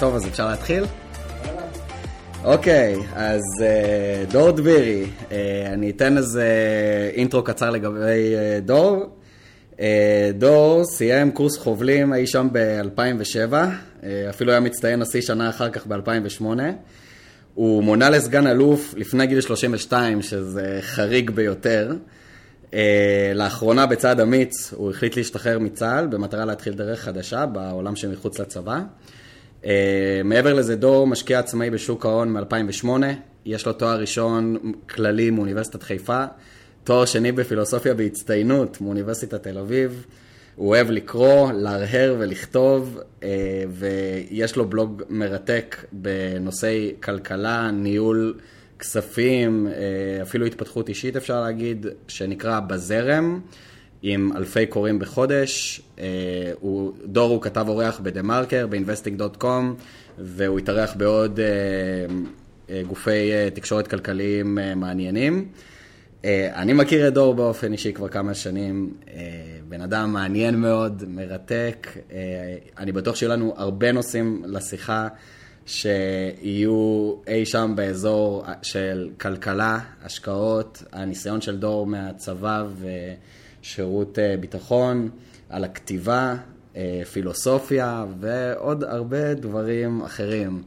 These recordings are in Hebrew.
טוב, אז אפשר להתחיל? אוקיי, אז אה, דור דבירי, אה, אני אתן איזה אינטרו קצר לגבי אה, דור. דור סיים קורס חובלים אי שם ב-2007, אפילו היה מצטיין נשיא שנה אחר כך ב-2008. הוא מונה לסגן אלוף לפני גיל 32, שזה חריג ביותר. לאחרונה בצעד אמיץ הוא החליט להשתחרר מצה"ל במטרה להתחיל דרך חדשה בעולם שמחוץ לצבא. Uh, מעבר לזה, דור משקיע עצמאי בשוק ההון מ-2008, יש לו תואר ראשון כללי מאוניברסיטת חיפה, תואר שני בפילוסופיה בהצטיינות מאוניברסיטת תל אביב. הוא אוהב לקרוא, להרהר ולכתוב, uh, ויש לו בלוג מרתק בנושאי כלכלה, ניהול כספים, uh, אפילו התפתחות אישית אפשר להגיד, שנקרא בזרם. עם אלפי קוראים בחודש. אה, הוא, דור הוא כתב אורח בדה-מרקר, ב-investing.com, והוא התארח בעוד אה, אה, גופי תקשורת כלכליים מעניינים. אני מכיר את דור באופן אישי כבר כמה שנים, בן אדם מעניין מאוד, מרתק. אני בטוח שיהיו לנו הרבה נושאים לשיחה שיהיו אי שם באזור של כלכלה, השקעות, הניסיון של דור מהצבא ו... שירות אה, ביטחון, על הכתיבה, אה, פילוסופיה ועוד הרבה דברים אחרים.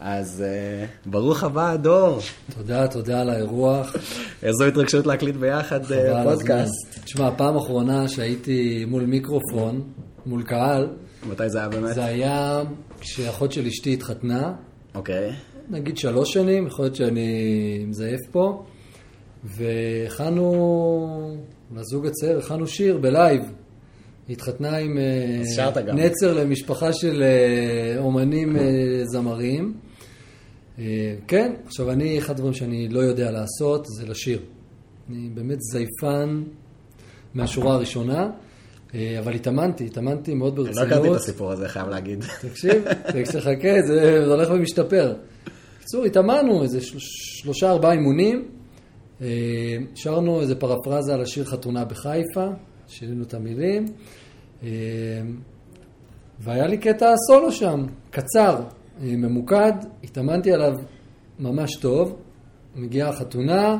אז אה, ברוך הבא, דור. תודה, תודה על האירוח. איזו התרגשות להקליט ביחד פודקאסט. תשמע, הפעם האחרונה שהייתי מול מיקרופון, מול קהל, מתי זה היה באמת? זה היה כשאחות של אשתי התחתנה. אוקיי. נגיד שלוש שנים, יכול להיות שאני מזייף פה. והכנו לזוג הצעיר, הכנו שיר בלייב. היא התחתנה עם אה, נצר למשפחה של אה, אומנים אה, זמרים. כן, עכשיו אני, אחד הדברים שאני לא יודע לעשות זה לשיר. אני באמת זייפן מהשורה הראשונה, אבל התאמנתי, התאמנתי מאוד ברצינות. אני לא הכרתי את הסיפור הזה, חייב להגיד. תקשיב, כשתחכה, זה הולך ומשתפר. בקיצור, התאמנו איזה שלושה ארבעה אימונים. אה, שרנו איזה פרפרזה על השיר חתונה בחיפה, שינינו את המילים, אה, והיה לי קטע סולו שם, קצר, אה, ממוקד, התאמנתי עליו ממש טוב, מגיעה החתונה,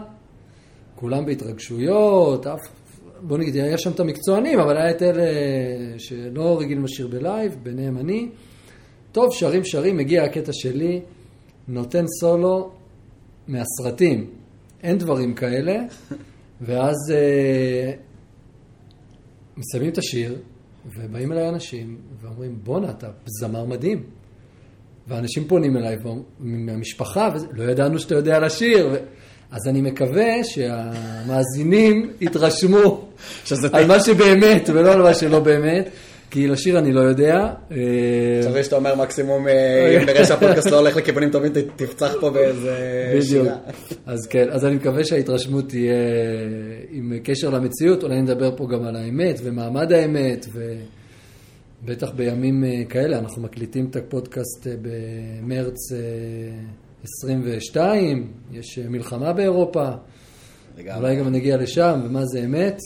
כולם בהתרגשויות, אף, בוא נגיד, היה שם את המקצוענים, אבל היה את אלה שלא רגילים לשיר בלייב, ביניהם אני. טוב, שרים שרים, מגיע הקטע שלי, נותן סולו מהסרטים. אין דברים כאלה, ואז אה, מסיימים את השיר, ובאים אליי אנשים ואומרים, בואנה, אתה זמר מדהים. ואנשים פונים אליי מהמשפחה, ולא ידענו שאתה יודע לשיר. ו... אז אני מקווה שהמאזינים יתרשמו על מה שבאמת ולא על מה שלא באמת. כי לשיר אני לא יודע. חשבתי שאתה אומר מקסימום, אה, אם נראה שהפודקאסט לא הולך לכיוונים טובים, תפצח פה באיזה שירה. בדיוק. אז כן, אז אני מקווה שההתרשמות תהיה עם קשר למציאות, אולי נדבר פה גם על האמת ומעמד האמת, ובטח בימים אה, כאלה, אנחנו מקליטים את הפודקאסט אה, במרץ 22, יש מלחמה באירופה, אולי גם נגיע לשם, ומה זה אמת.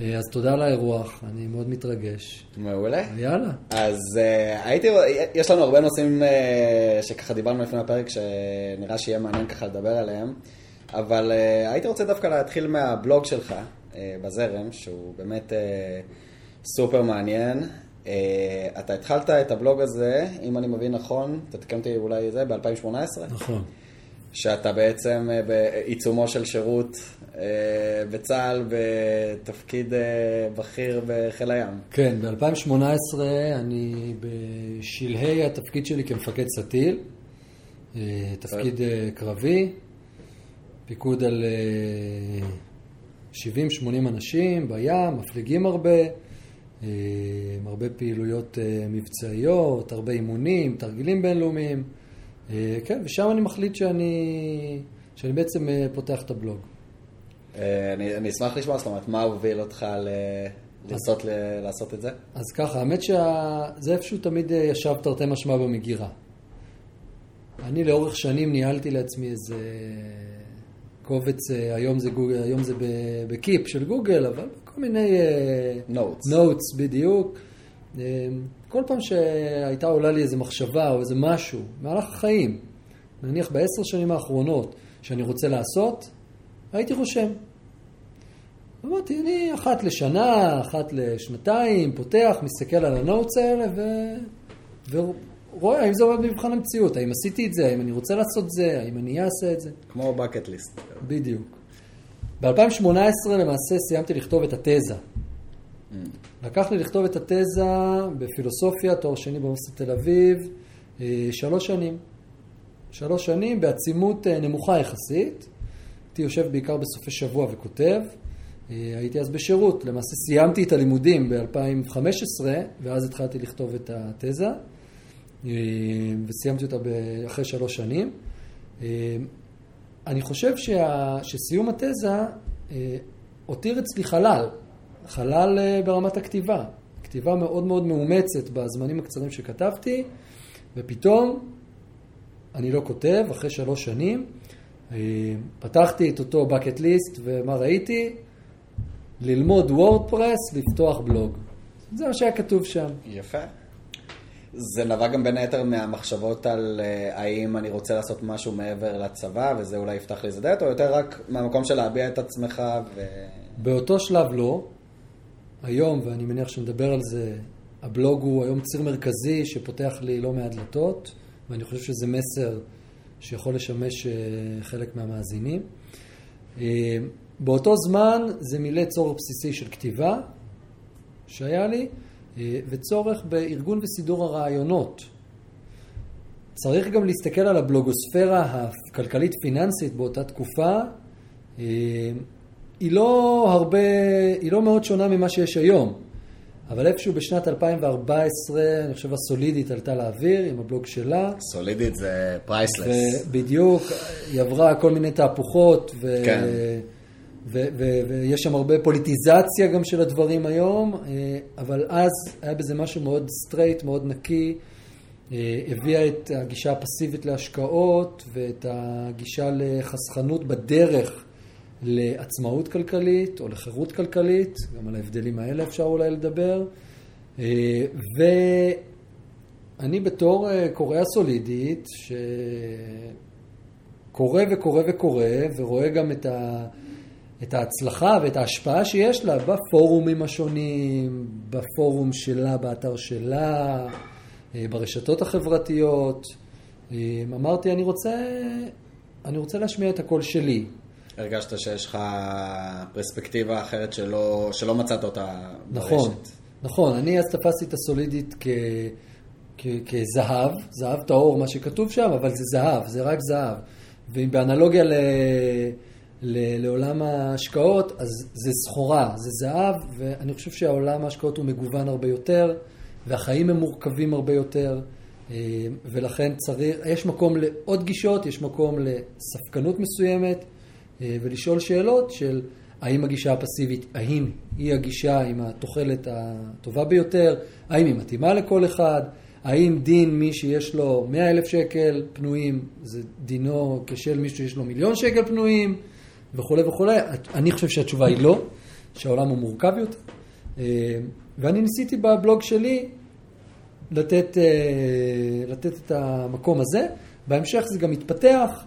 אה, אז תודה על האירוח, אני מאוד מתרגש. מעולה. יאללה. אז uh, הייתי, יש לנו הרבה נושאים uh, שככה דיברנו לפני הפרק, שנראה שיהיה מעניין ככה לדבר עליהם, אבל uh, הייתי רוצה דווקא להתחיל מהבלוג שלך, uh, בזרם, שהוא באמת uh, סופר מעניין. Uh, אתה התחלת את הבלוג הזה, אם אני מבין נכון, תתקן אותי אולי זה, ב-2018? נכון. שאתה בעצם בעיצומו של שירות בצה"ל בתפקיד אה, בכיר בחיל הים. כן, ב-2018 אני בשלהי התפקיד שלי כמפקד סטיל, אה, תפקיד קרבי, פיקוד על 70-80 אנשים בים, מפליגים הרבה, הרבה פעילויות מבצעיות, הרבה אימונים, תרגילים בינלאומיים. כן, ושם אני מחליט שאני, שאני בעצם פותח את הבלוג. אה, אני, אני אשמח לשמוע, זאת אומרת, מה הוביל אותך ל... לנסות ל... לעשות את זה? אז ככה, האמת שזה איפשהו תמיד אה, ישב תרתי משמע במגירה. אני לאורך שנים ניהלתי לעצמי איזה קובץ, אה, היום זה, גוגל, היום זה בקיפ של גוגל, אבל כל מיני... נוטס. נוטס, בדיוק. כל פעם שהייתה עולה לי איזו מחשבה או איזה משהו, במהלך החיים, נניח בעשר שנים האחרונות, שאני רוצה לעשות, הייתי רושם. אמרתי, אני אחת לשנה, אחת לשנתיים, פותח, מסתכל על הנוטס האלה ו... ורואה האם זה עובד במבחן המציאות, האם עשיתי את זה, האם אני רוצה לעשות זה, האם אני אעשה את זה. כמו bucket list. בדיוק. ב-2018 למעשה סיימתי לכתוב את התזה. Mm. לקח לי לכתוב את התזה בפילוסופיה, תואר שני באוניברסיטת תל אביב, אה, שלוש שנים. שלוש שנים בעצימות אה, נמוכה יחסית. הייתי יושב בעיקר בסופי שבוע וכותב. אה, הייתי אז בשירות, למעשה סיימתי את הלימודים ב-2015 ואז התחלתי לכתוב את התזה וסיימתי אותה אחרי שלוש שנים. אני חושב שה, שסיום התזה הותיר אצלי חלל, חלל אה, ברמת הכתיבה. כתיבה מאוד מאוד מאומצת בזמנים הקצרים שכתבתי, ופתאום אני לא כותב, אחרי שלוש שנים. אה, פתחתי את אותו bucket list, ומה ראיתי? ללמוד וורדפרס, לפתוח בלוג. זה מה שהיה כתוב שם. יפה. זה נבע גם בין היתר מהמחשבות על uh, האם אני רוצה לעשות משהו מעבר לצבא, וזה אולי יפתח לי איזה דלת, או יותר רק מהמקום של להביע את עצמך ו... באותו שלב לא. היום, ואני מניח שנדבר על זה, הבלוג הוא היום ציר מרכזי שפותח לי לא מעט דלתות, ואני חושב שזה מסר שיכול לשמש אה, חלק מהמאזינים. אה, באותו זמן זה מילא צורך בסיסי של כתיבה שהיה לי, אה, וצורך בארגון וסידור הרעיונות. צריך גם להסתכל על הבלוגוספירה הכלכלית-פיננסית באותה תקופה. היא לא הרבה, היא לא מאוד שונה ממה שיש היום. אבל איפשהו בשנת 2014, אני חושב הסולידית עלתה לאוויר עם הבלוג שלה. סולידית זה priceless. בדיוק, היא עברה כל מיני תהפוכות, ו... כן. ויש שם הרבה פוליטיזציה גם של הדברים היום, אה, אבל אז היה בזה משהו מאוד straight, מאוד נקי, אה, הביאה את הגישה הפסיבית להשקעות ואת הגישה לחסכנות בדרך לעצמאות כלכלית או לחירות כלכלית, גם על ההבדלים האלה אפשר אולי לדבר. אה, ואני בתור אה, קורא הסולידית, שקורא וקורא וקורא, ורואה גם את, ה... את ההצלחה ואת ההשפעה שיש לה בפורומים השונים, בפורום שלה, באתר שלה, אה, ברשתות החברתיות. אמרתי, אני רוצה, אני רוצה להשמיע את הקול שלי. הרגשת שיש לך פרספקטיבה אחרת שלא, שלא מצאת אותה ברשת. נכון, נכון. אני אז תפסתי את הסולידית כ, כ, כזהב, זהב טהור, מה שכתוב שם, אבל זה זהב, זה רק זהב. ואם באנלוגיה ל, ל, לעולם ההשקעות, אז זה סחורה, זה זהב, ואני חושב שהעולם ההשקעות הוא מגוון הרבה יותר, והחיים הם מורכבים הרבה יותר. אה, ולכן צריך, יש מקום לעוד גישות, יש מקום לספקנות מסוימת, אה, ולשאול שאלות של האם הגישה הפסיבית, האם היא הגישה עם התוחלת הטובה ביותר, האם היא מתאימה לכל אחד, האם דין מי שיש לו 100 אלף שקל פנויים, זה דינו כשל מי שיש לו מיליון שקל פנויים, וכולי וכולי. אני חושב שהתשובה היא לא, שהעולם הוא מורכב יותר. אה, ואני ניסיתי בבלוג שלי לתת, אה, לתת את המקום הזה. בהמשך זה גם התפתח.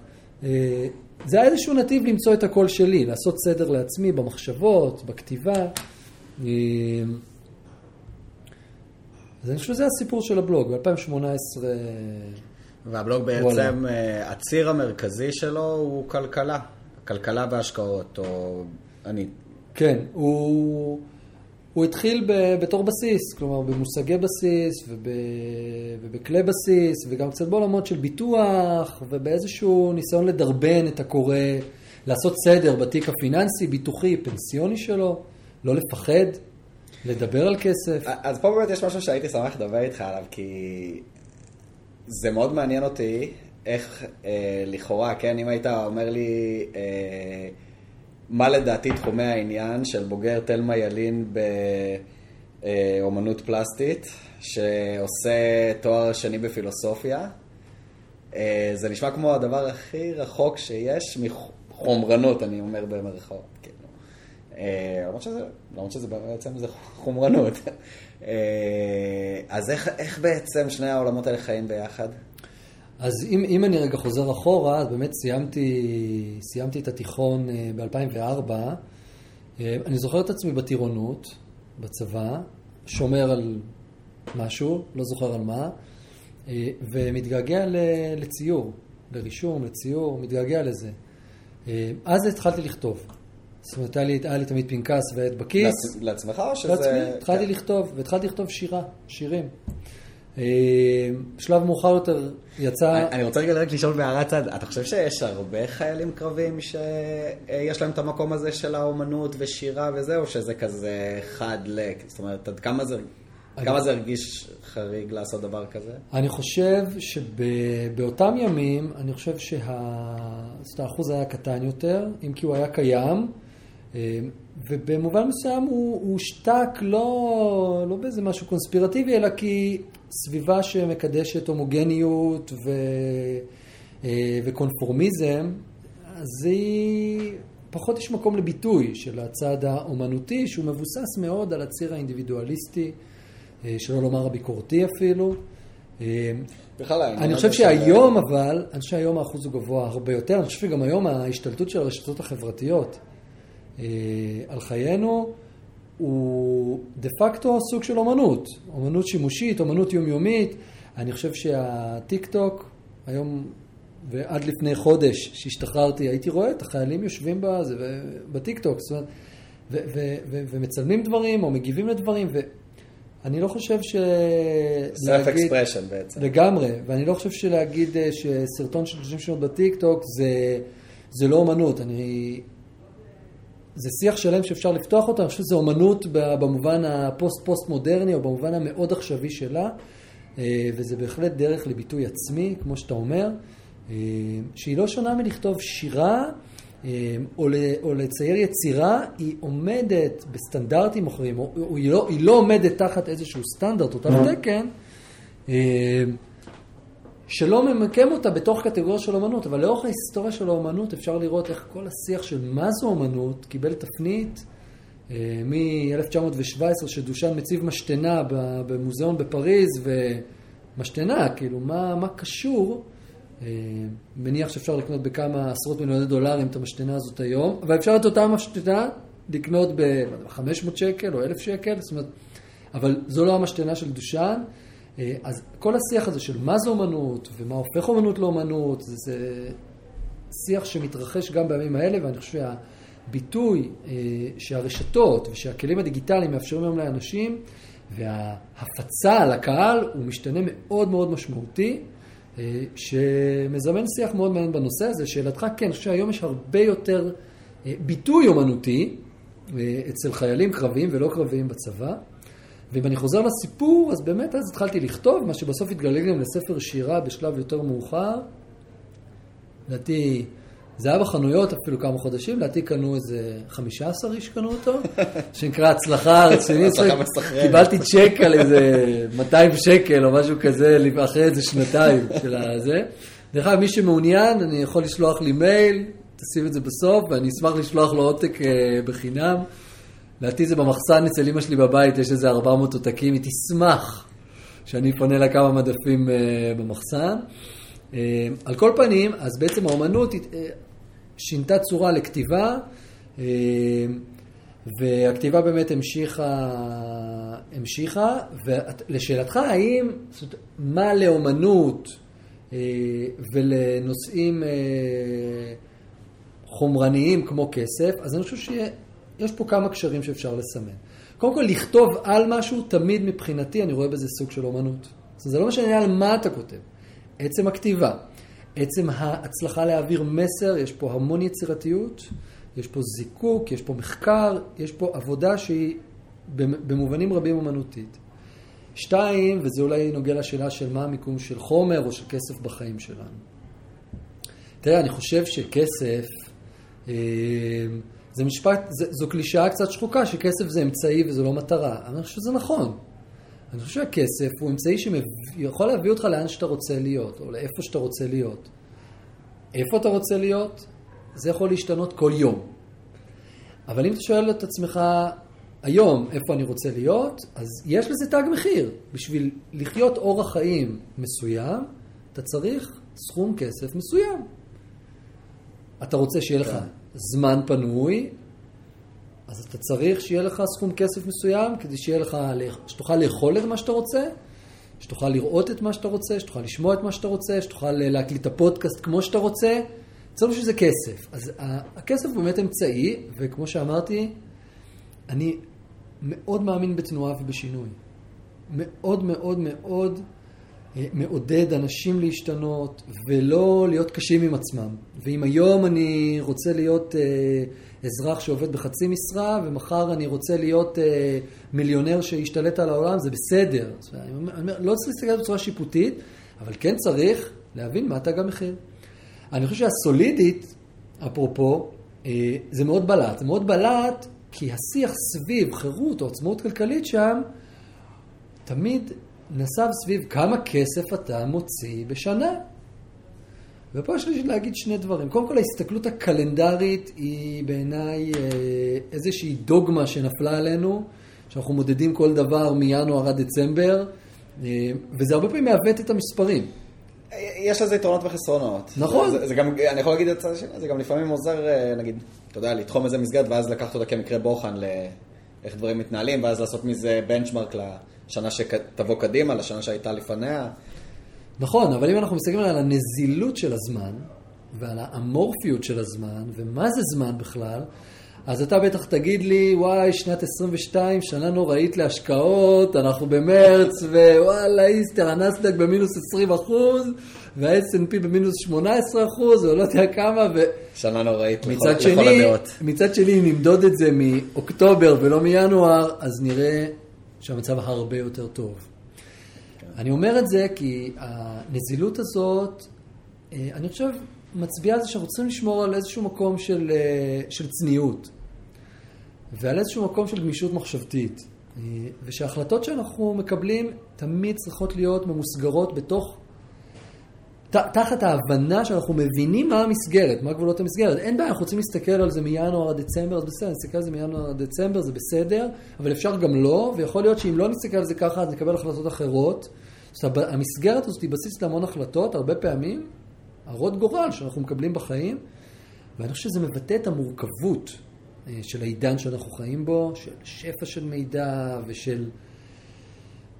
זה היה איזשהו נתיב למצוא את הקול שלי, לעשות סדר לעצמי במחשבות, בכתיבה. אז אני חושב שזה הסיפור של הבלוג, ב-2018... והבלוג בעצם, אה, הציר המרכזי שלו הוא כלכלה, כלכלה והשקעות, או אני... כן, הוא... הוא התחיל בתור בסיס, כלומר במושגי בסיס וב, ובכלי בסיס וגם קצת בעולמות של ביטוח ובאיזשהו ניסיון לדרבן את הקורא, לעשות סדר בתיק הפיננסי, ביטוחי, פנסיוני שלו, לא לפחד, לדבר על כסף. אז פה באמת יש משהו שהייתי שמח לדבר איתך עליו, כי זה מאוד מעניין אותי איך אה, לכאורה, כן, אם היית אומר לי... אה, מה לדעתי תחומי העניין של בוגר תלמה ילין באומנות פלסטית, שעושה תואר שני בפילוסופיה. אה, זה נשמע כמו הדבר הכי רחוק שיש מחומרנות, אני אומר במרכאות. כאילו. אה, למרות שזה, למרות שזה בעצם זה חומרנות. אה, אז איך, איך בעצם שני העולמות האלה חיים ביחד? אז אם, אם אני רגע חוזר אחורה, אז באמת סיימתי, סיימתי את התיכון ב-2004. אני זוכר את עצמי בטירונות, בצבא, שומר על משהו, לא זוכר על מה, ומתגעגע לציור, לרישום, לציור, מתגעגע לזה. אז התחלתי לכתוב. זאת אומרת, היה לי, היה לי תמיד פנקס ועט בכיס. לעצמך או שזה... לעצמי, התחלתי כן. לכתוב, והתחלתי לכתוב שירה, שירים. אה, בשלב מאוחר יותר יצא... אני רוצה רגע רק לשאול בהערת צד, אתה חושב שיש הרבה חיילים קרבים שיש להם את המקום הזה של האומנות ושירה וזה, או שזה כזה חד לק? זאת אומרת, עד כמה זה... כמה זה הרגיש חריג לעשות דבר כזה? אני חושב שבאותם ימים, אני חושב שהאחוז היה קטן יותר, אם כי הוא היה קיים. אה, ובמובן מסוים הוא הושתק לא, לא באיזה משהו קונספירטיבי, אלא כי סביבה שמקדשת הומוגניות ו, אה, וקונפורמיזם, אז היא, פחות יש מקום לביטוי של הצד האומנותי, שהוא מבוסס מאוד על הציר האינדיבידואליסטי, אה, שלא לומר הביקורתי אפילו. בכלל, אני חושב שהיום אבל, אני חושב שהיום האחוז הוא גבוה הרבה יותר, אני חושב שגם היום ההשתלטות של הרשתות החברתיות אה, על חיינו הוא דה פקטו סוג של אומנות, אומנות שימושית, אומנות יומיומית. אני חושב שהטיק טוק, היום ועד לפני חודש שהשתחררתי, הייתי רואה את החיילים יושבים בזה, בטיק טוק, זאת אומרת, ו- ו- ו- ומצלמים דברים או מגיבים לדברים, ואני לא חושב ש... self expression בעצם. לגמרי, ואני לא חושב שלהגיד אה, שסרטון של 30 שנות בטיק טוק זה, זה לא אומנות. אני... זה שיח שלם שאפשר לפתוח אותו, אני חושב שזו אומנות במובן הפוסט-פוסט-מודרני או במובן המאוד עכשווי שלה, אה, וזה בהחלט דרך לביטוי עצמי, כמו שאתה אומר, אה, שהיא לא שונה מלכתוב שירה אה, או לצייר יצירה, היא עומדת בסטנדרטים אחרים, או היא לא, היא לא עומדת תחת איזשהו סטנדרט או תו תקן. שלא ממקם אותה בתוך קטגוריה של אומנות, אבל לאורך ההיסטוריה של האומנות אפשר לראות איך כל השיח של מה זו אומנות קיבל תפנית אה, מ-1917 שדושן מציב משתנה במוזיאון בפריז, ומשתנה, כאילו, מה, מה קשור? אה, מניח שאפשר לקנות בכמה עשרות מיליוני דולרים את המשתנה הזאת היום, אבל אפשר את אותה משתנה לקנות ב-500 שקל או 1,000 שקל, זאת אומרת, אבל זו לא המשתנה של דושן. אה, אז כל השיח הזה של מה זה אומנות ומה הופך אומנות לאומנות, זה, זה שיח שמתרחש גם בימים האלה, ואני חושב שהביטוי אה, שהרשתות ושהכלים הדיגיטליים מאפשרים היום לאנשים, וההפצה לקהל הוא משתנה מאוד מאוד משמעותי, אה, שמזמן שיח מאוד מעניין בנושא הזה. שאלתך, כן, אני חושב שהיום יש הרבה יותר ביטוי אומנותי אצל חיילים קרביים ולא קרביים בצבא. ואם אני חוזר לסיפור, אז באמת אז התחלתי לכתוב, מה שבסוף התגלגל גם לספר שירה בשלב יותר מאוחר. לדעתי, זה היה בחנויות אפילו כמה חודשים, לדעתי קנו איזה 15 איש קנו אותו, שנקרא הצלחה רצינית. קיבלתי צ'ק על איזה 200 שקל או משהו כזה, אחרי איזה שנתיים של הזה. דרך אגב, מי שמעוניין, אני יכול לשלוח לי מייל, תשים את זה בסוף, ואני אשמח לשלוח לו עותק אה, בחינם. לדעתי זה במחסן אצל אמא שלי בבית, יש איזה 400 עותקים, היא תשמח שאני פונה לה כמה מדפים uh, במחסן. Uh, על כל פנים, אז בעצם האומנות uh, שינתה צורה לכתיבה, uh, והכתיבה באמת המשיכה, המשיכה, ולשאלתך, האם, זאת מה לאומנות uh, ולנושאים uh, חומרניים כמו כסף, אז אני חושב שיהיה... יש פה כמה קשרים שאפשר לסמן. קודם כל, לכתוב על משהו, תמיד מבחינתי אני רואה בזה סוג של אומנות. זה לא משנה על מה אתה כותב. עצם הכתיבה, עצם ההצלחה להעביר מסר, יש פה המון יצירתיות, יש פה זיקוק, יש פה מחקר, יש פה עבודה שהיא במובנים רבים אומנותית. שתיים, וזה אולי נוגע לשאלה של מה המיקום של חומר או של כסף בחיים שלנו. תראה, אני חושב שכסף... אה, זה משפט, זה, זו קלישאה קצת שחוקה שכסף זה אמצעי וזה לא מטרה. אני חושב שזה נכון. אני חושב שהכסף הוא אמצעי שיכול להביא אותך לאן שאתה רוצה להיות, או לאיפה שאתה רוצה להיות. איפה אתה רוצה להיות? זה יכול להשתנות כל יום. אבל אם אתה שואל את עצמך, היום, איפה אני רוצה להיות, אז יש לזה תג מחיר. בשביל לחיות אורח חיים מסוים, אתה צריך סכום כסף מסוים. אתה רוצה שיהיה לך זמן פנוי, אז אתה צריך שיהיה לך סכום כסף מסוים, כדי שיהיה לך, שתוכל לאכול את מה שאתה רוצה, שתוכל לראות את מה שאתה רוצה, שתוכל לשמוע את מה שאתה רוצה, שתוכל להקליט את הפודקאסט כמו שאתה רוצה. צריך שזה כסף. אז הכסף הוא באמת אמצעי, וכמו שאמרתי, אני מאוד מאמין בתנועה ובשינוי. מאוד מאוד מאוד אה, מעודד אנשים להשתנות ולא להיות קשים עם עצמם. ואם היום אני רוצה להיות אה, אזרח שעובד בחצי משרה ומחר אני רוצה להיות אה, מיליונר שישתלט על העולם, זה בסדר. אני אומר, לא צריך להסתכל בצורה שיפוטית, אבל כן צריך להבין מה תג המחיר. אני חושב שהסולידית, אפרופו, אה, זה מאוד בלט. זה מאוד בלט כי השיח סביב חירות או עצמאות כלכלית שם, תמיד נסב סביב כמה כסף אתה מוציא בשנה. ופה יש לי להגיד שני דברים. קודם כל, ההסתכלות הקלנדרית היא בעיניי אה, איזושהי דוגמה שנפלה עלינו, שאנחנו מודדים כל דבר מינואר עד דצמבר, אה, וזה הרבה פעמים מעוות את המספרים. יש לזה יתרונות וחסרונות. נכון. זה, זה גם, אני יכול להגיד את הצד השני, זה גם לפעמים עוזר, אה, נגיד, אתה יודע, לתחום איזה מסגרת ואז לקחת אותה כמקרה בוחן לאיך דברים מתנהלים, ואז לעשות מזה בנצ'מרק לשנה שתבוא קדימה, לשנה שהייתה לפניה. נכון, אבל אם אנחנו מסתכלים על הנזילות של הזמן, ועל האמורפיות של הזמן, ומה זה זמן בכלל, אז אתה בטח תגיד לי, וואי, שנת 22, שנה נוראית להשקעות, אנחנו במרץ, ווואלה, איסטר, הנסדק במינוס 20 אחוז, וה-S&P במינוס 18 אחוז, או לא יודע כמה, ו... שנה נוראית לכל, שני, לכל הדעות. מצד שני, אם נמדוד את זה מאוקטובר ולא מינואר, אז נראה שהמצב הרבה יותר טוב. אני אומר את זה כי הנזילות הזאת, אה, אני חושב, מצביעה על זה שאנחנו צריכים לשמור על איזשהו מקום של, אה, של צניעות ועל איזשהו מקום של גמישות מחשבתית. אה, ושההחלטות שאנחנו מקבלים תמיד צריכות להיות ממוסגרות בתוך, תחת ההבנה שאנחנו מבינים מה המסגרת, מה גבולות המסגרת. אין בעיה, אנחנו רוצים להסתכל על זה מינואר עד דצמבר, אז בסדר, נסתכל על זה מינואר עד דצמבר, זה בסדר, אבל אפשר גם לא, ויכול להיות שאם לא נסתכל על זה ככה, אז נקבל החלטות אחרות. זאת אומרת, המסגרת הזאת היא בסיס להמון החלטות, הרבה פעמים, הרות גורל שאנחנו מקבלים בחיים, ואני חושב שזה מבטא את המורכבות אה, של העידן שאנחנו חיים בו, של שפע של מידע ושל,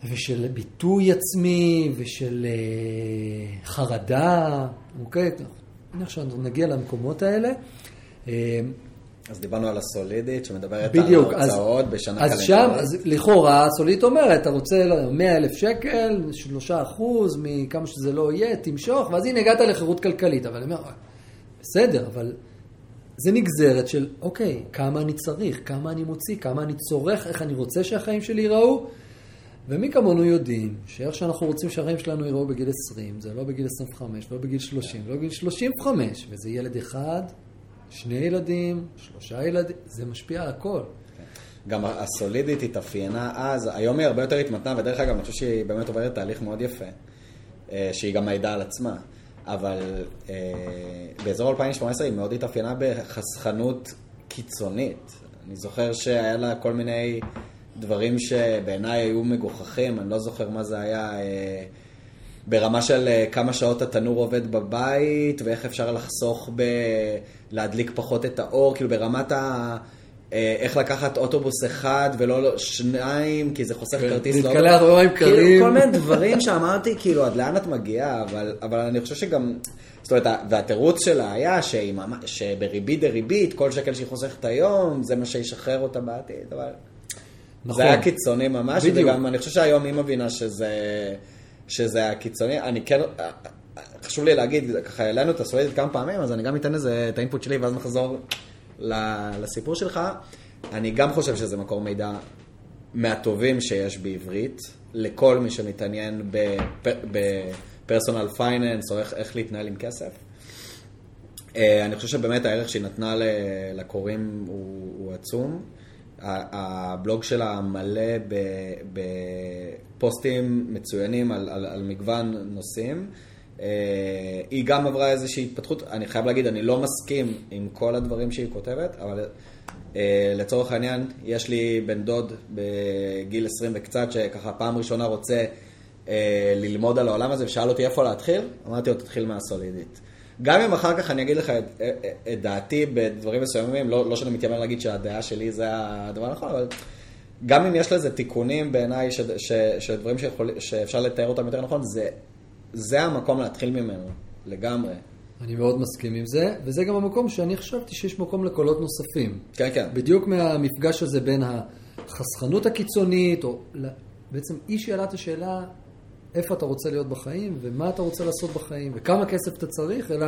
ושל ביטוי עצמי ושל uh, חרדה, אוקיי? הנה עכשיו נגיע למקומות האלה. אה, אז דיברנו על הסולידית שמדברת בדיוק, על ההוצאות בשנה קלנדרית. אז שם, אז לכאורה הסולידית אומרת, אתה רוצה 100 אלף שקל, 3 אחוז מכמה שזה לא יהיה, תמשוך, ואז הנה הגעת לחירות כלכלית. אבל אני אומר, בסדר, אבל זה נגזרת של, אוקיי, כמה אני צריך, כמה אני מוציא, כמה אני צורך, איך אני רוצה שהחיים שלי ייראו. ומי כמונו יודעים שאיך שאנחנו רוצים שהחיים שלנו ייראו בגיל 20, זה לא בגיל 25, לא בגיל 30, לא בגיל 35, וזה ילד אחד שני ילדים, שלושה ילדים, זה משפיע על הכל. גם הסולידית התאפיינה אז, היום היא הרבה יותר התמתנה, ודרך אגב, אני חושב שהיא באמת עוברת תהליך מאוד יפה, אה, שהיא גם מעידה על עצמה. אבל אה, באזור 2018 היא מאוד התאפיינה בחסכנות קיצונית. אני זוכר שהיה לה כל מיני דברים שבעיניי היו מגוחכים, אני לא זוכר מה זה היה. אה, ברמה של אה, כמה שעות התנור עובד בבית, ואיך אפשר לחסוך ב... להדליק פחות את האור, כאילו ברמת ה... אה, איך לקחת אוטובוס אחד ולא שניים, כי זה חוסך כן, כרטיס לא... להתקלח במים קרים. כאילו, כל מיני דברים שאמרתי, כאילו, עד לאן את מגיעה, אבל, אבל אני חושב שגם... זאת אומרת, והתירוץ שלה היה שהיא, שבריבית דריבית, כל שקל שהיא חוסכת היום, זה מה שישחרר אותה בעתיד, אבל... נכון. זה היה קיצוני ממש, בדיוק. וגם אני חושב שהיום היא מבינה שזה... שזה היה קיצוני. אני כן, חשוב לי להגיד, ככה העלינו את הסולדת כמה פעמים, אז אני גם אתן לזה את האינפוט שלי, ואז נחזור לסיפור שלך. אני גם חושב שזה מקור מידע מהטובים שיש בעברית, לכל מי שמתעניין בפרסונל פייננס, או איך, איך להתנהל עם כסף. אה, אני חושב שבאמת הערך שהיא נתנה לקוראים הוא, הוא עצום. הבלוג שלה מלא בפוסטים מצוינים על, על, על מגוון נושאים. אה, היא גם עברה איזושהי התפתחות, אני חייב להגיד, אני לא מסכים עם כל הדברים שהיא כותבת, אבל אה, לצורך העניין, יש לי בן דוד בגיל 20 וקצת, שככה פעם ראשונה רוצה אה, ללמוד על העולם הזה, ושאל אותי איפה להתחיל, אמרתי לו, תתחיל מהסולידית. גם אם אחר כך אני אגיד לך את, את דעתי בדברים מסוימים, לא, לא שאני מתיימר להגיד שהדעה שלי זה הדבר הנכון, אבל גם אם יש לזה תיקונים בעיניי, של דברים שיכול, שאפשר לתאר אותם יותר נכון, זה, זה המקום להתחיל ממנו, לגמרי. אני מאוד מסכים עם זה, וזה גם המקום שאני חשבתי שיש מקום לקולות נוספים. כן, כן. בדיוק מהמפגש הזה בין החסכנות הקיצונית, או בעצם היא שאלה את השאלה איפה אתה רוצה להיות בחיים, ומה אתה רוצה לעשות בחיים, וכמה כסף אתה צריך, אלא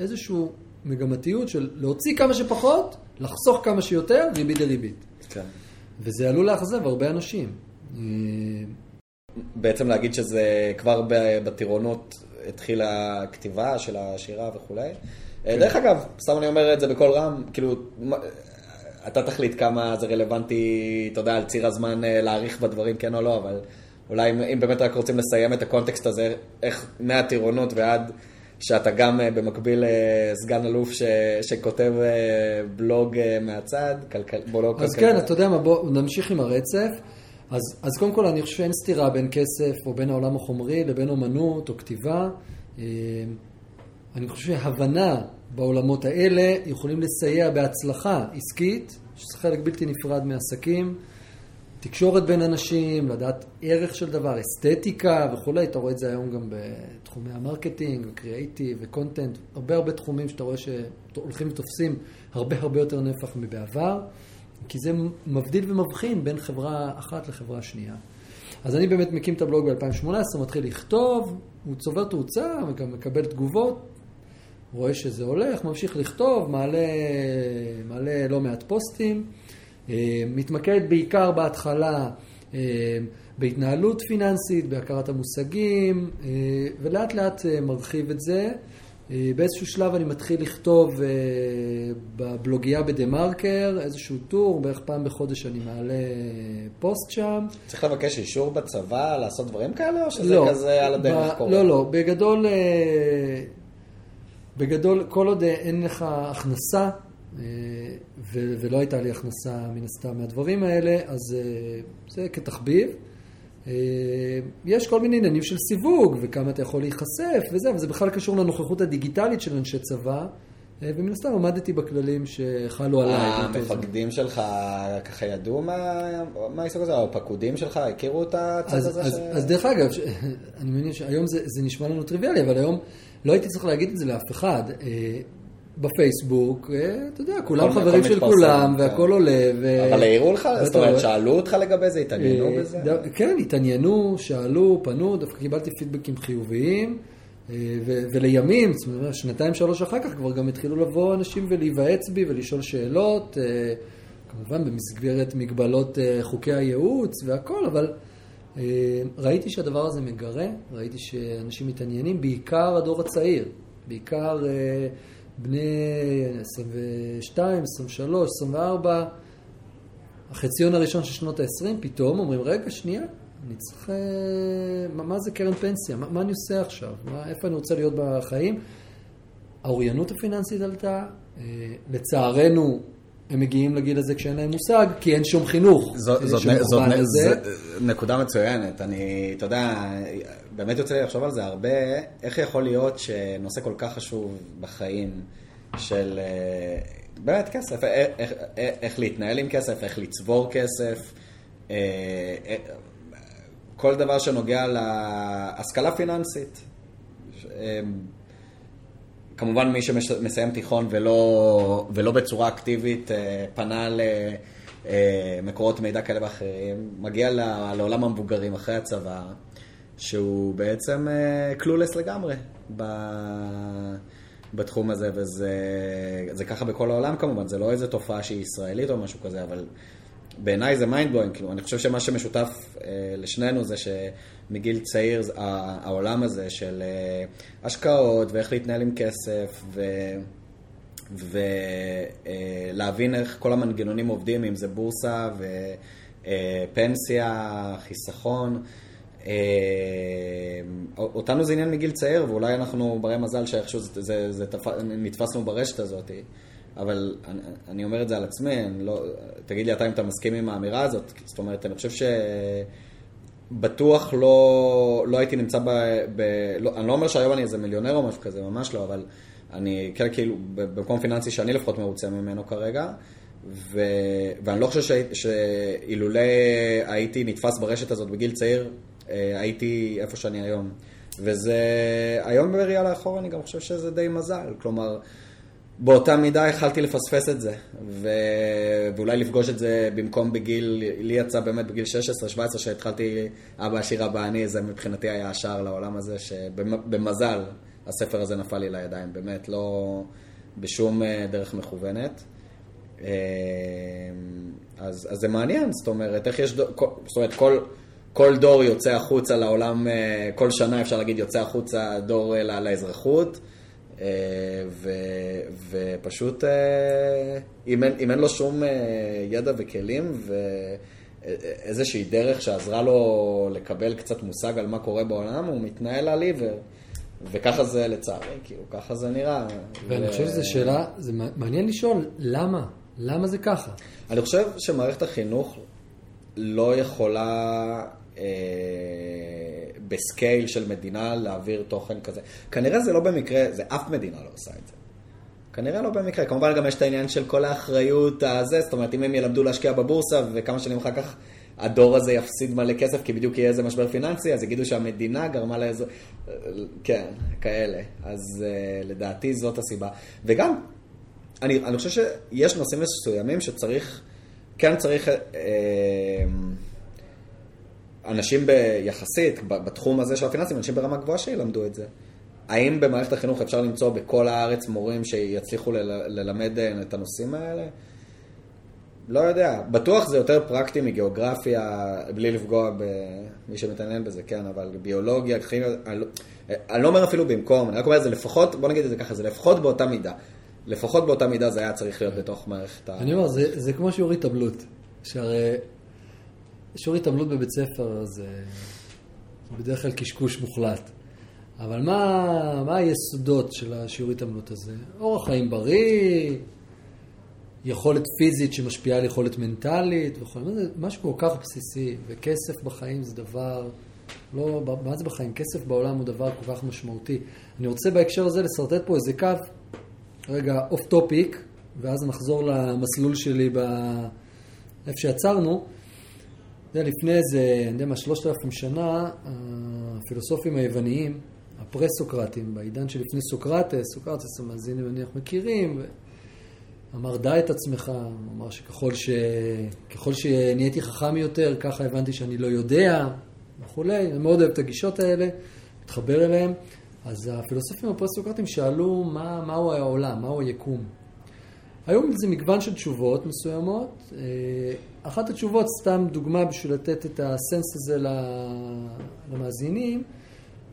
איזושהי מגמתיות של להוציא כמה שפחות, לחסוך כמה שיותר, ריבית דריבית. כן. וזה עלול לאכזב הרבה אנשים. בעצם להגיד שזה כבר בטירונות התחילה הכתיבה של השירה וכולי. כן. דרך אגב, סתם אני אומר את זה בקול רם, כאילו, אתה תחליט כמה זה רלוונטי, אתה יודע, על ציר הזמן אה, להעריך בדברים, כן או לא, אבל אולי אם, אם באמת רק רוצים לסיים את הקונטקסט הזה, איך מהטירונות ועד שאתה גם אה, במקביל אה, סגן אלוף ש, שכותב בלוג מהצד, כלכל, בלוג כלכלי. אז כן, אתה יודע מה, בוא נמשיך עם הרצף. אז, אז קודם כל אני חושב שאין סתירה בין כסף או בין העולם החומרי לבין אומנות או כתיבה. אה, אני חושב שהבנה בעולמות האלה יכולים לסייע בהצלחה עסקית, שזה חלק בלתי נפרד מעסקים, תקשורת בין אנשים, לדעת ערך של דבר, אסתטיקה וכולי, אתה רואה את זה היום גם בתחומי ה marketing ו creative ו content, הרבה הרבה תחומים שאתה רואה שהולכים ותופסים הרבה הרבה יותר נפח מבעבר. כי זה מבדיל ומבחין בין חברה אחת לחברה שנייה. אז אני באמת מקים את הבלוג ב-2018, מתחיל לכתוב, הוא צובר תאוצה, וגם מקבל תגובות, רואה שזה הולך, ממשיך לכתוב, מעלה, מעלה לא מעט פוסטים, מתמקד בעיקר בהתחלה אה, בהתנהלות פיננסית, בהכרת המושגים, אה, ולאט לאט מרחיב את זה. אה, באיזשהו שלב אני מתחיל לכתוב אה, בבלוגייה בדה מרקר, איזשהו טור, בערך פעם בחודש אני מעלה פוסט שם. צריך לבקש אישור בצבא לעשות דברים כאלה, או שזה לא, כזה על הדרך קורה? לא, לא, בגדול, אה, בגדול, כל עוד אין לך הכנסה, ולא הייתה לי הכנסה מן הסתם מהדברים האלה, אז זה כתחביב. אה, יש כל מיני עניינים של סיווג, וכמה אתה יכול להיחשף וזה, וזה בכלל קשור לנוכחות הדיגיטלית של אנשי צבא. אה, ומן הסתם עמדתי בכללים שחלו עליי. המפקדים שלך ככה ידעו מה העיסוק הזה, הפקודים שלך הכירו את הצד הזה? אז, ש... אז דרך אגב, אני מבין שהיום זה, זה נשמע לנו טריוויאלי, אבל היום לא הייתי צריך להגיד את זה לאף אחד. בפייסבוק, אה, אתה יודע, כולם חברים של כולם, כן. והכל עולה. אבל העירו לך? זאת אומרת, שאלו אותך לגבי זה, התעניינו אה, בזה? כן, התעניינו, שאלו, פנו, דווקא קיבלתי פידבקים חיוביים. אה, ולימים, זאת אומרת, שנתיים, שלוש אחר כך כבר גם התחילו לבוא אנשים ולהיוועץ בי ולשאול שאלות, כמובן במסגרת מגבלות חוקי הייעוץ והכל, אבל ראיתי שהדבר הזה מגרה, ראיתי שאנשים מתעניינים, בעיקר הדור הצעיר, בעיקר בני 22, 23, 24, החציון הראשון של שנות ה-20, פתאום אומרים, רגע, שנייה, אני צריך... אה, מה, מה זה קרן פנסיה? מה, מה אני עושה עכשיו? מה, איפה אני רוצה להיות בחיים? האוריינות הפיננסית עלתה, אה, לצערנו הם מגיעים לגיל הזה כשאין להם מושג, כי אין שום חינוך. זאת, זאת, זאת, זאת נקודה מצוינת. אני, אתה יודע, באמת יוצא לי לחשוב על זה הרבה, איך יכול להיות שנושא כל כך חשוב בחיים של אה, באמת כסף, איך, איך, איך להתנהל עם כסף, איך לצבור כסף, אה, אה, כל דבר שנוגע להשכלה פיננסית. כמובן מי שמסיים תיכון ולא, ולא בצורה אקטיבית פנה למקורות מידע כאלה ואחרים, מגיע לעולם המבוגרים אחרי הצבא, שהוא בעצם clueless לגמרי בתחום הזה, וזה ככה בכל העולם כמובן, זה לא איזה תופעה שהיא ישראלית או משהו כזה, אבל בעיניי זה mind blowing, כאילו, אני חושב שמה שמשותף אה, לשנינו זה שמגיל צעיר העולם הזה של אה, השקעות ואיך להתנהל עם כסף ו... ולהבין אה, איך כל המנגנונים עובדים, אם זה בורסה ופנסיה, אה, חיסכון. אה, אותנו זה עניין מגיל צעיר, ואולי אנחנו ברי מזל שאיכשהו זה, זה, זה תפ... נתפסנו ברשת הזאת. אבל אני, אני אומר את זה על עצמי, לא, תגיד לי אתה אם אתה מסכים עם האמירה הזאת, זאת אומרת, אני חושב שבטוח לא, לא הייתי נמצא ב... ב לא, אני לא אומר שהיום אני איזה מיליונר או משהו כזה, ממש לא, אבל אני כן כאילו במקום פיננסי שאני לפחות מרוצה ממנו כרגע, ו, ואני לא חושב שאילולא הייתי נתפס ברשת הזאת בגיל צעיר, הייתי איפה שאני היום. וזה, היום בראייה לאחור אני גם חושב שזה די מזל, כלומר, באותה מידה יכלתי לפספס את זה, ו... ואולי לפגוש את זה במקום בגיל, לי יצא באמת בגיל 16-17 שהתחלתי, אבא עשיר אבא אני, זה מבחינתי היה השער לעולם הזה, שבמזל הספר הזה נפל לי לידיים, באמת, לא בשום אה, דרך מכוונת. אה, אז, אז זה מעניין, זאת אומרת, איך יש, זאת אומרת, כל, כל דור יוצא החוצה לעולם, אה, כל שנה אפשר להגיד יוצא החוצה דור לאזרחות. ו, ופשוט, אם אין, אם אין לו שום ידע וכלים ואיזושהי דרך שעזרה לו לקבל קצת מושג על מה קורה בעולם, הוא מתנהל על עיוור. וככה זה לצערי, כאילו, ככה זה נראה. ואני ו... חושב שזו שאלה, זה מעניין לשאול, למה? למה זה ככה? אני חושב שמערכת החינוך לא יכולה אה, בסקייל של מדינה להעביר תוכן כזה. כנראה זה לא במקרה, זה אף מדינה לא עושה את זה. כנראה לא במקרה. כמובן גם יש את העניין של כל האחריות הזה, זאת אומרת, אם הם ילמדו להשקיע בבורסה וכמה שנים אחר כך הדור הזה יפסיד מלא כסף כי בדיוק יהיה איזה משבר פיננסי, אז יגידו שהמדינה גרמה לאיזה... כן, כאלה. אז uh, לדעתי זאת הסיבה. וגם, אני, אני חושב שיש נושאים מסוימים שצריך, כן צריך uh, אנשים ביחסית, בתחום הזה של הפיננסים, אנשים ברמה גבוהה שילמדו את זה. האם במערכת החינוך אפשר למצוא בכל הארץ מורים שיצליחו ללמד אה, את הנושאים האלה? לא יודע, בטוח זה יותר פרקטי מגיאוגרפיה, בלי לפגוע במי שמתעניין בזה, כן, אבל ביולוגיה, כימיה, אני, לא- לא אומר אפילו במקום, אני רק אומר, זה לפחות, בוא נגיד את זה ככה, זה לפחות באותה מידה. לפחות באותה מידה זה היה צריך להיות בתוך מערכת ה... אני אומר, זה, כמו שיעורי התאבלות. שהרי שיעורי התאבלות בבית ספר זה בדרך כלל קשקוש מוחלט. אבל מה, מה היסודות של השיעורי התאבלות הזה? אורח חיים בריא, יכולת פיזית שמשפיעה על יכולת מנטלית זה משהו כל כך בסיסי, וכסף בחיים זה דבר, לא, מה זה בחיים? כסף בעולם הוא דבר כל כך משמעותי. אני רוצה בהקשר הזה לשרטט פה איזה קו, רגע, off topic, ואז נחזור למסלול שלי באיפה שעצרנו. זה לפני איזה, אני יודע מה, שלושת אלפים שנה, הפילוסופים היווניים, הפרה-סוקרטים, בעידן שלפני סוקרטס, סוקרטס המאזינים אני מניח מכירים, אמר דע את עצמך, הוא אמר שככל ש... ככל שנהייתי חכם יותר, ככה הבנתי שאני לא יודע וכולי, אני מאוד אוהב את הגישות האלה, מתחבר אליהן. אז הפילוסופים הפוסט-סוקרטים שאלו מה, מהו העולם, מהו היקום. היו לזה מגוון של תשובות מסוימות. אה, אחת התשובות, סתם דוגמה בשביל לתת את הסנס הזה למאזינים,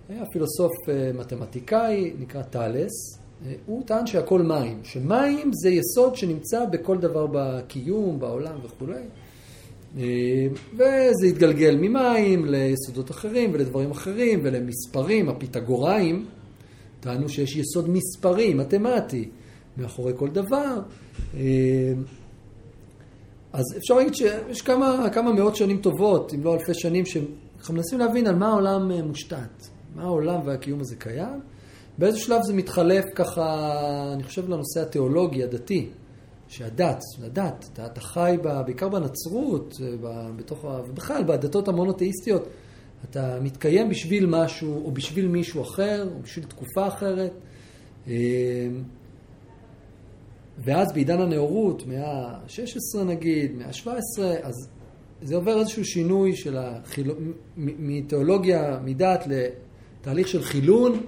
היה פילוסוף אה, מתמטיקאי, נקרא טאלס, הוא טען שהכל מים, שמים זה יסוד שנמצא בכל דבר בקיום, בעולם וכולי. וזה התגלגל ממים ליסודות אחרים ולדברים אחרים ולמספרים, הפיתגוראים טענו שיש יסוד מספרי, מתמטי, מאחורי כל דבר. אז אפשר להגיד שיש כמה, כמה מאות שנים טובות, אם לא אלפי שנים, שאנחנו מנסים להבין על מה העולם מושתת, מה העולם והקיום הזה קיים. באיזה שלב זה מתחלף ככה, אני חושב לנושא התיאולוגי, הדתי, שהדת, הדת, אתה, אתה חי בה, בעיקר בנצרות, בתוך, ובכלל בדתות המונותאיסטיות, אתה מתקיים בשביל משהו, או בשביל מישהו אחר, או בשביל תקופה אחרת. ואז בעידן הנאורות, מאה ה-16 נגיד, מאה ה-17, אז זה עובר איזשהו שינוי של החיל... מתיאולוגיה, מדת, לתהליך של חילון.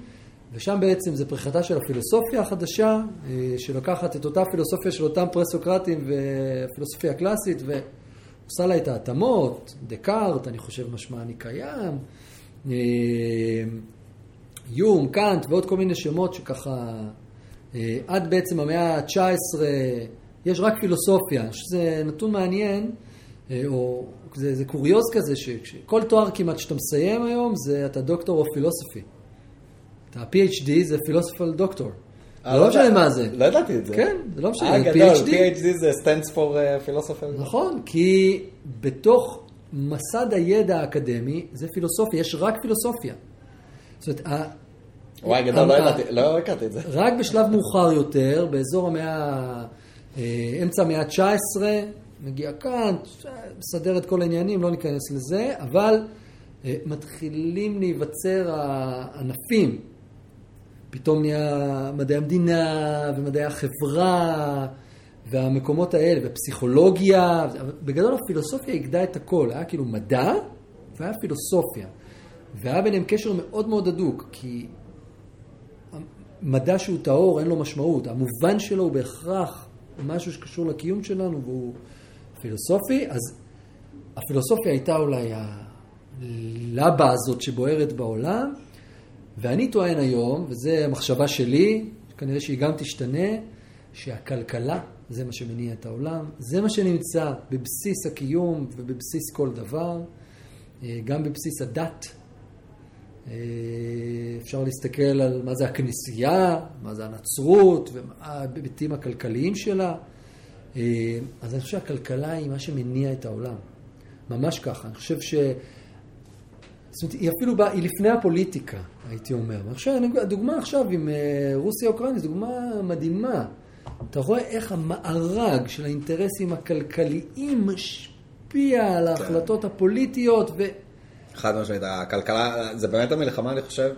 ושם בעצם זה פריחתה של הפילוסופיה החדשה, אה, שלוקחת את אותה פילוסופיה של אותם פרסוקרטים והפילוסופיה הקלאסית ועושה לה את ההתאמות, דקארט, אני חושב משמע אני קיים, אה, יום, קאנט ועוד כל מיני שמות שככה עד בעצם המאה ה-19 יש רק פילוסופיה, שזה נתון מעניין, או זה, זה קוריוז כזה, שכל תואר כמעט שאתה מסיים היום זה אתה דוקטור או פילוסופי. ה-PhD זה פילוסופל דוקטור. זה לא משנה מה זה. לא ידעתי את זה. כן, זה לא משנה, אה, גדול, PhD. PhD זה stands for uh, philosopher. נכון, כי בתוך מסד הידע האקדמי זה פילוסופיה, יש רק פילוסופיה. זאת אומרת, וואי, גדול, לא ידעתי, לא הכרתי את זה. רק בשלב מאוחר יותר, באזור המאה, אה, אמצע המאה ה-19, מגיע כאן, מסדר את כל העניינים, לא ניכנס לזה, אבל אה, מתחילים להיווצר הענפים. פתאום נהיה מדעי המדינה ומדעי החברה והמקומות האלה, ופסיכולוגיה. בגדול הפילוסופיה איגדה את הכל, היה כאילו מדע והיה פילוסופיה. והיה ביניהם קשר מאוד מאוד הדוק, כי מדע שהוא טהור אין לו משמעות, המובן שלו הוא בהכרח משהו שקשור לקיום שלנו והוא פילוסופי, אז הפילוסופיה הייתה אולי הלבה הזאת שבוערת בעולם, ואני טוען היום, וזו המחשבה שלי, כנראה שהיא גם תשתנה, שהכלכלה זה מה שמניע את העולם, זה מה שנמצא בבסיס הקיום ובבסיס כל דבר, אה, גם בבסיס הדת. אה, אפשר להסתכל על מה זה הכנסייה, מה זה הנצרות, ומה ההיבטים הכלכליים שלה. אה, אז אני חושב שהכלכלה היא מה שמניע את העולם. ממש ככה. אני חושב ש... זאת אומרת, היא אפילו באה, היא לפני הפוליטיקה, הייתי אומר. עכשיו, הדוגמה עכשיו עם אה, רוסיה-אוקראינה דוגמה מדהימה. אתה רואה איך המארג של האינטרסים הכלכליים משפיע על ההחלטות הפוליטיות, ו... חד משמעית, הכלכלה, זה באמת המלחמה, אני חושב,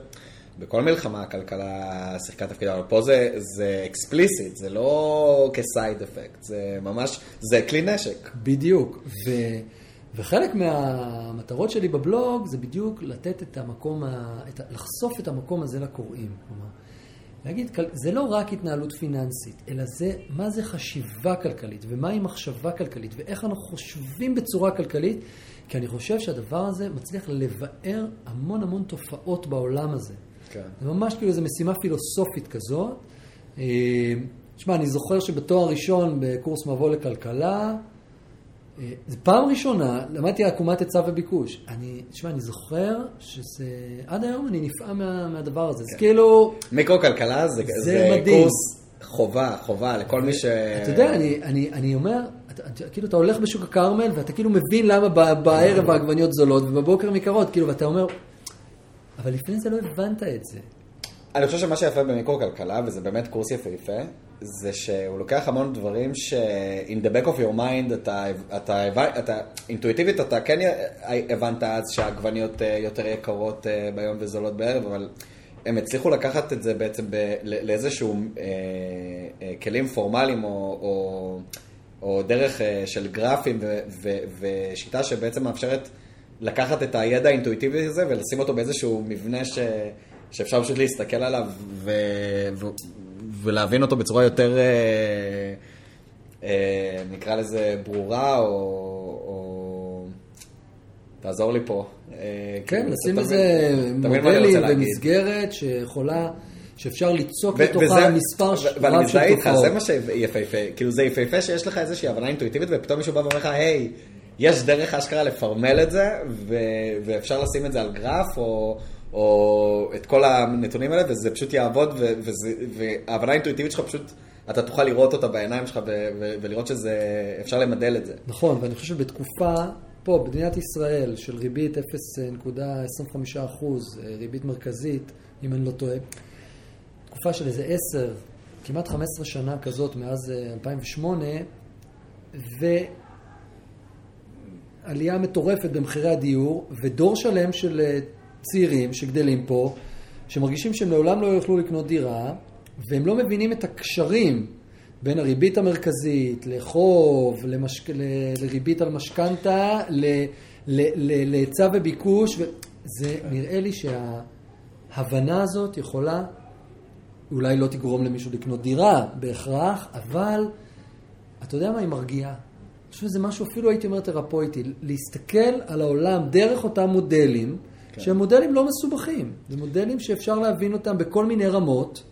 בכל מלחמה הכלכלה שיחקה תפקיד, אבל פה זה, זה אקספליסיט, זה לא כסייד אפקט, זה ממש, זה כלי נשק. בדיוק. ו... וחלק מהמטרות שלי בבלוג זה בדיוק לתת את המקום, ה... את... לחשוף את המקום הזה לקוראים. כלומר, להגיד, זה לא רק התנהלות פיננסית, אלא זה, מה זה חשיבה כלכלית, ומהי מחשבה כלכלית, ואיך אנחנו חושבים בצורה כלכלית, כי אני חושב שהדבר הזה מצליח לבאר המון המון תופעות בעולם הזה. כן. זה ממש כאילו איזו משימה פילוסופית כזאת. אה, תשמע, אני זוכר שבתואר ראשון בקורס מבוא לכלכלה, זו פעם ראשונה, למדתי עקומת היצע וביקוש. אני, תשמע, אני זוכר שזה, עד היום אני נפעם מה, מהדבר הזה. זה כאילו, מיקרו-כלכלה זה, זה זה. קורס חובה, חובה לכל מי ש... אתה יודע, אני, אני, אני אומר, אתה, אתה, כאילו אתה הולך בשוק הכרמל ואתה כאילו מבין למה ב- בערב העגבניות זולות ובבוקר הן יקרות, כאילו, ואתה אומר, אבל לפני זה לא הבנת את זה. אני חושב שמה שיפה במיקרו-כלכלה, וזה באמת קורס יפהפה, זה שהוא לוקח המון דברים ש- in the back of your mind, אתה, אתה, אתה, אינטואיטיבית אתה כן הבנת אז שהעגבניות אה, יותר יקרות אה, ביום וזולות בערב, אבל הם הצליחו לקחת את זה בעצם ב, לאיזשהו אה, אה, כלים פורמליים או, או, או דרך אה, של גרפים ו, ו, ושיטה שבעצם מאפשרת לקחת את הידע האינטואיטיבי הזה ולשים אותו באיזשהו מבנה ש... שאפשר פשוט להסתכל עליו. ו... ולהבין אותו בצורה יותר, אה, אה, נקרא לזה, ברורה, או... או... תעזור לי פה. אה, כן, כאילו, לשים אתה איזה מודלים. ומסגרת שיכולה, שאפשר ליצוק ו- לתוכה וזה- מספר ואני רב של מזדהה איתך, תופעות. זה מה שיפהפה. כאילו זה יפהפה שיש לך איזושהי הבנה אינטואיטיבית, ופתאום מישהו בא ואומר לך, היי, יש דרך אשכרה לפרמל את זה, ו- ואפשר לשים את זה על גרף, או... או את כל הנתונים האלה, וזה פשוט יעבוד, ו- וההבנה האינטואיטיבית שלך פשוט, אתה תוכל לראות אותה בעיניים שלך ו- ו- ולראות שזה, אפשר למדל את זה. נכון, ואני חושב שבתקופה, פה, במדינת ישראל, של ריבית 0.25 אחוז, אה, ריבית מרכזית, אם אני לא טועה, תקופה של איזה 10, כמעט 15 שנה כזאת מאז אה, 2008, ועלייה מטורפת במחירי הדיור, ודור שלם של אה, צעירים שגדלים פה, שמרגישים שהם לעולם לא יוכלו לקנות דירה, והם לא מבינים את הקשרים בין הריבית המרכזית לחוב, למשק... ל- לריבית על משכנתה, ל- ל- ל- להיצע וביקוש, וזה נראה לי שההבנה הזאת יכולה, אולי לא תגרום למישהו לקנות דירה בהכרח, אבל אתה יודע מה, היא מרגיעה. אני חושב שזה משהו אפילו הייתי אומר תרפויטי, להסתכל על העולם דרך אותם מודלים, כן. שהם מודלים לא מסובכים, זה מודלים שאפשר להבין אותם בכל מיני רמות,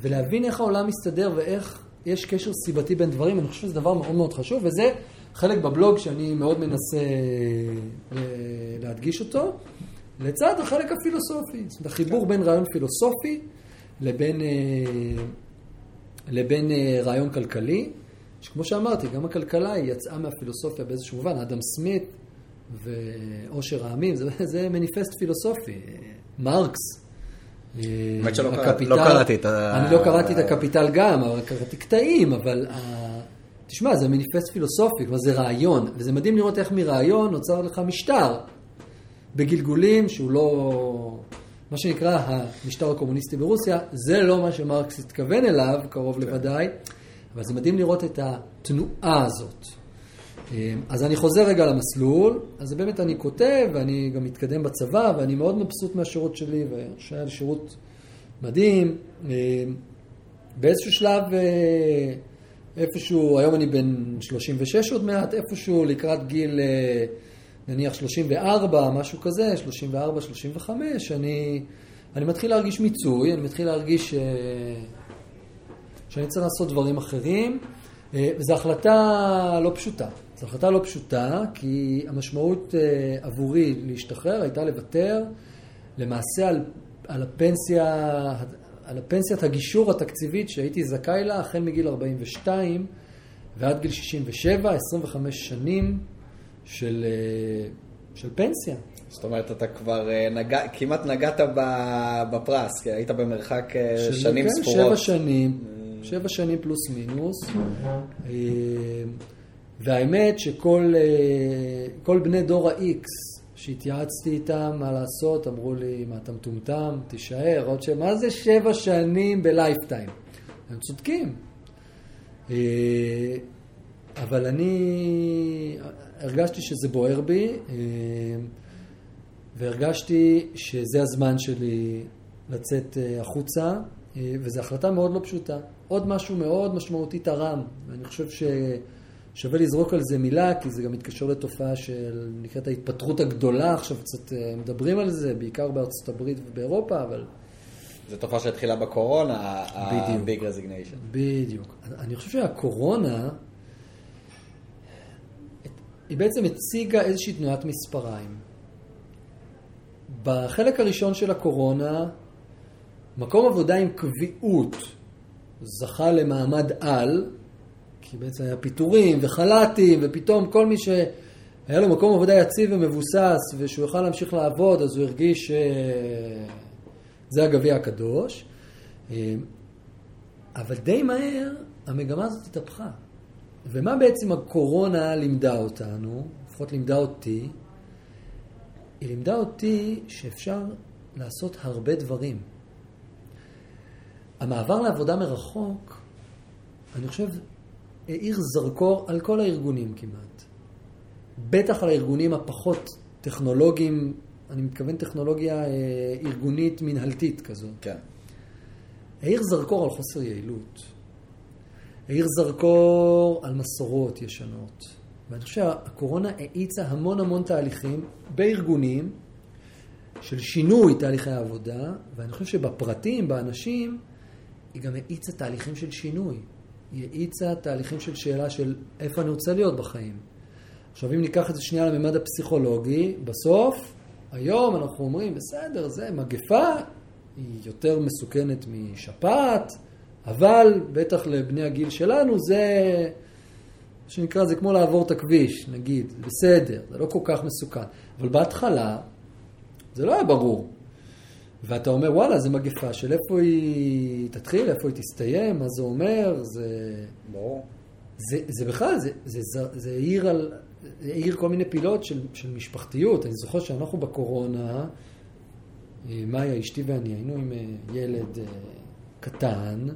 ולהבין איך העולם מסתדר ואיך יש קשר סיבתי בין דברים, אני חושב שזה דבר מאוד מאוד חשוב, וזה חלק בבלוג שאני מאוד מנסה אה, להדגיש אותו, לצד החלק הפילוסופי, זאת אומרת, החיבור בין רעיון פילוסופי לבין, אה, לבין אה, רעיון כלכלי, שכמו שאמרתי, גם הכלכלה היא יצאה מהפילוסופיה באיזשהו מובן, אדם סמית ועושר העמים, זה, זה מניפסט פילוסופי, מרקס. אה, האמת שלא הקפיטל- לא קראתי את ה- אני לא קראתי את הקפיטל גם, אבל קראתי קטעים, אבל ה- תשמע, זה מניפסט פילוסופי, כלומר זה רעיון, וזה מדהים לראות איך מרעיון נוצר לך משטר בגלגולים שהוא לא, מה שנקרא המשטר הקומוניסטי ברוסיה, זה לא מה שמרקס התכוון אליו, קרוב לוודאי, אבל זה מדהים לראות את התנועה הזאת. אז אני חוזר רגע למסלול, אז באמת אני כותב, ואני גם מתקדם בצבא, ואני מאוד מבסוט מהשירות שלי, שהיה לי שירות מדהים. באיזשהו שלב, אה, איפשהו, היום אני בן 36 עוד מעט, איפשהו לקראת גיל אה, נניח 34, משהו כזה, 34, 35, אני, אני מתחיל להרגיש מיצוי, אני מתחיל להרגיש אה, שאני צריך לעשות דברים אחרים, אה, וזו החלטה לא פשוטה. זו החלטה לא פשוטה, כי המשמעות אה, עבורי להשתחרר הייתה לוותר למעשה על, על הפנסיה, על הפנסיית הגישור התקציבית שהייתי זכאי לה החל מגיל 42 ועד גיל 67, 25 שנים של, אה, של פנסיה. זאת אומרת, אתה כבר אה, נגע, כמעט נגעת בפרס, כי היית במרחק אה, של- שנים כן, ספורות. שבע שנים, שבע שנים פלוס מינוס. אה, והאמת שכל אה, בני דור ה-X שהתייעצתי איתם מה לעשות, אמרו לי, מה אתה מטומטם, תישאר, עוד ש... מה זה שבע שנים בלייפטיים? הם צודקים. אה, אבל אני הרגשתי שזה בוער בי, והרגשתי שזה הזמן שלי לצאת החוצה, וזו החלטה מאוד לא פשוטה. עוד משהו מאוד משמעותי תרם, ואני חושב ששווה לזרוק על זה מילה, כי זה גם מתקשר לתופעה של, נקראת ההתפטרות הגדולה, עכשיו קצת אה, מדברים על זה, בעיקר בארצות הברית ובאירופה, אבל זו תופעה שהתחילה בקורונה. ה-Big Resignation. בדיוק. אני חושב שהקורונה, היא בעצם הציגה איזושהי תנועת מספריים. בחלק הראשון של הקורונה, מקום עבודה עם קביעות זכה למעמד על, כי בעצם היה פיטורים וחל"תים, ופתאום כל מי שהיה לו מקום עבודה יציב ומבוסס, ושהוא יוכל להמשיך לעבוד, אז הוא הרגיש שזה הגביע הקדוש. אבל די מהר המגמה הזאת התהפכה. ומה בעצם הקורונה לימדה אותנו, לפחות לימדה אותי? היא לימדה אותי שאפשר לעשות הרבה דברים. המעבר לעבודה מרחוק, אני חושב, האיר זרקור על כל הארגונים כמעט. בטח על הארגונים הפחות טכנולוגיים, אני מתכוון טכנולוגיה אה, ארגונית מנהלתית כזאת. כן. האיר זרקור על חוסר יעילות. האיר זרקור על מסורות ישנות. ואני חושב שהקורונה האיצה המון המון תהליכים בארגונים של שינוי תהליכי העבודה, ואני חושב שבפרטים, באנשים, היא גם האיצה תהליכים של שינוי. היא האיצה תהליכים של שאלה של איפה אני רוצה להיות בחיים. עכשיו, אם ניקח את זה שנייה לממד הפסיכולוגי, בסוף, היום אנחנו אומרים, בסדר, זה מגפה, היא יותר מסוכנת משפעת, אבל בטח לבני הגיל שלנו זה, מה שנקרא, זה כמו לעבור את הכביש, נגיד, בסדר, זה לא כל כך מסוכן. אבל בהתחלה, זה לא היה ברור. ואתה אומר, וואלה, זה מגפה של איפה היא תתחיל, איפה היא תסתיים, מה זה אומר, זה... ברור. זה, זה בכלל, זה, זה, זה, זה העיר, על, העיר כל מיני פילות של, של משפחתיות. אני זוכר שאנחנו בקורונה, אה, מאיה, אשתי ואני, היינו עם אה, ילד אה, קטן,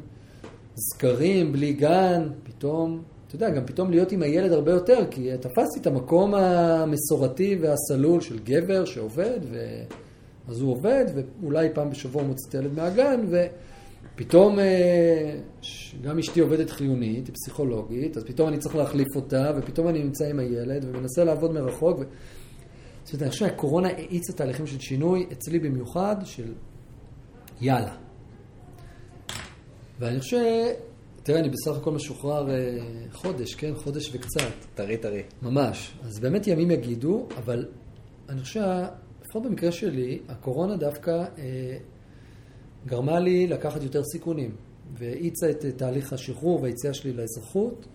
זכרים, בלי גן, פתאום, אתה יודע, גם פתאום להיות עם הילד הרבה יותר, כי תפסתי את המקום המסורתי והסלול של גבר שעובד, ו... אז הוא עובד, ואולי פעם בשבוע הוא מוציא את הילד מהגן, ופתאום אה, גם אשתי עובדת חיונית, היא פסיכולוגית, אז פתאום אני צריך להחליף אותה, ופתאום אני נמצא עם הילד ומנסה לעבוד מרחוק. ו... זאת אומרת, אני חושב שהקורונה האיצה תהליכים של שינוי, אצלי במיוחד, של יאללה. ואני חושב, תראה, אני בסך הכל משוחרר אה, חודש, כן? חודש וקצת. טרי טרי. ממש. אז באמת ימים יגידו, אבל אני חושב, לפחות במקרה שלי, הקורונה דווקא אה, גרמה לי לקחת יותר סיכונים, והאיצה את תהליך השחרור והיציאה שלי לאזרחות,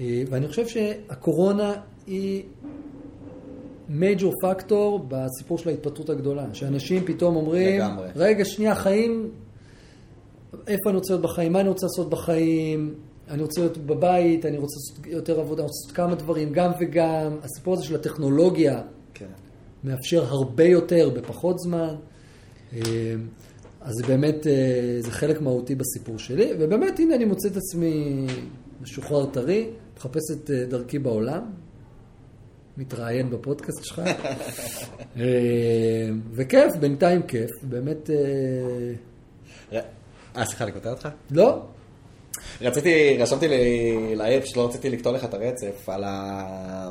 אה, ואני חושב שהקורונה היא מייג'ור פקטור בסיפור של ההתפטרות הגדולה, שאנשים פתאום אומרים, לגמרי. רגע, שנייה, חיים, איפה אני רוצה להיות בחיים, מה אני רוצה לעשות בחיים, אני רוצה להיות בבית, אני רוצה לעשות יותר עבודה, אני רוצה לעשות כמה דברים, גם וגם, הסיפור הזה של הטכנולוגיה כן. מאפשר הרבה יותר בפחות זמן. אה, אז זה באמת, אה, זה חלק מהותי בסיפור שלי, ובאמת, הנה אני מוצא את עצמי משוחרר טרי, מחפש את אה, דרכי בעולם, מתראיין בפודקאסט שלך, וכיף, בינתיים כיף, באמת, אה, סליחה, אני קוטע אותך? לא, רציתי, רשמתי לי לעיר, פשוט לא רציתי לקטוע לך את הרצף על, ה,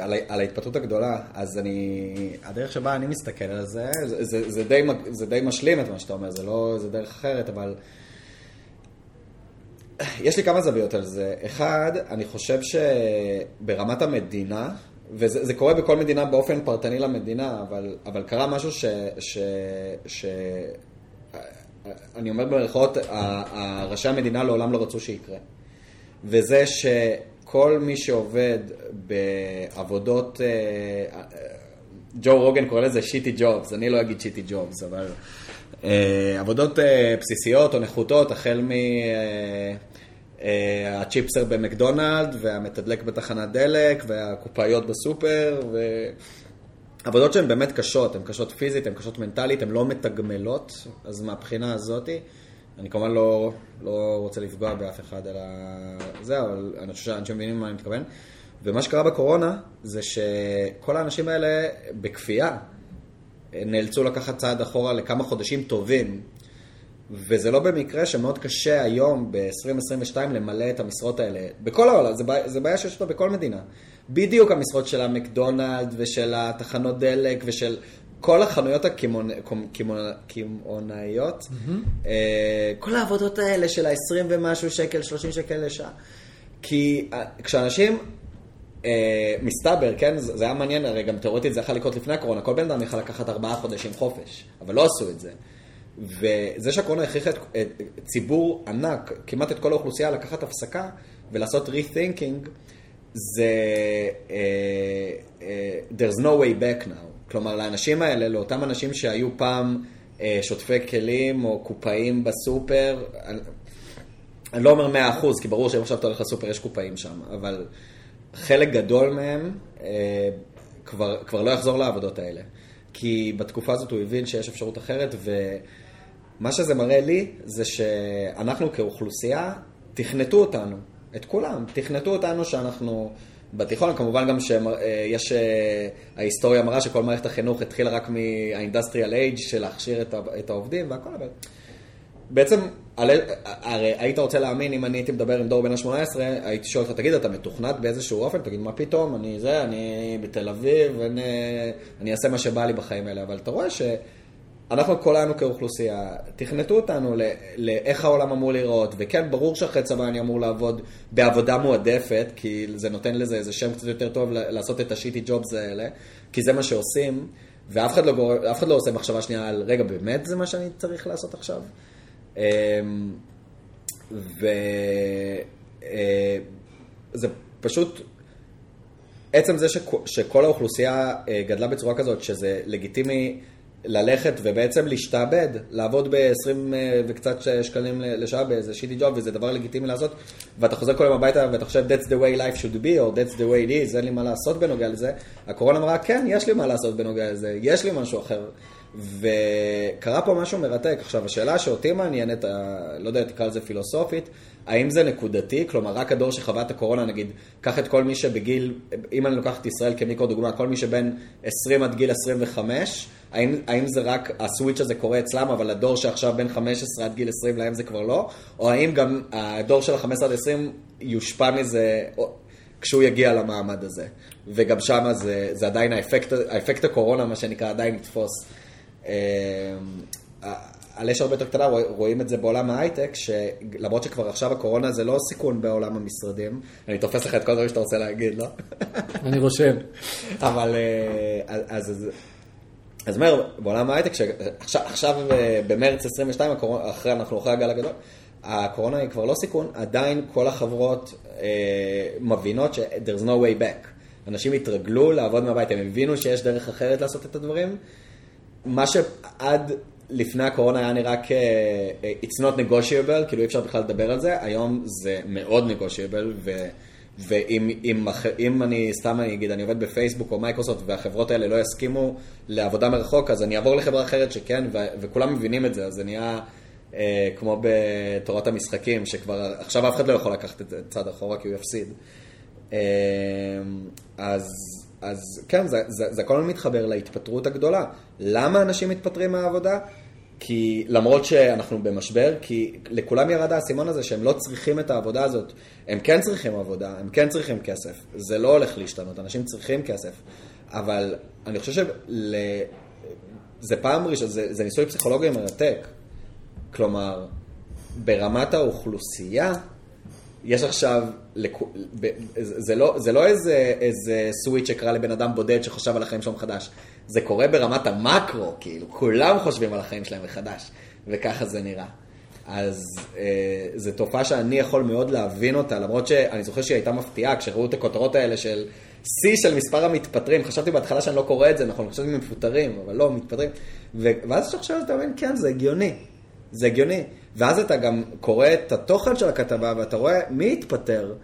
על, ה, על ההתפתחות הגדולה, אז אני, הדרך שבה אני מסתכל על זה, זה, זה, זה, די, זה די משלים את מה שאתה אומר, זה לא, זה דרך אחרת, אבל יש לי כמה זוויות על זה. אחד, אני חושב שברמת המדינה, וזה זה קורה בכל מדינה באופן פרטני למדינה, אבל, אבל קרה משהו ש... ש, ש אני אומר במרכאות, ראשי המדינה לעולם לא רצו שיקרה. וזה שכל מי שעובד בעבודות, אה, אה, ג'ו רוגן קורא לזה שיטי ג'ובס, אני לא אגיד שיטי ג'ובס, אבל אה, עבודות בסיסיות או נחותות, החל מ... הצ'יפסר במקדונלד, והמתדלק בתחנת דלק, והקופאיות בסופר, ו... עבודות שהן באמת קשות, הן קשות פיזית, הן קשות מנטלית, הן לא מתגמלות, אז מהבחינה הזאת, אני כמובן לא, לא רוצה לפגוע באף אחד על. זה, אבל אני חושב שאנשים מבינים מה אני מתכוון. ומה שקרה בקורונה, זה שכל האנשים האלה, בכפייה, נאלצו לקחת צעד אחורה לכמה חודשים טובים. וזה לא במקרה שמאוד קשה היום, ב-2022, למלא את המשרות האלה. בכל העולם, זה בעיה, זה בעיה שיש אותה בכל מדינה. בדיוק המשרות של המקדונלד ושל התחנות דלק ושל כל החנויות הקמעונאיות. אה, כל העבודות האלה של ה-20 ומשהו שקל, 30 שקל לשעה. כי אה, כשאנשים אה, מסתבר, כן, זה זה היה מעניין, הרי גם תיאורטית זה יכול לקרות לפני הקורונה, כל בן אדם יכול לקחת ארבעה חודשים חופש, אבל לא עשו את זה. וזה שהקורונה הכריחה את, את ציבור ענק, כמעט את כל האוכלוסייה, לקחת הפסקה ולעשות rethinking, זה uh, uh, there's no way back now. כלומר, לאנשים האלה, לאותם אנשים שהיו פעם uh, שוטפי כלים או קופאים בסופר, אני, אני לא אומר 100%, כי ברור שאם עכשיו אתה הולך לסופר יש קופאים שם, אבל חלק גדול מהם uh, כבר, כבר לא יחזור לעבודות האלה. כי בתקופה הזאת הוא הבין שיש אפשרות אחרת, ומה שזה מראה לי זה שאנחנו כאוכלוסייה, תכנתו אותנו, את כולם, תכנתו אותנו שאנחנו בתיכון, כמובן גם שיש, ההיסטוריה מראה שכל מערכת החינוך התחילה רק מהאינדסטריאל אייג' של להכשיר את העובדים והכל, אבל בעצם, הרי היית רוצה להאמין, אם אני הייתי מדבר עם דור בן ה-18, הייתי שואל אותך, תגיד, אתה מתוכנת באיזשהו אופן? תגיד, מה פתאום? אני זה, אני בתל אביב, אני, אני אעשה מה שבא לי בחיים האלה. אבל אתה רואה שאנחנו כולנו כאוכלוסייה, תכנתו אותנו לאיך העולם אמור להיראות, וכן, ברור שאחרי צבא אני אמור לעבוד בעבודה מועדפת, כי זה נותן לזה איזה שם קצת יותר טוב לעשות את השיטי ג'ובס האלה, כי זה מה שעושים. ואף אחד, לא גור... אחד לא עושה מחשבה שנייה על, רגע, באמת זה מה שאני צריך לעשות עכשיו? אמ, וזה פשוט, עצם זה שכ- שכל האוכלוסייה אה, גדלה בצורה כזאת, שזה לגיטימי ללכת ובעצם להשתעבד, לעבוד ב-20 וקצת שקלים לשעה באיזה שיטי ג'וב, וזה דבר לגיטימי לעשות, ואתה חוזר כל יום הביתה ואתה חושב, that's the way life should be, או that's the way it is, אין לי מה לעשות בנוגע לזה. הקורונה אמרה, כן, יש לי מה לעשות בנוגע לזה, יש לי משהו אחר. וקרה פה משהו מרתק. עכשיו, השאלה שאותי מעניינת, לא יודע, תקרא לזה פילוסופית, האם זה נקודתי? כלומר, רק הדור שחווה את הקורונה, נגיד, קח את כל מי שבגיל, אם אני לוקח את ישראל כמיקרו דוגמה, כל מי שבין 20 עד גיל 25, האם, האם זה רק, הסוויץ' הזה קורה אצלם, אבל הדור שעכשיו בין 15 עד גיל 20 להם זה כבר לא? או האם גם הדור של ה-15 עד 20 יושפע מזה או- כשהוא יגיע למעמד הזה? וגם שם זה, זה עדיין האפקט, האפקט הקורונה, מה שנקרא, עדיין יתפוס. אה, על אש הרבה יותר קטנה, רוא- רואים את זה בעולם ההייטק, שלמרות שכבר עכשיו הקורונה זה לא סיכון בעולם המשרדים, אני תופס לך את כל הדברים שאתה רוצה להגיד, לא? אני רושם. אבל אה, אז, אז אומר, בעולם ההייטק, שעכשיו עכשיו אה, במרץ 22, הקורונה, אחרי, אנחנו אחרי הגל הגדול, הקורונה היא כבר לא סיכון, עדיין כל החברות אה, מבינות ש-there's no way back. אנשים התרגלו לעבוד מהבית, הם הבינו שיש דרך אחרת לעשות את הדברים. מה שעד לפני הקורונה היה נראה כ- it's not negotiable, כאילו אי אפשר בכלל לדבר על זה, היום זה מאוד negotiable, ו... ואם אם, אם אני, סתם אני אגיד, אני עובד בפייסבוק או מייקרוסופט והחברות האלה לא יסכימו לעבודה מרחוק, אז אני אעבור לחברה אחרת שכן, ו- וכולם מבינים את זה, אז זה נהיה אה, כמו בתורת המשחקים, שכבר עכשיו אף אחד לא יכול לקחת את זה צעד אחורה כי הוא יפסיד. אה, אז, אז כן, זה, זה, זה הכל מתחבר להתפטרות הגדולה. למה אנשים מתפטרים מהעבודה? כי למרות שאנחנו במשבר, כי לכולם ירד האסימון הזה שהם לא צריכים את העבודה הזאת. הם כן צריכים עבודה, הם כן צריכים כסף. זה לא הולך להשתנות, אנשים צריכים כסף. אבל אני חושב שזה פעם ראשונה, זה, זה ניסוי פסיכולוגי מרתק. כלומר, ברמת האוכלוסייה, יש עכשיו, זה לא, זה לא איזה, איזה סוויץ' שקרה לבן אדם בודד שחושב על החיים שלו מחדש. זה קורה ברמת המקרו, כאילו, כולם חושבים על החיים שלהם מחדש, וככה זה נראה. אז אה, זו תופעה שאני יכול מאוד להבין אותה, למרות שאני זוכר שהיא הייתה מפתיעה, כשראו את הכותרות האלה של שיא של מספר המתפטרים, חשבתי בהתחלה שאני לא קורא את זה, נכון, חשבתי מפוטרים, אבל לא, מתפטרים. ואז כשאתה חושב, אתה מבין, כן, זה הגיוני. זה הגיוני. ואז אתה גם קורא את התוכן של הכתבה ואתה רואה מי התפטר.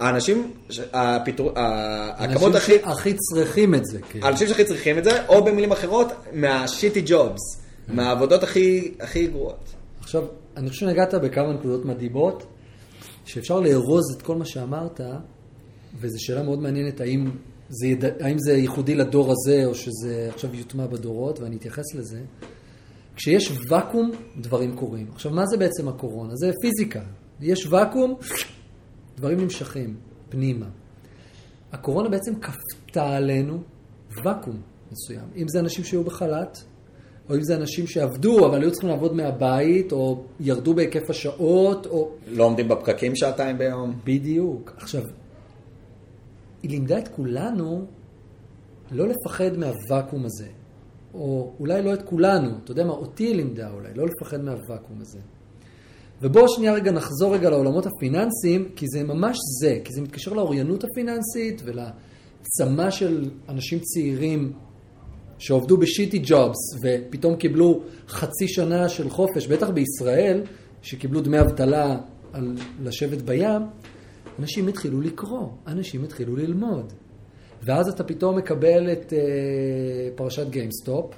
האנשים, הפיטור, הכמות הכי... אנשים שהכי צריכים את זה. כן. האנשים שהכי צריכים את זה, או במילים אחרות, מהשיטי ג'ובס, מהעבודות הכי, הכי גרועות. עכשיו, אני חושב שנגעת בכמה נקודות מדהימות, שאפשר לארוז את כל מה שאמרת, וזו שאלה מאוד מעניינת, האם זה, יד... האם זה ייחודי לדור הזה, או שזה עכשיו יוטמע בדורות, ואני אתייחס לזה. כשיש ואקום, דברים קורים. עכשיו, מה זה בעצם הקורונה? זה פיזיקה. יש ואקום, דברים נמשכים פנימה. הקורונה בעצם כפתה עלינו ואקום מסוים. אם זה אנשים שהיו בחל"ת, או אם זה אנשים שעבדו, אבל היו צריכים לעבוד מהבית, או ירדו בהיקף השעות, או... לא עומדים בפקקים שעתיים ביום. בדיוק. עכשיו, היא לימדה את כולנו לא לפחד מהוואקום הזה. או אולי לא את כולנו, אתה יודע מה, אותי היא לימדה אולי, לא לפחד מהוואקום הזה. ובואו שנייה רגע נחזור רגע לעולמות הפיננסיים, כי זה ממש זה, כי זה מתקשר לאוריינות הפיננסית ולצמא של אנשים צעירים שעובדו בשיטי ג'ובס ופתאום קיבלו חצי שנה של חופש, בטח בישראל, שקיבלו דמי אבטלה על לשבת בים, אנשים התחילו לקרוא, אנשים התחילו ללמוד. ואז אתה פתאום מקבל את uh, פרשת גיימסטופ,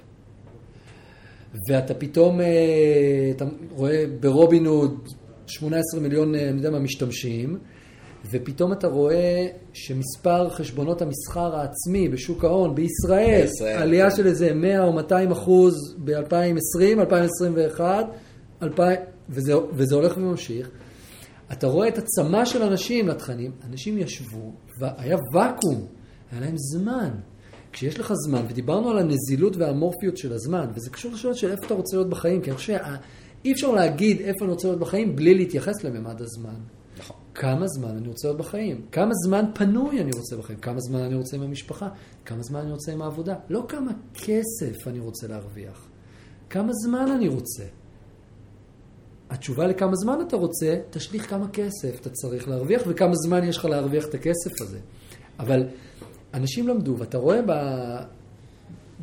ואתה פתאום, uh, אתה רואה ברובין הוד 18 מיליון, uh, אני יודע מה, משתמשים, ופתאום אתה רואה שמספר חשבונות המסחר העצמי בשוק ההון בישראל, בישראל. עלייה של איזה 100 או 200 אחוז ב-2020, 2021, 2000, וזה, וזה הולך וממשיך. אתה רואה את הצמא של אנשים לתכנים, אנשים ישבו, והיה ואקום. היה להם זמן. כשיש לך זמן, ודיברנו על הנזילות והאמורפיות של הזמן, וזה קשור לשאלות של איפה אתה רוצה להיות בחיים, כי אני חושב שאי אפשר להגיד איפה אני רוצה להיות בחיים בלי להתייחס לממד הזמן. נכון. כמה זמן אני רוצה להיות בחיים? כמה זמן פנוי אני רוצה בחיים? כמה זמן אני רוצה עם המשפחה? כמה זמן אני רוצה עם העבודה? לא כמה כסף אני רוצה להרוויח, כמה זמן אני רוצה. התשובה לכמה זמן אתה רוצה, תשליך כמה כסף אתה צריך להרוויח וכמה זמן יש לך להרוויח את הכסף הזה. אבל אנשים למדו, ואתה רואה ב...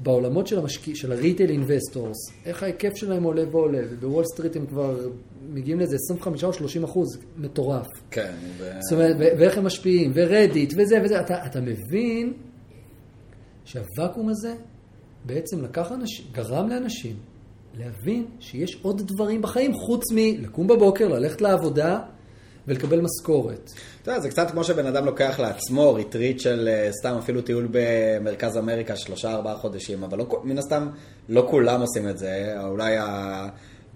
בעולמות של, המשקיע, של ה retail investors, איך ההיקף שלהם עולה ועולה, ובוול סטריט הם כבר מגיעים לאיזה 25 או 30 אחוז, מטורף. כן. ו... זאת אומרת, ו- ואיך הם משפיעים, ורדיט, וזה וזה, אתה, אתה מבין שהוואקום הזה בעצם לקח אנשים, גרם לאנשים להבין שיש עוד דברים בחיים חוץ מלקום בבוקר, ללכת לעבודה, ולקבל משכורת. אתה יודע, זה קצת כמו שבן אדם לוקח לעצמו retreat של אה, סתם אפילו טיול במרכז אמריקה שלושה ארבעה חודשים, אבל לא, מן הסתם לא כולם עושים את זה, אולי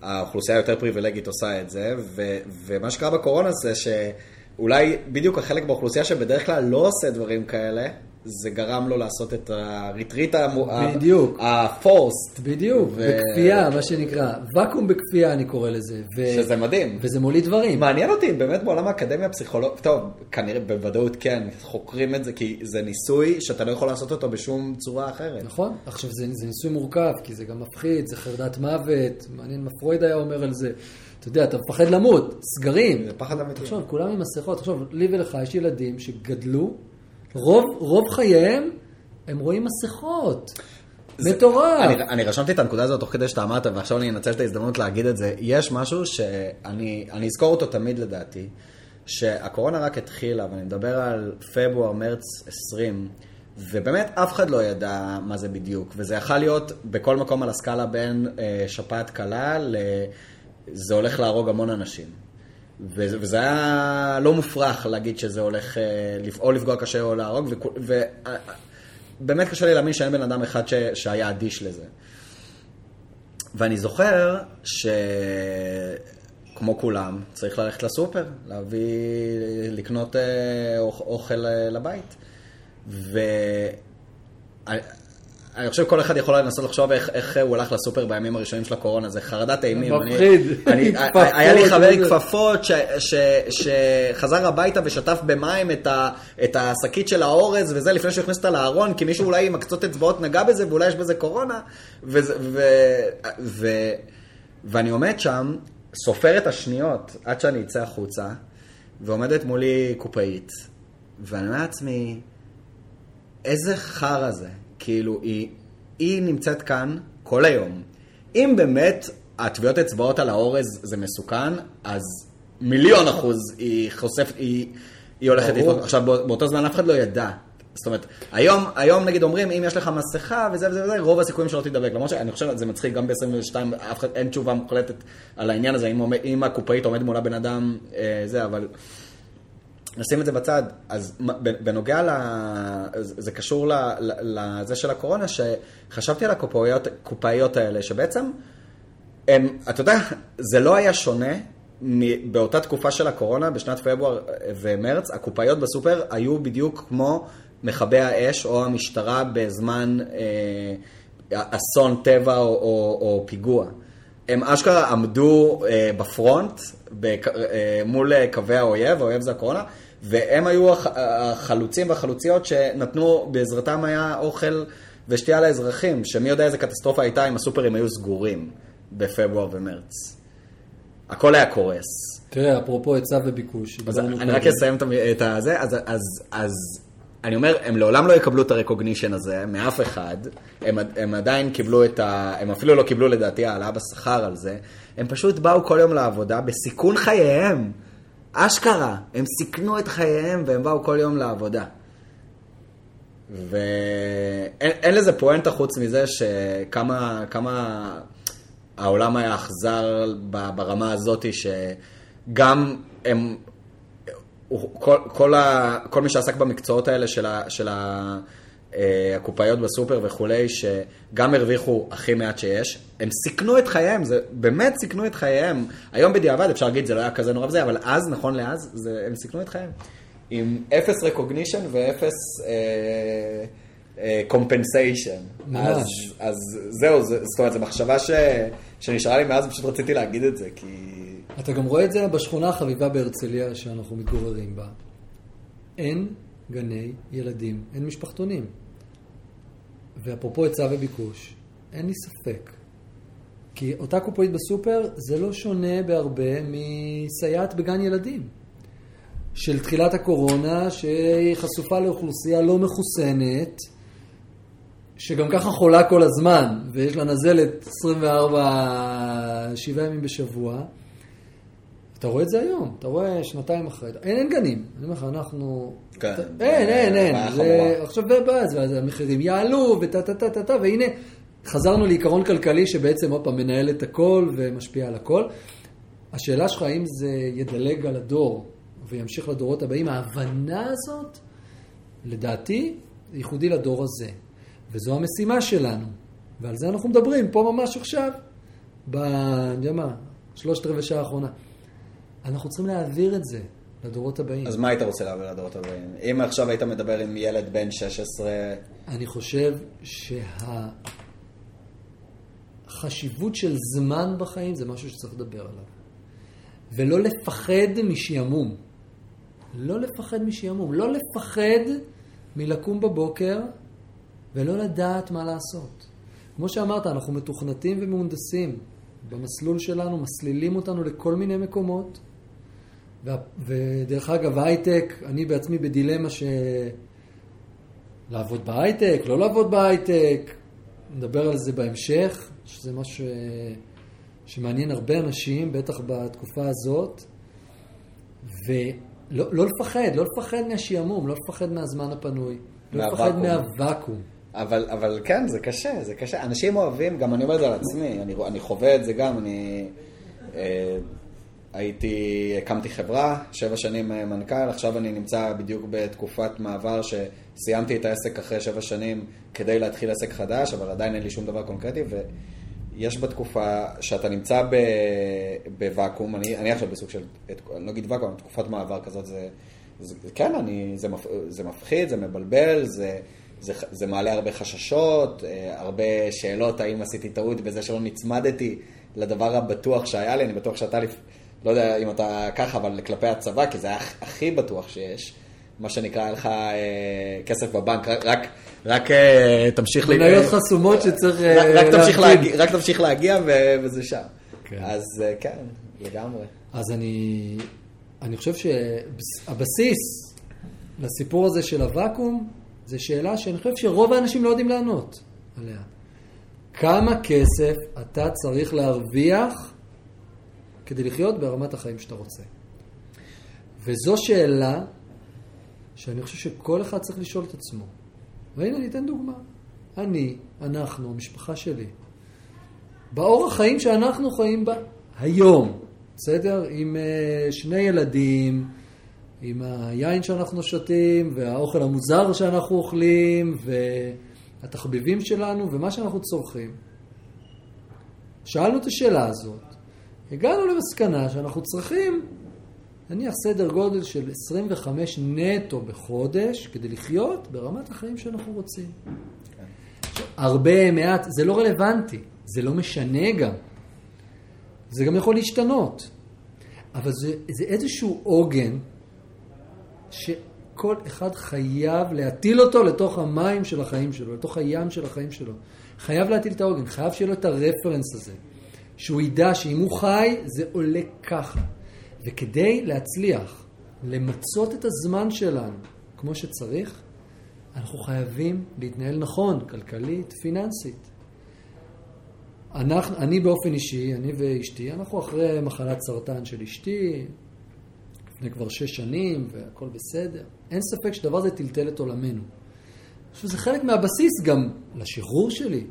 האוכלוסייה היותר פריבילגית עושה את זה, ו, ומה שקרה בקורונה זה שאולי בדיוק החלק באוכלוסייה שבדרך כלל לא עושה דברים כאלה, זה גרם לו לעשות את הריטריט בדיוק. הפורסט. בדיוק, ו- בכפייה, מה שנקרא. ואקום בכפייה אני קורא לזה. ו- שזה מדהים. וזה מוליד דברים. מעניין אותי, באמת בעולם האקדמיה הפסיכולוג... טוב, כנראה בוודאות כן, חוקרים את זה, כי זה ניסוי שאתה לא יכול לעשות אותו בשום צורה אחרת. נכון? עכשיו, זה, זה ניסוי מורכב, כי זה גם מפחיד, זה חרדת מוות, מעניין מה פרויד היה אומר על זה. אתה יודע, אתה מפחד למות, סגרים. זה פחד אמיתי. תחשוב, כולם עם מסכות. תחשוב, לי ולך יש ילדים שגדלו, רוב, רוב חייהם הם רואים מסכות. מטורף. אני, אני רשמתי את הנקודה הזאת תוך כדי שאתה אמרת, ועכשיו אני אנצל את ההזדמנות להגיד את זה. יש משהו שאני אני אזכור אותו תמיד לדעתי, שהקורונה רק התחילה, ואני מדבר על פברואר, מרץ 20, ובאמת אף אחד לא ידע מה זה בדיוק, וזה יכול להיות בכל מקום על הסקאלה בין אה, שפעת קלה ל... זה הולך להרוג המון אנשים. וזה, היה לא מופרך להגיד שזה הולך אה, או לפגוע קשה או להרוג, וכו- ו... אה, באמת קשה לי להאמין שאין בן אדם אחד ש... שהיה אדיש לזה. ואני זוכר שכמו כולם, צריך ללכת לסופר, להביא, לקנות אה, אוכ- אוכל אה, לבית. ואני אני חושב שכל אחד יכול לנסות לחשוב איך, איך הוא הלך לסופר בימים הראשונים של הקורונה, זה חרדת אימים. אני- מפחיד. אני, כפפות, היה לי חבר עם וזה. כפפות ש, ש, שחזר הביתה ושטף במים את, ה, את השקית של האורז וזה לפני שהוא הכניס אותה לארון, כי מישהו אולי עם הקצות אצבעות נגע בזה ואולי יש בזה קורונה. וזה- ו, ו, ואני עומד שם, סופר את השניות עד שאני אצא החוצה, ועומדת מולי קופאית, ואני אומר לעצמי, איזה חרא זה. כאילו, היא, היא נמצאת כאן כל היום. אם באמת הטביעות אצבעות על האורז זה מסוכן, אז מיליון אחוז היא חושפת, היא, היא הולכת. לתפוס. עכשיו, בא- באותו זמן אף אחד לא ידע. זאת אומרת, היום, היום נגיד אומרים, אם יש לך מסכה וזה וזה וזה, רוב הסיכויים שלא תדבק. למרות שאני חושב שזה מצחיק, גם ב-22, אף אחד, אין תשובה מוחלטת על העניין הזה, אם, אם הקופאית עומד מולה בן אדם, אה, זה, אבל... נשים את זה בצד, אז בנוגע ל... זה קשור לזה של הקורונה, שחשבתי על הקופאיות קופאיות האלה, שבעצם, הם, אתה יודע, זה לא היה שונה באותה תקופה של הקורונה, בשנת פברואר ומרץ, הקופאיות בסופר היו בדיוק כמו מכבי האש או המשטרה בזמן אה, אסון טבע או, או, או פיגוע. הם אשכרה עמדו אה, בפרונט בק, אה, מול אה, קווי האויב, האויב זה הקורונה, והם היו הח, החלוצים והחלוציות שנתנו, בעזרתם היה אוכל ושתייה לאזרחים, שמי יודע איזה קטסטרופה הייתה אם הסופרים היו סגורים בפברואר ומרץ. הכל היה קורס. תראה, אפרופו היצע וביקוש. אז אני רק. אסיים את הזה, אז, אז, אז אני אומר, הם לעולם לא יקבלו את הרקוגנישן הזה מאף אחד, הם, הם עדיין קיבלו את ה... הם אפילו לא קיבלו לדעתי העלאה בשכר על זה, הם פשוט באו כל יום לעבודה בסיכון חייהם. אשכרה, הם סיכנו את חייהם והם באו כל יום לעבודה. ואין אין לזה פואנטה חוץ מזה שכמה כמה העולם היה אכזר ברמה הזאת שגם הם, כל, כל, ה, כל מי שעסק במקצועות האלה של, ה, של ה, הקופאיות בסופר וכולי, שגם הרוויחו הכי מעט שיש, הם סיכנו את חייהם, זה באמת סיכנו את חייהם. היום בדיעבד אפשר להגיד זה לא היה כזה נורא וזה, אבל אז, נכון לאז, זה, הם סיכנו את חייהם. עם אפס recognition ואפס קומפנסיישן. ממש. אז, אז זהו, זה, זאת אומרת, זו מחשבה ש, שנשארה לי מאז, פשוט רציתי להגיד את זה, כי... אתה גם רואה את זה בשכונה החביבה בהרצליה שאנחנו מתגוררים בה. אין גני ילדים, אין משפחתונים. ואפרופו היצע וביקוש, אין לי ספק. כי אותה קופאית בסופר זה לא שונה בהרבה מסייעת בגן ילדים. של תחילת הקורונה, שהיא חשופה לאוכלוסייה לא מחוסנת, שגם ככה חולה כל הזמן, ויש לה נזלת 24, 7 ימים בשבוע. אתה רואה את זה היום, אתה רואה שנתיים אחרי, אין, אין גנים, אני אומר לך, אנחנו... כן, אתה, אין, אין, אין, זה. עכשיו ואז המחירים יעלו, וטה טה טה טה טה, והנה, חזרנו לעיקרון כלכלי שבעצם, עוד פעם, מנהל את הכל ומשפיע על הכל. השאלה שלך, האם זה ידלג על הדור וימשיך לדורות הבאים, ההבנה הזאת, לדעתי, ייחודי לדור הזה. וזו המשימה שלנו, ועל זה אנחנו מדברים פה ממש עכשיו, ב... אני יודע מה, שלושת רבעי שעה האחרונה. אנחנו צריכים להעביר את זה. לדורות הבאים. אז מה היית רוצה להעביר לדורות הבאים? אם עכשיו היית מדבר עם ילד בן 16... אני חושב שהחשיבות של זמן בחיים זה משהו שצריך לדבר עליו. ולא לפחד משעמום. לא לפחד משעמום. לא לפחד מלקום בבוקר ולא לדעת מה לעשות. כמו שאמרת, אנחנו מתוכנתים ומהונדסים. במסלול שלנו מסלילים אותנו לכל מיני מקומות. ודרך אגב, הייטק, אני בעצמי בדילמה ש... לעבוד בהייטק, לא לעבוד בהייטק, נדבר על זה בהמשך, שזה משהו ש... שמעניין הרבה אנשים, בטח בתקופה הזאת, ולא לא לפחד, לא לפחד מהשעמום, לא לפחד מהזמן הפנוי, לא לפחד מהוואקום. אבל, אבל כן, זה קשה, זה קשה. אנשים אוהבים, גם אני אומר את זה על עצמי, אני, אני חווה את זה גם, אני אה, הייתי, הקמתי חברה, שבע שנים אה, מנכ"ל, עכשיו אני נמצא בדיוק בתקופת מעבר שסיימתי את העסק אחרי שבע שנים כדי להתחיל עסק חדש, אבל עדיין אין לי שום דבר קונקרטי, ויש בתקופה שאתה נמצא בוואקום, אני, אני עכשיו בסוג של, אני לא אגיד ואקום, תקופת מעבר כזאת, זה, זה כן, אני, זה, מפ, זה מפחיד, זה מבלבל, זה... זה, זה מעלה הרבה חששות, אה, הרבה שאלות, האם עשיתי טעות בזה שלא נצמדתי לדבר הבטוח שהיה לי, אני בטוח שאתה, לא יודע אם אתה ככה, אבל כלפי הצבא, כי זה היה הכי בטוח שיש. מה שנקרא, היה לך אה, כסף בבנק, רק, רק, רק אה, תמשיך... מניות חסומות שצריך רק, רק, תמשיך להגיע, רק תמשיך להגיע ו, וזה שם. כן. אז כן, לגמרי. אז אני, אני חושב שהבסיס לסיפור הזה של הוואקום, זו שאלה שאני חושב שרוב האנשים לא יודעים לענות עליה. כמה כסף אתה צריך להרוויח כדי לחיות ברמת החיים שאתה רוצה? וזו שאלה שאני חושב שכל אחד צריך לשאול את עצמו. והנה אני אתן דוגמה. אני, אנחנו, המשפחה שלי, באורח חיים שאנחנו חיים בה היום, בסדר? עם uh, שני ילדים, עם היין שאנחנו שותים, והאוכל המוזר שאנחנו אוכלים, והתחביבים שלנו, ומה שאנחנו צורכים. שאלנו את השאלה הזאת, הגענו למסקנה שאנחנו צריכים, נניח סדר גודל של 25 נטו בחודש, כדי לחיות ברמת החיים שאנחנו רוצים. הרבה, מעט, זה לא רלוונטי, זה לא משנה גם. זה גם יכול להשתנות. אבל זה, זה איזשהו עוגן שכל אחד חייב להטיל אותו לתוך המים של החיים שלו, לתוך הים של החיים שלו. חייב להטיל את העוגן, חייב שיהיה לו את הרפרנס הזה. שהוא ידע שאם הוא חי, זה עולה ככה. וכדי להצליח למצות את הזמן שלנו כמו שצריך, אנחנו חייבים להתנהל נכון, כלכלית, פיננסית. אנחנו, אני באופן אישי, אני ואשתי, אנחנו אחרי מחלת סרטן של אשתי, לפני כבר שש שנים, והכל בסדר. אין ספק שדבר הזה טלטל את עולמנו. עכשיו, זה חלק מהבסיס גם לשחרור שלי.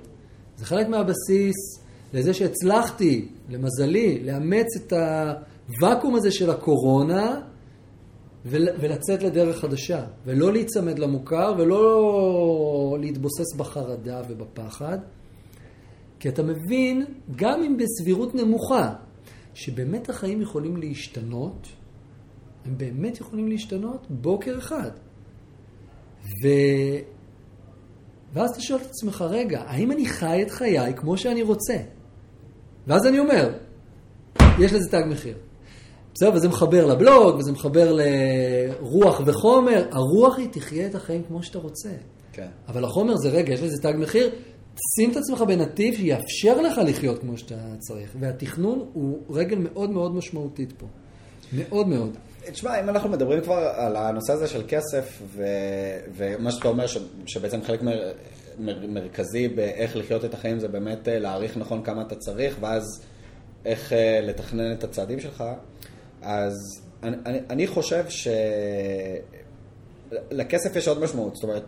זה חלק מהבסיס לזה שהצלחתי, למזלי, לאמץ את הוואקום הזה של הקורונה ולצאת לדרך חדשה. ולא להיצמד למוכר ולא להתבוסס בחרדה ובפחד. כי אתה מבין, גם אם בסבירות נמוכה, שבאמת החיים יכולים להשתנות, הם באמת יכולים להשתנות בוקר אחד. ו... ואז אתה שואל את עצמך, רגע, האם אני חי את חיי כמו שאני רוצה? ואז אני אומר, יש לזה תג מחיר. בסדר, וזה מחבר לבלוג, וזה מחבר לרוח וחומר. הרוח היא תחיה את החיים כמו שאתה רוצה. כן. אבל החומר זה, רגע, יש לזה תג מחיר, שים את עצמך בנתיב שיאפשר לך לחיות כמו שאתה צריך. והתכנון הוא רגל מאוד מאוד משמעותית פה. מאוד מאוד. תשמע, אם אנחנו מדברים כבר על הנושא הזה של כסף, ו... ומה שאתה אומר, ש... שבעצם חלק מר... מר... מרכזי באיך לחיות את החיים זה באמת אה, להעריך נכון כמה אתה צריך, ואז איך אה, לתכנן את הצעדים שלך, אז אני, אני, אני חושב שלכסף יש עוד משמעות, זאת אומרת,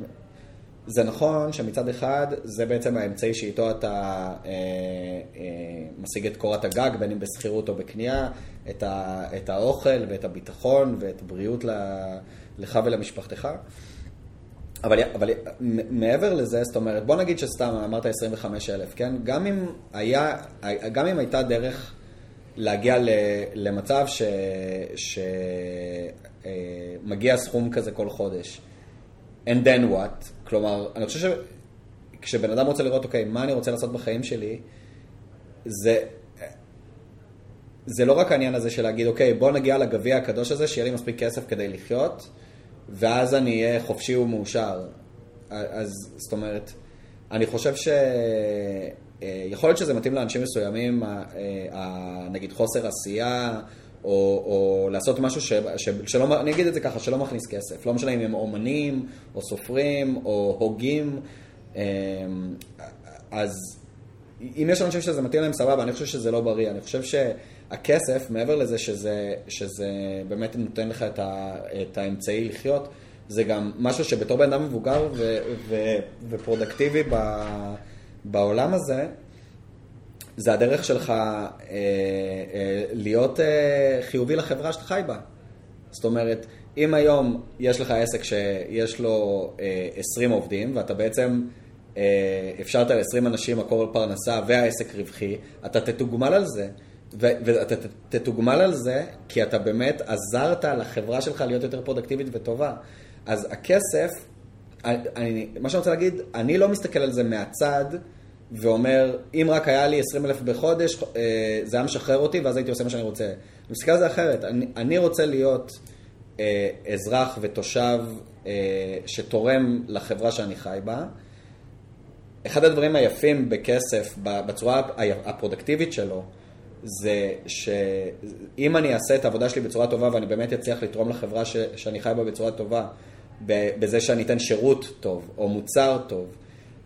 זה נכון שמצד אחד זה בעצם האמצעי שאיתו אתה אה, אה, משיג את קורת הגג, בין אם בשכירות או בקנייה, את, ה, את האוכל ואת הביטחון ואת הבריאות לך ולמשפחתך. אבל, אבל מעבר לזה, זאת אומרת, בוא נגיד שסתם אמרת 25 אלף, כן? גם אם, היה, גם אם הייתה דרך להגיע למצב שמגיע סכום כזה כל חודש. And then what? כלומר, אני חושב שכשבן אדם רוצה לראות, אוקיי, מה אני רוצה לעשות בחיים שלי, זה, זה לא רק העניין הזה של להגיד, אוקיי, בוא נגיע לגביע הקדוש הזה, שיהיה לי מספיק כסף כדי לחיות, ואז אני אהיה חופשי ומאושר. אז זאת אומרת, אני חושב ש... אה, יכול להיות שזה מתאים לאנשים מסוימים, אה, נגיד חוסר עשייה, או, או לעשות משהו ש, ש, שלא, אני אגיד את זה ככה, שלא מכניס כסף. לא משנה אם הם אומנים, או סופרים, או הוגים. אה, אז אם יש אנשים שזה מתאים להם, סבבה, אני חושב שזה לא בריא. אני חושב שהכסף, מעבר לזה שזה, שזה באמת נותן לך את, ה, את האמצעי לחיות, זה גם משהו שבתור בן אדם מבוגר ו, ו, ופרודקטיבי ב, בעולם הזה, זה הדרך שלך אה, אה, להיות אה, חיובי לחברה שאתה חי בה. זאת אומרת, אם היום יש לך עסק שיש לו אה, 20 עובדים, ואתה בעצם אה, אפשרת ל-20 אנשים מקור פרנסה והעסק רווחי, אתה תתוגמל על זה. ואתה תתוגמל על זה כי אתה באמת עזרת לחברה שלך להיות יותר פרודקטיבית וטובה. אז הכסף, אני, מה שאני רוצה להגיד, אני לא מסתכל על זה מהצד ואומר, אם רק היה לי 20 אלף בחודש, אה, זה היה משחרר אותי ואז הייתי עושה מה שאני רוצה. אני מסתכל על זה אחרת, אני, אני רוצה להיות אה, אזרח ותושב אה, שתורם לחברה שאני חי בה. אחד הדברים היפים בכסף, בצורה הפרודקטיבית שלו, זה שאם אני אעשה את העבודה שלי בצורה טובה ואני באמת אצליח לתרום לחברה ש, שאני חי בה בצורה טובה, בזה שאני אתן שירות טוב או מוצר טוב,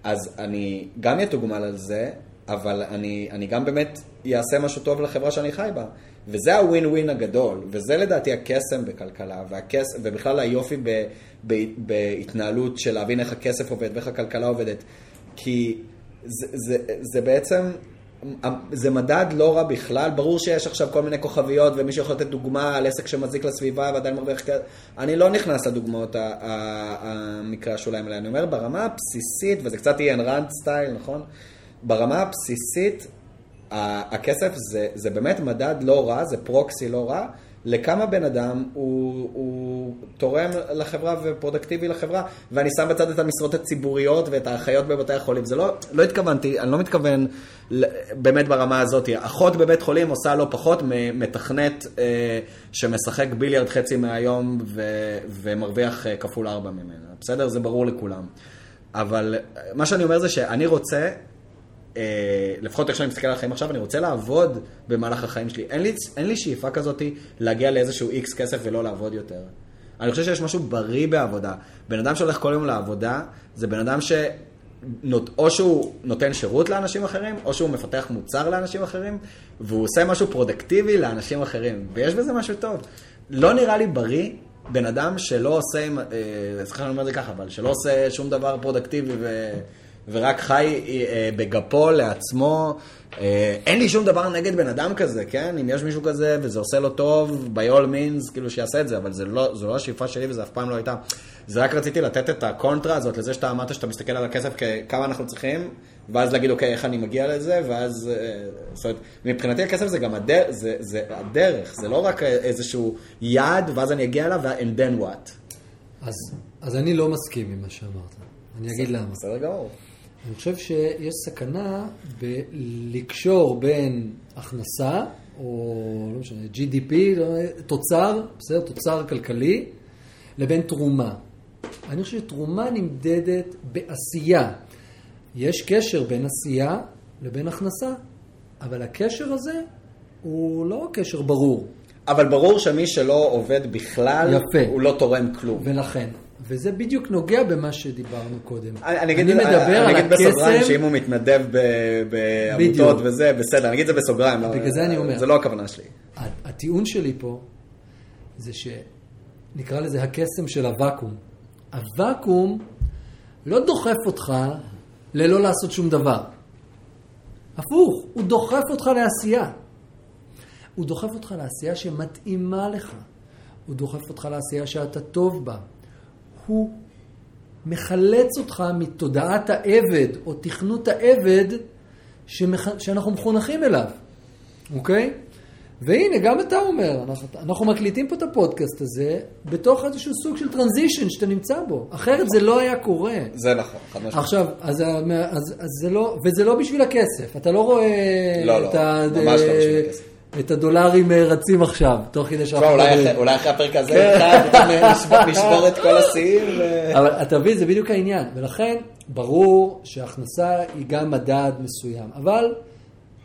אז אני גם יתוגמל על זה, אבל אני, אני גם באמת אעשה משהו טוב לחברה שאני חי בה. וזה הווין ווין הגדול, וזה לדעתי הקסם בכלכלה, והקס, ובכלל היופי ב, ב, בהתנהלות של להבין איך הכסף עובד ואיך הכלכלה עובדת. כי זה, זה, זה בעצם זה מדד לא רע בכלל, ברור שיש עכשיו כל מיני כוכביות ומישהו יכול לתת דוגמה על עסק שמזיק לסביבה ועדיין מרוויח כסף, אני לא נכנס לדוגמאות המקרה השוליים האלה, אני אומר ברמה הבסיסית, וזה קצת יהיה אנרנד סטייל, נכון? ברמה הבסיסית, הכסף זה, זה באמת מדד לא רע, זה פרוקסי לא רע, לכמה בן אדם הוא, הוא תורם לחברה ופרודקטיבי לחברה, ואני שם בצד את המשרות הציבוריות ואת האחיות בבתי החולים. זה לא, לא התכוונתי, אני לא מתכוון באמת ברמה הזאת. אחות בבית חולים עושה לא פחות מתכנת אה, שמשחק ביליארד חצי מהיום ו, ומרוויח אה, כפול ארבע ממנה. בסדר? זה ברור לכולם. אבל מה שאני אומר זה שאני רוצה אה, לפחות איך שאני מסתכל על החיים עכשיו, אני רוצה לעבוד במהלך החיים שלי. אין לי, אין לי שאיפה כזאת להגיע לאיזשהו איקס כסף ולא לעבוד יותר. אני חושב שיש משהו בריא בעבודה. בן אדם שהולך כל יום לעבודה, זה בן אדם ש... או שהוא נותן שירות לאנשים אחרים, או שהוא מפתח מוצר לאנשים אחרים, והוא עושה משהו פרודקטיבי לאנשים אחרים, ויש בזה משהו טוב. לא נראה לי בריא בן אדם שלא עושה, אה, סליחה אני אומר את זה ככה, אבל שלא עושה שום דבר פרודקטיבי ו... ורק חי אה, בגפו לעצמו. אה, אין לי שום דבר נגד בן אדם כזה, כן? אם יש מישהו כזה וזה עושה לו טוב, by all means, כאילו שיעשה את זה, אבל זה לא, זו לא השאיפה שלי וזה אף פעם לא הייתה. זה רק רציתי לתת את הקונטרה הזאת לזה שאתה אמרת שאתה מסתכל על הכסף כמה אנחנו צריכים, ואז להגיד, אוקיי, איך אני מגיע לזה, ואז... אה, זאת אומרת, מבחינתי הכסף זה גם הדר, זה, זה הדרך, זה לא רק איזשהו יעד, ואז אני אגיע אליו, and then what. אז, אז אני לא מסכים עם מה שאמרת. אני אגיד למה. בסדר גמור. אני חושב שיש סכנה בלקשור בין הכנסה, או לא משנה, GDP, תוצר, בסדר, תוצר כלכלי, לבין תרומה. אני חושב שתרומה נמדדת בעשייה. יש קשר בין עשייה לבין הכנסה, אבל הקשר הזה הוא לא קשר ברור. אבל ברור שמי שלא עובד בכלל, יפה. הוא לא תורם כלום. ולכן, וזה בדיוק נוגע במה שדיברנו קודם. אני, אני, אני מדבר אני, על אגיד הקסם... בסוגריים שאם הוא מתנדב בעמותות וזה, בסדר, אני אגיד את זה בסוגריים. בגלל לא, זה אני אומר. זה לא הכוונה שלי. הטיעון שלי פה זה שנקרא לזה הקסם של הוואקום. הוואקום לא דוחף אותך ללא לעשות שום דבר. הפוך, הוא דוחף אותך לעשייה. הוא דוחף אותך לעשייה שמתאימה לך. הוא דוחף אותך לעשייה שאתה טוב בה. הוא מחלץ אותך מתודעת העבד או תכנות העבד שמח... שאנחנו מחונכים אליו, אוקיי? והנה, גם אתה אומר, אנחנו, אנחנו מקליטים פה את הפודקאסט הזה בתוך איזשהו סוג של טרנזישן שאתה נמצא בו. אחרת זה לא היה קורה. זה נכון, חד משמעית. עכשיו, אז, אז, אז זה לא, וזה לא בשביל הכסף. אתה לא רואה לא, לא, את, ה, ממש לא בשביל הכסף. את הדולרים אה, רצים עכשיו, תוך כדי שאנחנו... אולי. אחרי- הפרק הזה, איתך, פתאום נשבור- את כל השיאים. אבל אתה מבין, זה בדיוק העניין. ולכן, ברור שהכנסה היא גם מדד מסוים. אבל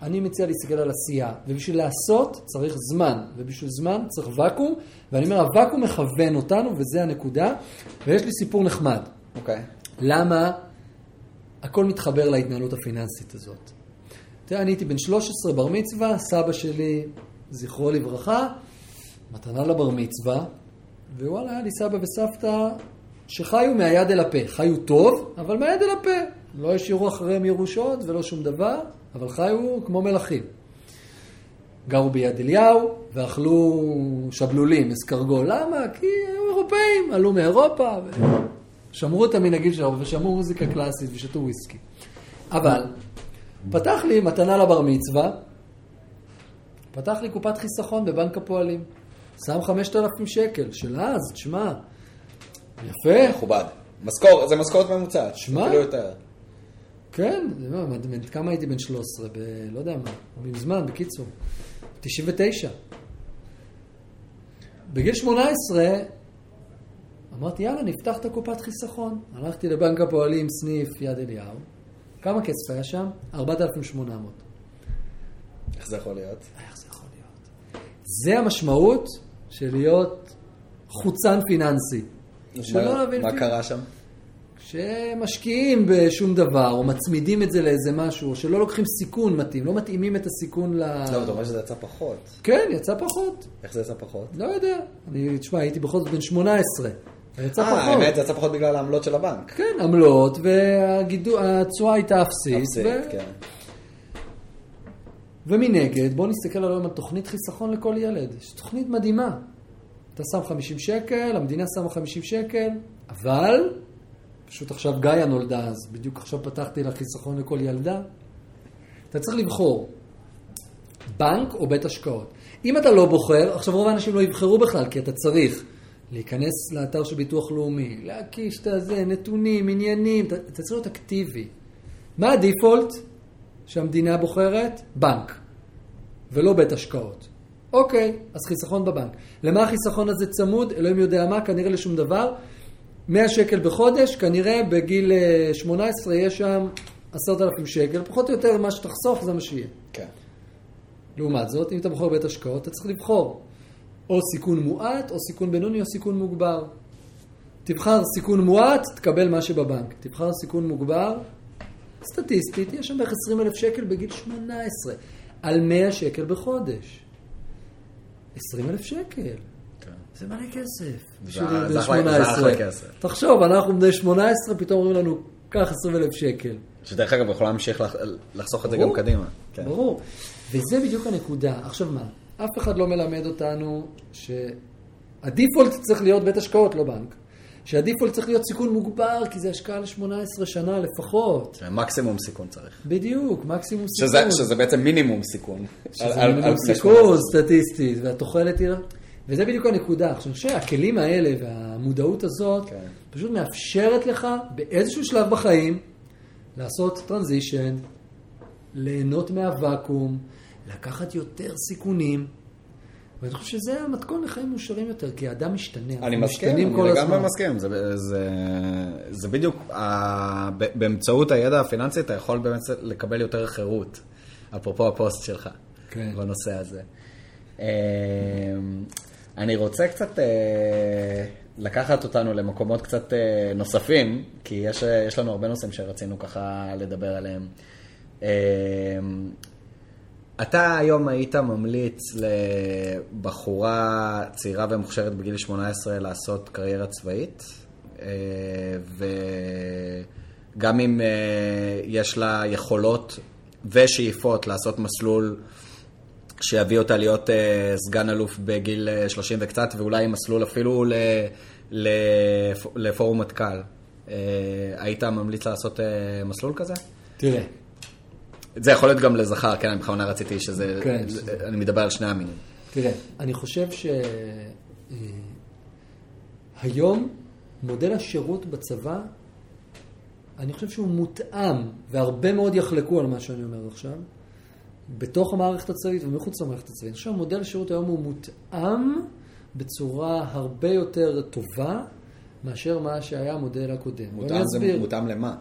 אני מציע להסתכל על עשייה. ובשביל לעשות צריך זמן. ובשביל זמן צריך ואקום. ואני אומר, הוואקום מכוון אותנו, וזה הנקודה. ויש לי סיפור נחמד. אוקיי. למה הכל מתחבר להתנהלות הפיננסית הזאת. תראה, אני הייתי בן 13, בר מצווה, סבא שלי, זכרו לברכה, מתנה לבר מצווה, ווואלה, היה לי סבא וסבתא שחיו מהיד אל הפה. חיו טוב, אבל מהיד אל הפה. לא השאירו אחריהם ירושות ולא שום דבר, אבל חיו כמו מלכים. גרו ביד אליהו ואכלו שבלולים, אסקרגול. למה? כי היו אירופאים, עלו מאירופה, ושמרו את המנהגים שלהם, ושמעו מוזיקה קלאסית ושתו וויסקי. אבל, פתח לי מתנה לבר מצווה, פתח לי קופת חיסכון בבנק הפועלים. שם 5,000 שקל, של אז, תשמע, יפה, מכובד. משכורת, זה משכורת ממוצעת. שמע. אפילו יותר. כן, זה מה, בן- כמה הייתי בן 13? ב... לא יודע מה, מזמן, בקיצור. 99. בגיל 18 אמרתי, יאללה, נפתח את הקופת חיסכון. הלכתי לבנק הפועלים, סניף יד אליהו. כמה כסף היה שם? 4,800. איך זה יכול להיות? איך זה יכול להיות? זה המשמעות של להיות חוצן פיננסי. מה- מה קרה שם? שמשקיעים בשום דבר, או מצמידים את זה לאיזה משהו, או שלא לוקחים סיכון מתאים, לא מתאימים את הסיכון ל... לא, אתה אומר שזה יצא פחות. כן, יצא פחות. איך זה יצא פחות? לא יודע. אני, תשמע, הייתי בכל זאת בן 18. יצא אה, פחות. האמת, זה יצא פחות בגלל העמלות של הבנק. כן, עמלות, והתשואה הייתה אפסית. אפסית, ו- כן. ומנגד, בוא נסתכל היום על תוכנית חיסכון לכל ילד. יש תוכנית מדהימה. אתה שם 50 שקל, המדינה שמה 50 שקל, אבל, פשוט עכשיו גאיה נולדה, אז בדיוק עכשיו פתחתי לה חיסכון לכל ילדה. אתה צריך לבחור, בנק או בית השקעות. אם אתה לא בוחר, עכשיו רוב האנשים לא יבחרו בכלל, כי אתה צריך להיכנס לאתר של ביטוח לאומי, להקיש את הזה, נתונים, עניינים, אתה, צריך להיות אקטיבי. מה הדיפולט שהמדינה בוחרת? בנק, ולא בית השקעות. אוקיי, אז חיסכון בבנק. למה החיסכון הזה צמוד? אלוהים יודע מה, כנראה לשום דבר. 100 שקל בחודש, כנראה בגיל אה, 18 יש שם 10,000 שקל, פחות או יותר מה שתחסוך זה מה שיהיה. כן. לעומת זאת, אם אתה בוחר בית השקעות, אתה צריך לבחור או סיכון מועט, או סיכון בינוני, או סיכון מוגבר. תבחר סיכון מועט, תקבל מה שבבנק. תבחר סיכון מוגבר, סטטיסטית, יש שם בערך 20 אלף שקל בגיל 18, על 100 שקל בחודש. 20 אלף שקל. כן. זה מלא כסף. זה- בשביל אחלה- 18. זה אחלה כסף. תחשוב, אנחנו בני 18, פתאום אומרים לנו, קח 20 אלף שקל. שדרך אגב, יכולה להמשיך לח- לחסוך את זה גם. קדימה. כן. ברור. וזה בדיוק הנקודה. עכשיו מה? אף אחד לא מלמד אותנו שהדיפולט צריך להיות בית השקעות, לא בנק. שהדיפולט צריך להיות סיכון מוגבר, כי זה השקעה ל-18 שנה לפחות. מקסימום סיכון צריך. בדיוק, מקסימום שזה, סיכון. שזה בעצם מינימום סיכון. שזה על- מינימום על סיכון 18. סטטיסטית, והתוחלת היא... וזה בדיוק הנקודה. עכשיו, אני חושב שהכלים האלה והמודעות הזאת כן. פשוט מאפשרת לך באיזשהו שלב בחיים לעשות טרנזישן, ליהנות מהוואקום, לקחת יותר סיכונים. ואני חושב שזה המתכון לחיים מאושרים יותר, כי האדם משתנה. אני מסכים, אני לגמרי. מסכים. זה, זה, זה בדיוק, ה, באמצעות הידע הפיננסי אתה יכול באמת לקבל יותר חירות, אפרופו הפוסט שלך, כן. בנושא הזה. אמ, אני רוצה קצת אה, לקחת אותנו למקומות קצת אה, נוספים, כי יש, יש לנו הרבה נושאים שרצינו ככה לדבר עליהם. אתה היום היית ממליץ לבחורה צעירה ומוכשרת בגיל 18 לעשות קריירה צבאית, אה, וגם אם אה, יש לה יכולות ושאיפות לעשות מסלול שיביא אותה להיות אה, סגן אלוף בגיל אה, 30 וקצת, ואולי מסלול אפילו לפורום מטכ"ל. היית ממליץ לעשות מסלול כזה? תראה, זה יכול להיות גם לזכר, כן, אני בכוונה רציתי שזה... כן. אני מדבר על שני המינים. תראה, אני חושב שהיום מודל השירות בצבא, אני חושב שהוא מותאם, והרבה מאוד יחלקו על מה שאני אומר עכשיו, בתוך המערכת הצבאית ומחוץ למערכת הצבאית. אני חושב שמודל השירות היום הוא מותאם בצורה הרבה יותר טובה מאשר מה שהיה המודל הקודם. מותאם זה. מותאם למה?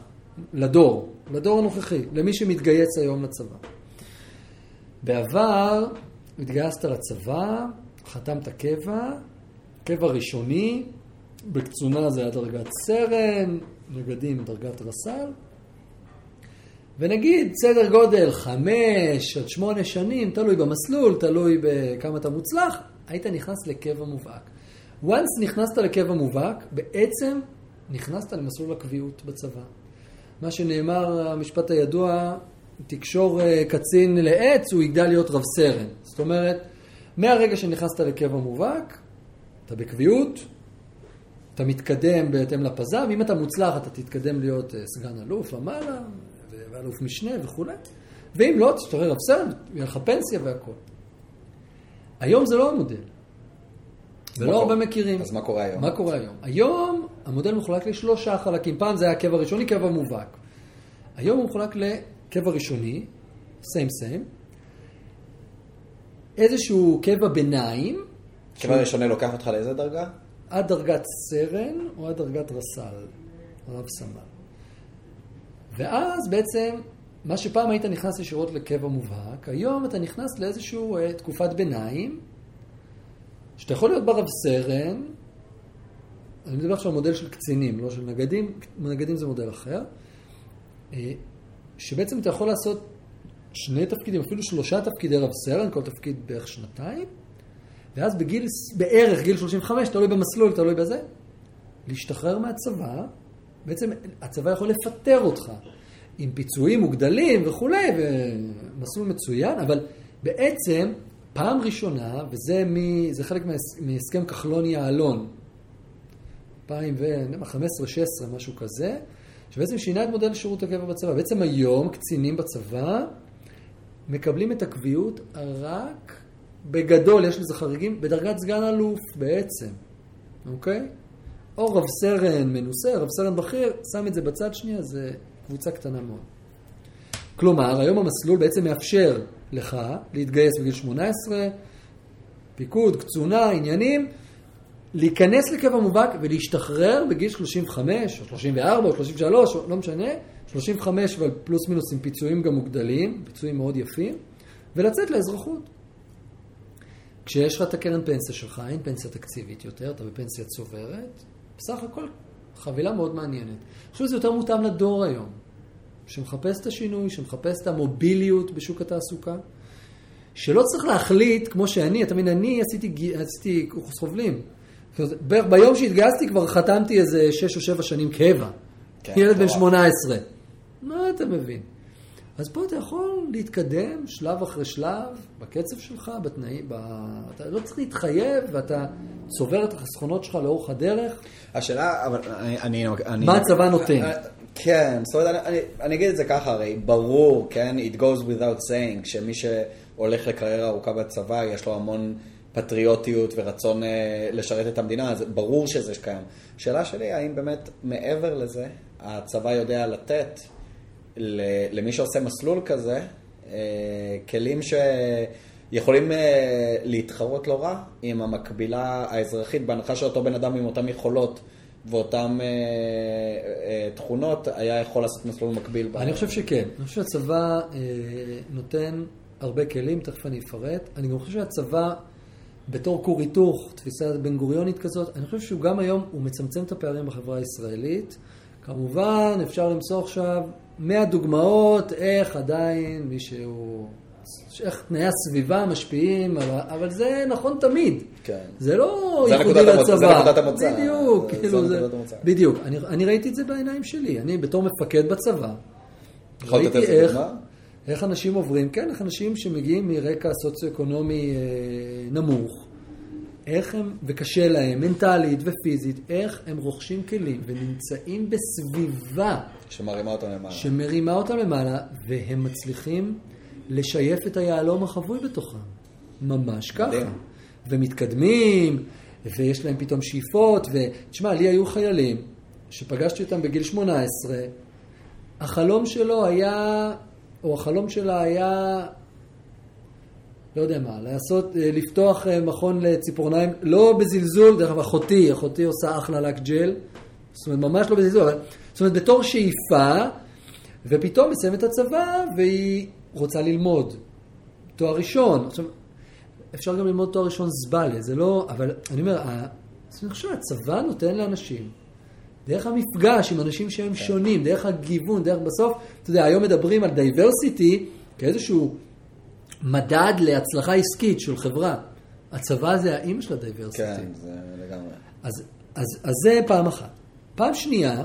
לדור, לדור הנוכחי, למי שמתגייס היום לצבא. בעבר התגייסת לצבא, חתמת קבע, קבע ראשוני, בקצונה זה היה דרגת סרן, נגדים דרגת רס"ל, ונגיד סדר גודל חמש עד שמונה שנים, תלוי במסלול, תלוי בכמה אתה מוצלח, היית נכנס לקבע מובהק. once נכנסת לקבע מובהק, בעצם נכנסת למסלול הקביעות בצבא. מה שנאמר, המשפט הידוע, תקשור אה, קצין לעץ, הוא יגדל להיות רב סרן. זאת אומרת, מהרגע שנכנסת לקבע מובהק, אתה בקביעות, אתה מתקדם בהתאם לפז"ם, אם אתה מוצלח אתה תתקדם להיות אה, סגן אלוף ומעלה, ואלוף משנה וכולי, ואם לא, תשתחרר רב סרן, יהיה לך פנסיה והכל. היום זה לא המודל, ולא? הרבה מכירים. אז מה קורה היום? מה קורה היום? היום המודל מחולק לשלושה חלקים. פעם זה היה קבע ראשוני, קבע מובהק. היום הוא מחולק לקבע ראשוני, same same, איזשהו קבע ביניים, קבע ראשוני לוקח אותך לאיזה דרגה? עד דרגת סרן או עד דרגת רס"ל, רב סמל. ואז בעצם, מה שפעם היית נכנס ישירות לקבע מובהק, היום אתה נכנס לאיזושהי אה, תקופת ביניים, שאתה יכול להיות בה רב סרן, אני מדבר עכשיו על מודל של קצינים, לא של נגדים, נגדים זה מודל אחר, אה, שבעצם אתה יכול לעשות שני תפקידים, אפילו שלושה תפקידי רב סרן, כל תפקיד בערך שנתיים, ואז בגיל, בערך גיל 35, תלוי במסלול, תלוי בזה, להשתחרר מהצבא, בעצם הצבא יכול לפטר אותך עם פיצויים מוגדלים וכולי, ומסלול מצוין, אבל בעצם פעם ראשונה, וזה מ, זה חלק מהס- מהסכם כחלון-יעלון, 2015-2016, משהו כזה, שבעצם שינה את מודל שירות הקבע בצבא. בעצם היום קצינים בצבא מקבלים את הקביעות רק בגדול, יש לזה חריגים, בדרגת סגן אלוף בעצם, אוקיי? או רב סרן מנוסה, רב סרן בכיר, שם את זה בצד שנייה, זה קבוצה קטנה מאוד. כלומר, היום המסלול בעצם מאפשר לך להתגייס בגיל 18, פיקוד, קצונה, עניינים, להיכנס לקבע מובהק ולהשתחרר בגיל 35, או 34, או 33, או לא משנה, 35 אבל פלוס מינוס עם פיצויים גם מוגדלים, פיצויים מאוד יפים, ולצאת לאזרחות. כשיש לך את הקרן פנסיה שלך, אין פנסיה תקציבית יותר, אתה בפנסיה צוברת, בסך הכל חבילה מאוד מעניינת. אני חושב שזה יותר מותאם לדור היום, שמחפש את השינוי, שמחפש את המוביליות בשוק התעסוקה, שלא צריך להחליט, כמו שאני, אתה מבין, אני עשיתי, עשיתי קורס חובלים. ביום שהתגייסתי כבר חתמתי איזה שש או שבע שנים קבע. כן, ילד בן מטורף. 18. מה אתה מבין? אז פה אתה יכול להתקדם שלב אחרי שלב, בקצב שלך, בתנאים, ב... אתה לא צריך להתחייב, ואתה צובר את החסכונות שלך לאורך הדרך. השאלה, אבל אני... אני, אני מה הצבא נותן? כן, זאת אומרת, אני, אני, אגיד את זה ככה, הרי ברור, כן, it goes without saying, שמי שהולך לקריירה ארוכה בצבא, יש לו המון פטריוטיות ורצון אה, לשרת את המדינה, אז ברור שזה קיים. השאלה שלי, האם באמת מעבר לזה, הצבא יודע לתת למי שעושה מסלול כזה, אה, כלים שיכולים אה, להתחרות לא רע עם המקבילה האזרחית, בהנחה שאותו בן אדם עם אותן יכולות ואותן אה, אה, תכונות היה יכול לעשות מסלול מקביל. אני חושב שכן. אני חושב שהצבא אה, נותן הרבה כלים, תכף אני אפרט. אני גם חושב שהצבא, בתור כור היתוך, תפיסה בן גוריונית כזאת, אני חושב שהוא גם היום, הוא מצמצם את הפערים בחברה הישראלית. כמובן, אפשר למצוא עכשיו 100 דוגמאות איך עדיין מישהו, איך תנאי הסביבה משפיעים, אבל, אבל זה נכון תמיד. כן. זה לא זה ייחודי לצבא. זה נקודת המוצא. בדיוק, זה- כאילו זה... נקודת המוצא. בדיוק. אני, אני ראיתי את זה בעיניים שלי. אני בתור מפקד בצבא, ראיתי איך, דוגמה? איך אנשים עוברים, כן, איך אנשים שמגיעים מרקע סוציו-אקונומי אה, נמוך, איך הם, וקשה להם, מנטלית ופיזית, איך הם רוכשים כלים ונמצאים בסביבה שמרימה אותם למעלה. שמרימה אותם למעלה, והם מצליחים לשייף את היהלום החבוי בתוכם. ממש ככה. ומתקדמים, ויש להם פתאום שאיפות, ותשמע, לי היו חיילים שפגשתי אותם בגיל 18, החלום שלו היה, או החלום שלה היה, לא יודע מה, לעשות, אה, לפתוח אה, מכון לציפורניים, לא בזלזול, דרך אגב, אחותי, אחותי עושה אחלה לק ג'ל, זאת אומרת, ממש לא בזלזול, אבל, זאת אומרת, בתור שאיפה, ופתאום מסיימת את הצבא, והיא רוצה ללמוד תואר ראשון. עכשיו, אפשר גם ללמוד תואר ראשון זבלה, זה לא, אבל אני אומר, אני חושב שהצבא נותן לאנשים, דרך המפגש עם אנשים שהם שונים, דרך הגיוון, דרך בסוף, אתה יודע, היום מדברים על diversity כאיזשהו מדד להצלחה עסקית של חברה. הצבא זה האימא של ה diversity. כן, זה לגמרי. אז, אז, אז זה פעם אחת. פעם שנייה,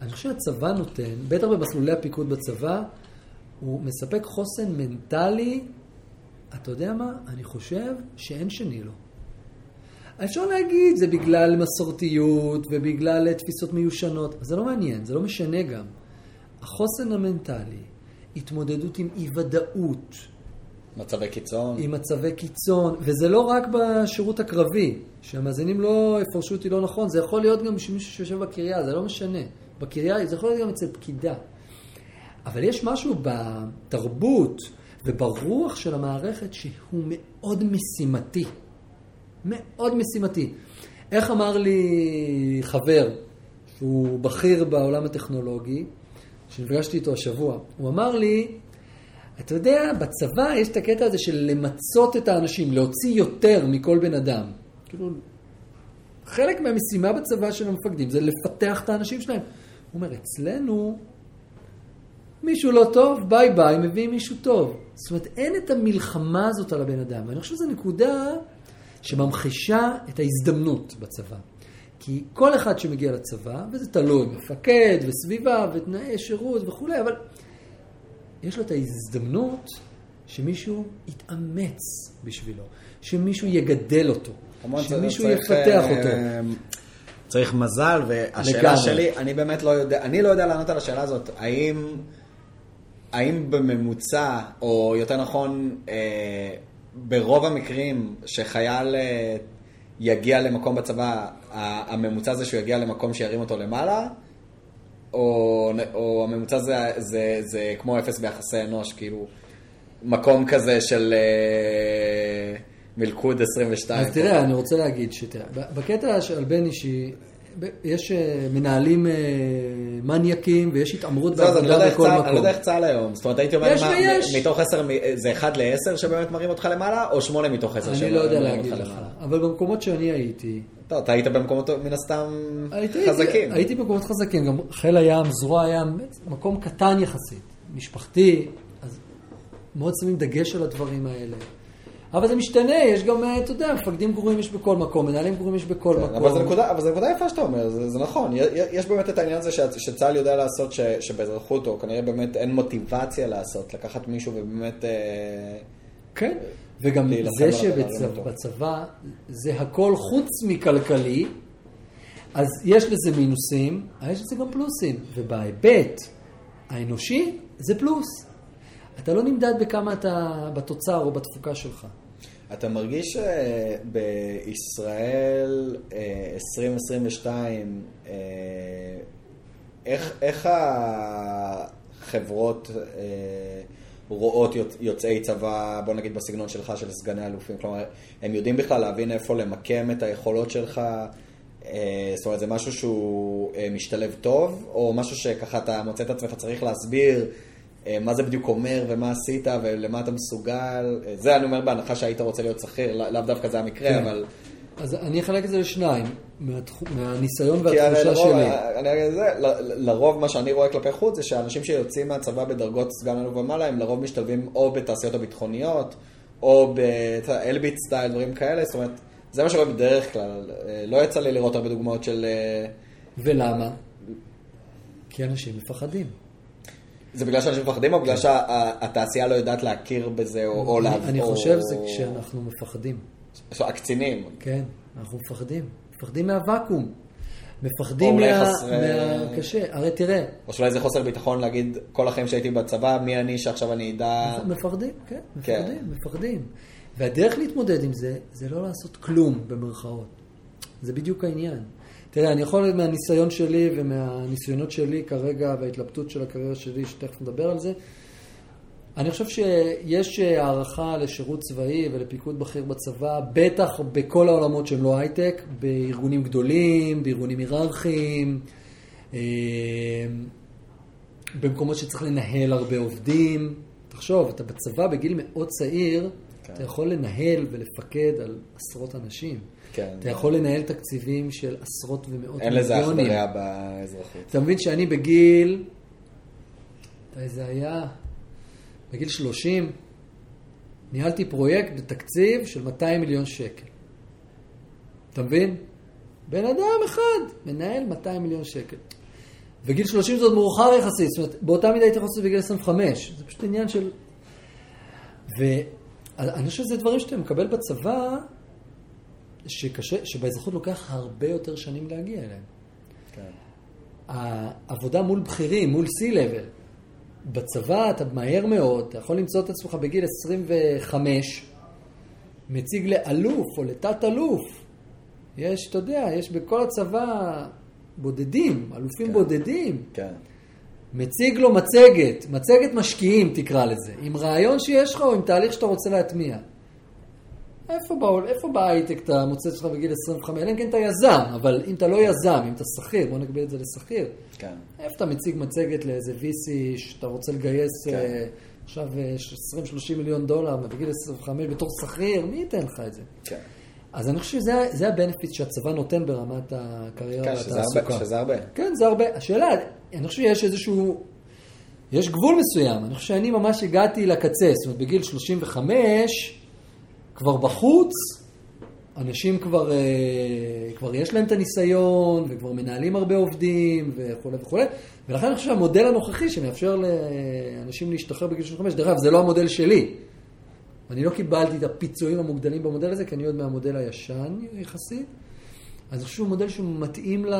אני חושב שהצבא נותן, בטח במסלולי הפיקוד בצבא, הוא מספק חוסן מנטלי, אתה יודע מה? אני חושב שאין שני לו. אפשר להגיד, זה בגלל מסורתיות ובגלל תפיסות מיושנות, זה לא מעניין, זה לא משנה גם. החוסן המנטלי, התמודדות עם אי-ודאות, מצבי קיצון. עם מצבי קיצון, וזה לא רק בשירות הקרבי, שהמאזינים לא יפרשו אותי לא נכון, זה יכול להיות גם בשביל מישהו שיושב בקריה, זה לא משנה. בקריה, זה יכול להיות גם אצל פקידה. אבל יש משהו בתרבות וברוח של המערכת שהוא מאוד משימתי. מאוד משימתי. איך אמר לי חבר, שהוא בכיר בעולם הטכנולוגי, שנפגשתי איתו השבוע, הוא אמר לי, אתה יודע, בצבא יש את הקטע הזה של למצות את האנשים, להוציא יותר מכל בן אדם. כאילו, חלק מהמשימה בצבא של המפקדים זה לפתח את האנשים שלהם. הוא אומר, אצלנו, מישהו לא טוב, ביי ביי, מביאים מישהו טוב. זאת אומרת, אין את המלחמה הזאת על הבן אדם. ואני חושב שזו נקודה שממחישה את ההזדמנות בצבא. כי כל אחד שמגיע לצבא, וזה תלוי, מפקד וסביבה ותנאי שירות וכולי, אבל יש לו את ההזדמנות שמישהו יתאמץ בשבילו, שמישהו יגדל אותו, שמישהו צריך, יפתח אה, אותו. צריך מזל, והשאלה לגמרי. שלי, אני באמת לא יודע, אני לא יודע לענות על השאלה הזאת, האם, האם בממוצע, או יותר נכון, אה, ברוב המקרים שחייל אה, יגיע למקום בצבא, הממוצע זה שהוא יגיע למקום שירים אותו למעלה, או, או הממוצע זה, זה, זה כמו אפס ביחסי אנוש, כאילו, מקום כזה של אה, מלכוד 22. אז תראה, אני רוצה להגיד שתראה, בקטע של בן אישי, יש אה, מנהלים אה, מניאקים ויש התעמרות אני לא יודע בעבודה בכל צה"ל- אני לא יודע מקום. איך צה"ל היום. זאת אומרת, הייתי אומר, יש ויש. מתוך עשר, מ- זה אחד לעשר שבאמת מרים אותך למעלה, או שמונה מתוך עשר אני שבאמת לא יודע מרים להגיד אותך לך, למעלה? אבל במקומות שאני הייתי, טוב, אתה היית במקומות מן הסתם חזקים. הייתי במקומות חזקים, גם חיל הים, זרוע הים, מקום קטן יחסית, משפחתי, אז מאוד שמים דגש על הדברים האלה. אבל זה משתנה, יש גם, אה, אתה יודע, מפקדים גרועים יש בכל מקום, מנהלים גרועים יש בכל כן, מקום. אבל זו נקודה, אבל זו נקודה יפה שאתה אומר, זה, זה נכון. יש באמת את העניין הזה שצה"ל יודע לעשות, ש, שבאזרחות, או כנראה באמת אין מוטיבציה לעשות, לקחת מישהו ובאמת... אה, כן, וגם להילחם זה. שבצבא זה הכל חוץ מכלכלי, אז יש לזה מינוסים, אבל יש לזה גם פלוסים, ובהיבט האנושי זה פלוס. אתה לא נמדד בכמה אתה בתוצר או בתפוקה שלך. אתה מרגיש שבישראל 2022, אה, איך, איך החברות אה, רואות יוצ- יוצאי צבא, בוא נגיד בסגנון שלך, של סגני אלופים? כלומר, הם יודעים בכלל להבין איפה למקם את היכולות שלך? אה, זאת אומרת, זה משהו שהוא אה, משתלב טוב, או משהו שככה אתה מוצא את עצמך צריך להסביר אה, מה זה בדיוק אומר ומה עשית ולמה אתה מסוגל? אה, זה אני אומר בהנחה שהיית רוצה להיות שכיר, לא- לאו דווקא זה המקרה, כן. אבל... אז אני אחלק את זה לשניים, מהתחו- מהניסיון והתחושה לרוב, שלי. אני זה, לרוב מה שאני רואה כלפי חוץ זה שאנשים שיוצאים מהצבא בדרגות סגן אלוף ומעלה הם לרוב משתלבים או בתעשיות הביטחוניות או באלביט סטייל, דברים כאלה, זאת אומרת, זה מה שקורה בדרך כלל. אה, לא יצא לי לראות הרבה דוגמאות של... אה, ולמה? כי אנשים מפחדים. זה בגלל שאנשים מפחדים או בגלל שהתעשייה לא יודעת להכיר בזה או או אני- חושב זה כשאנחנו מפחדים. הקצינים. כן, אנחנו מפחדים. מפחדים מהוואקום. מפחדים מהקשה. הרי תראה, או שאולי זה חוסר ביטחון להגיד, כל החיים שהייתי בצבא, מי אני שעכשיו אני אדע... מפחדים, כן, כן. מפחדים, מפחדים. והדרך להתמודד עם זה, זה לא לעשות כלום, במרכאות. זה בדיוק העניין. תראה, אני יכול מהניסיון שלי ומהניסיונות שלי כרגע, וההתלבטות של הקריירה שלי, שתכף נדבר על זה, אני חושב שיש הערכה לשירות צבאי ולפיקוד בכיר בצבא, בטח בכל העולמות שהם לא הייטק, בארגונים גדולים, בארגונים היררכיים, אה, במקומות שצריך לנהל הרבה עובדים. תחשוב, אתה בצבא בגיל מאוד צעיר, כן. אתה יכול לנהל ולפקד על עשרות אנשים. כן. אתה יכול לנהל תקציבים של עשרות ומאות אין לזה אח מיליונים. ורע באזרחות. אתה מבין שאני בגיל, מתי זה היה? בגיל 30, ניהלתי פרויקט בתקציב של 200 מיליון שקל. אתה מבין? בן אדם אחד מנהל 200 מיליון שקל. בגיל 30 זה עוד מאוחר יחסית, זאת אומרת, באותה מידה הייתי יכול לעשות בגיל 25. זה פשוט עניין של... ואני חושב שזה דברים שאתה מקבל בצבא, שקשה, שבאזרחות לוקח הרבה יותר שנים להגיע אליהם. כן. העבודה מול בכירים, מול C-Level, בצבא אתה מהר מאוד, אתה יכול למצוא את עצמך בגיל 25, מציג לאלוף או לתת-אלוף. יש, אתה יודע, יש בכל הצבא בודדים, אלופים כן. בודדים. כן. מציג לו מצגת, מצגת משקיעים תקרא לזה, עם רעיון שיש לך או עם תהליך שאתה רוצה להטמיע. איפה, בעול, איפה בהייטק אתה מוצא את עצמך בגיל 25? אלא אם כן אתה יזם, אבל אם אתה לא יזם, אם אתה שכיר, בוא נקבל את זה לשכיר. כן. איפה אתה מציג מצגת לאיזה VC שאתה רוצה לגייס כן. אה, עכשיו אה, 20-30 מיליון דולר בגיל 25 בתור שכיר, מי ייתן לך את זה? כן. אז אני חושב שזה זה הבנפיט שהצבא נותן ברמת הקריירה כן, שזה והתעסוקה. הרבה. שזה הרבה. כן, זה הרבה. השאלה, אני חושב שיש איזשהו, יש גבול מסוים. אני חושב שאני ממש הגעתי לקצה. זאת אומרת, בגיל 35, כבר בחוץ, אנשים כבר, אה, כבר יש להם את הניסיון, וכבר מנהלים הרבה עובדים, וכולי וכולי. ולכן אני חושב שהמודל הנוכחי שמאפשר לאנשים להשתחרר בגיל 35, דרך אגב, זה לא המודל שלי. אני לא קיבלתי את הפיצויים המוגדלים במודל הזה, כי אני עוד מהמודל הישן יחסית. אז אני חושב שהוא מודל שהוא מתאים, ל...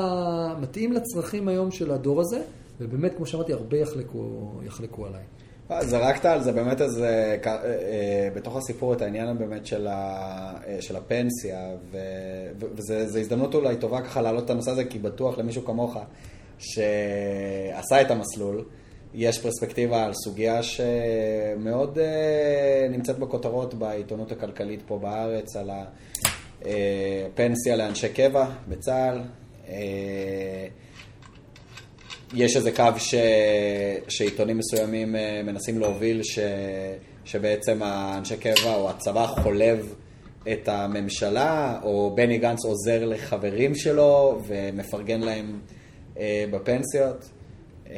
מתאים לצרכים היום של הדור הזה, ובאמת, כמו שאמרתי, הרבה יחלקו, יחלקו עליי. אה, זרקת על זה באמת איזה, אה, אה, בתוך הסיפור את העניין באמת של, ה, של הפנסיה, ו, ו- וזה זו הזדמנות אולי טובה ככה להעלות את הנושא הזה, כי בטוח למישהו כמוך שעשה את המסלול, יש פרספקטיבה על סוגיה שמאוד נמצאת בכותרות בעיתונות הכלכלית פה בארץ, על הפנסיה לאנשי קבע בצה"ל. יש איזה קו ש... שעיתונים מסוימים אה, מנסים להוביל, ש... שבעצם האנשי קבע או הצבא חולב את הממשלה, או בני גנץ עוזר לחברים שלו ומפרגן להם אה, בפנסיות. אה,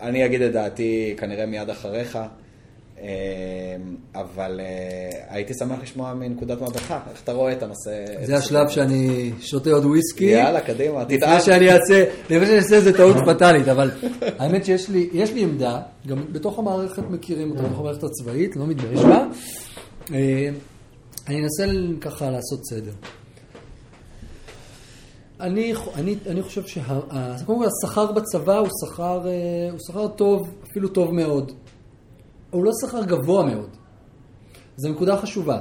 אני אגיד את דעתי כנראה מיד אחריך. אה, אבל אה, הייתי שמח לשמוע מנקודת מבטך, איך אתה רואה את הנושא? זה השלב שאני שותה עוד וויסקי. יאללה, קדימה, לפני תטען. שאני אעשה, לפני שאני אעשה איזה טעות פטאלית, אבל האמת שיש לי, יש לי עמדה, גם בתוך המערכת מכירים אותה, בתוך המערכת הצבאית, לא מתבייש בה. אה, אני אנסה ככה לעשות סדר. אני, אני, אני חושב שקודם כל השכר בצבא הוא שכר, הוא שכר טוב, אפילו טוב מאוד. הוא לא שכר גבוה מאוד. זו נקודה חשובה.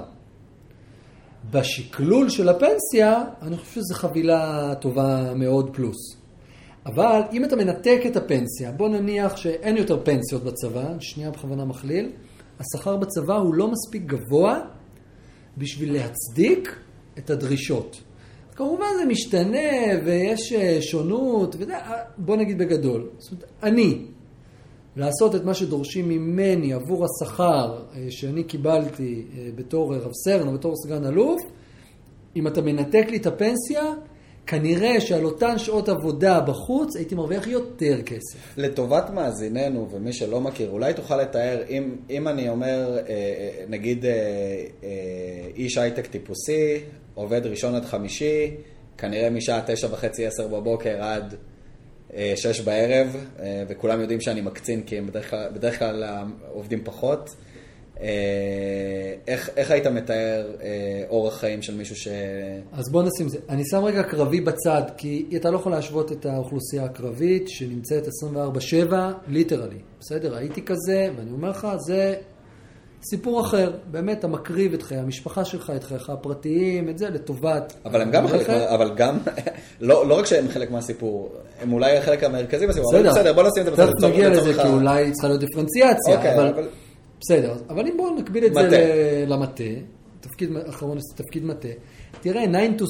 בשקלול של הפנסיה, אני חושב שזו חבילה טובה מאוד פלוס. אבל אם אתה מנתק את הפנסיה, בוא נניח שאין יותר פנסיות בצבא, שנייה בכוונה מכליל, השכר בצבא הוא לא מספיק גבוה בשביל להצדיק את הדרישות. כמובן זה משתנה ויש אה, שונות, וזה, אה, בוא נגיד בגדול. זאת אומרת, אני, לעשות את מה שדורשים ממני עבור השכר אה, שאני קיבלתי אה, בתור רב סרן או בתור סגן אלוף, אם אתה מנתק לי את הפנסיה, כנראה שעל אותן שעות עבודה בחוץ הייתי מרוויח יותר כסף. לטובת מאזיננו ומי שלא מכיר, אולי תוכל לתאר, אם, אם אני אומר, אה, אה, נגיד אה, אה, איש הייטק טיפוסי, עובד ראשון עד חמישי, כנראה משעה תשע וחצי, עשר בבוקר עד אה, שש בערב, אה, וכולם יודעים שאני מקצין כי הם בדרך כלל, בדרך כלל עובדים פחות. אה, איך, איך היית מתאר אה, אורח חיים של מישהו ש... אז בוא נשים זה. אני שם רגע קרבי בצד, כי אתה לא יכול להשוות את האוכלוסייה הקרבית שנמצאת 24-7, ליטרלי. בסדר, הייתי כזה, ואני אומר לך, זה סיפור אחר. באמת, אתה מקריב את חיי המשפחה שלך, את חייך הפרטיים, את זה לטובת... אבל הם גם חלק, מה- אבל גם, לא, לא רק שהם חלק מהסיפור, הם אולי החלק המרכזי בסיפור, אבל בסדר, בוא נשים את זה בצד. תכף נגיע לזה, כי אולי צריכה להיות דיפרנציאציה, אוקיי, אבל... אבל- בסדר, אבל אם בואו נקביל את זה מטה. ל- למטה, תפקיד אחרון, תפקיד מטה. תראה, 9 to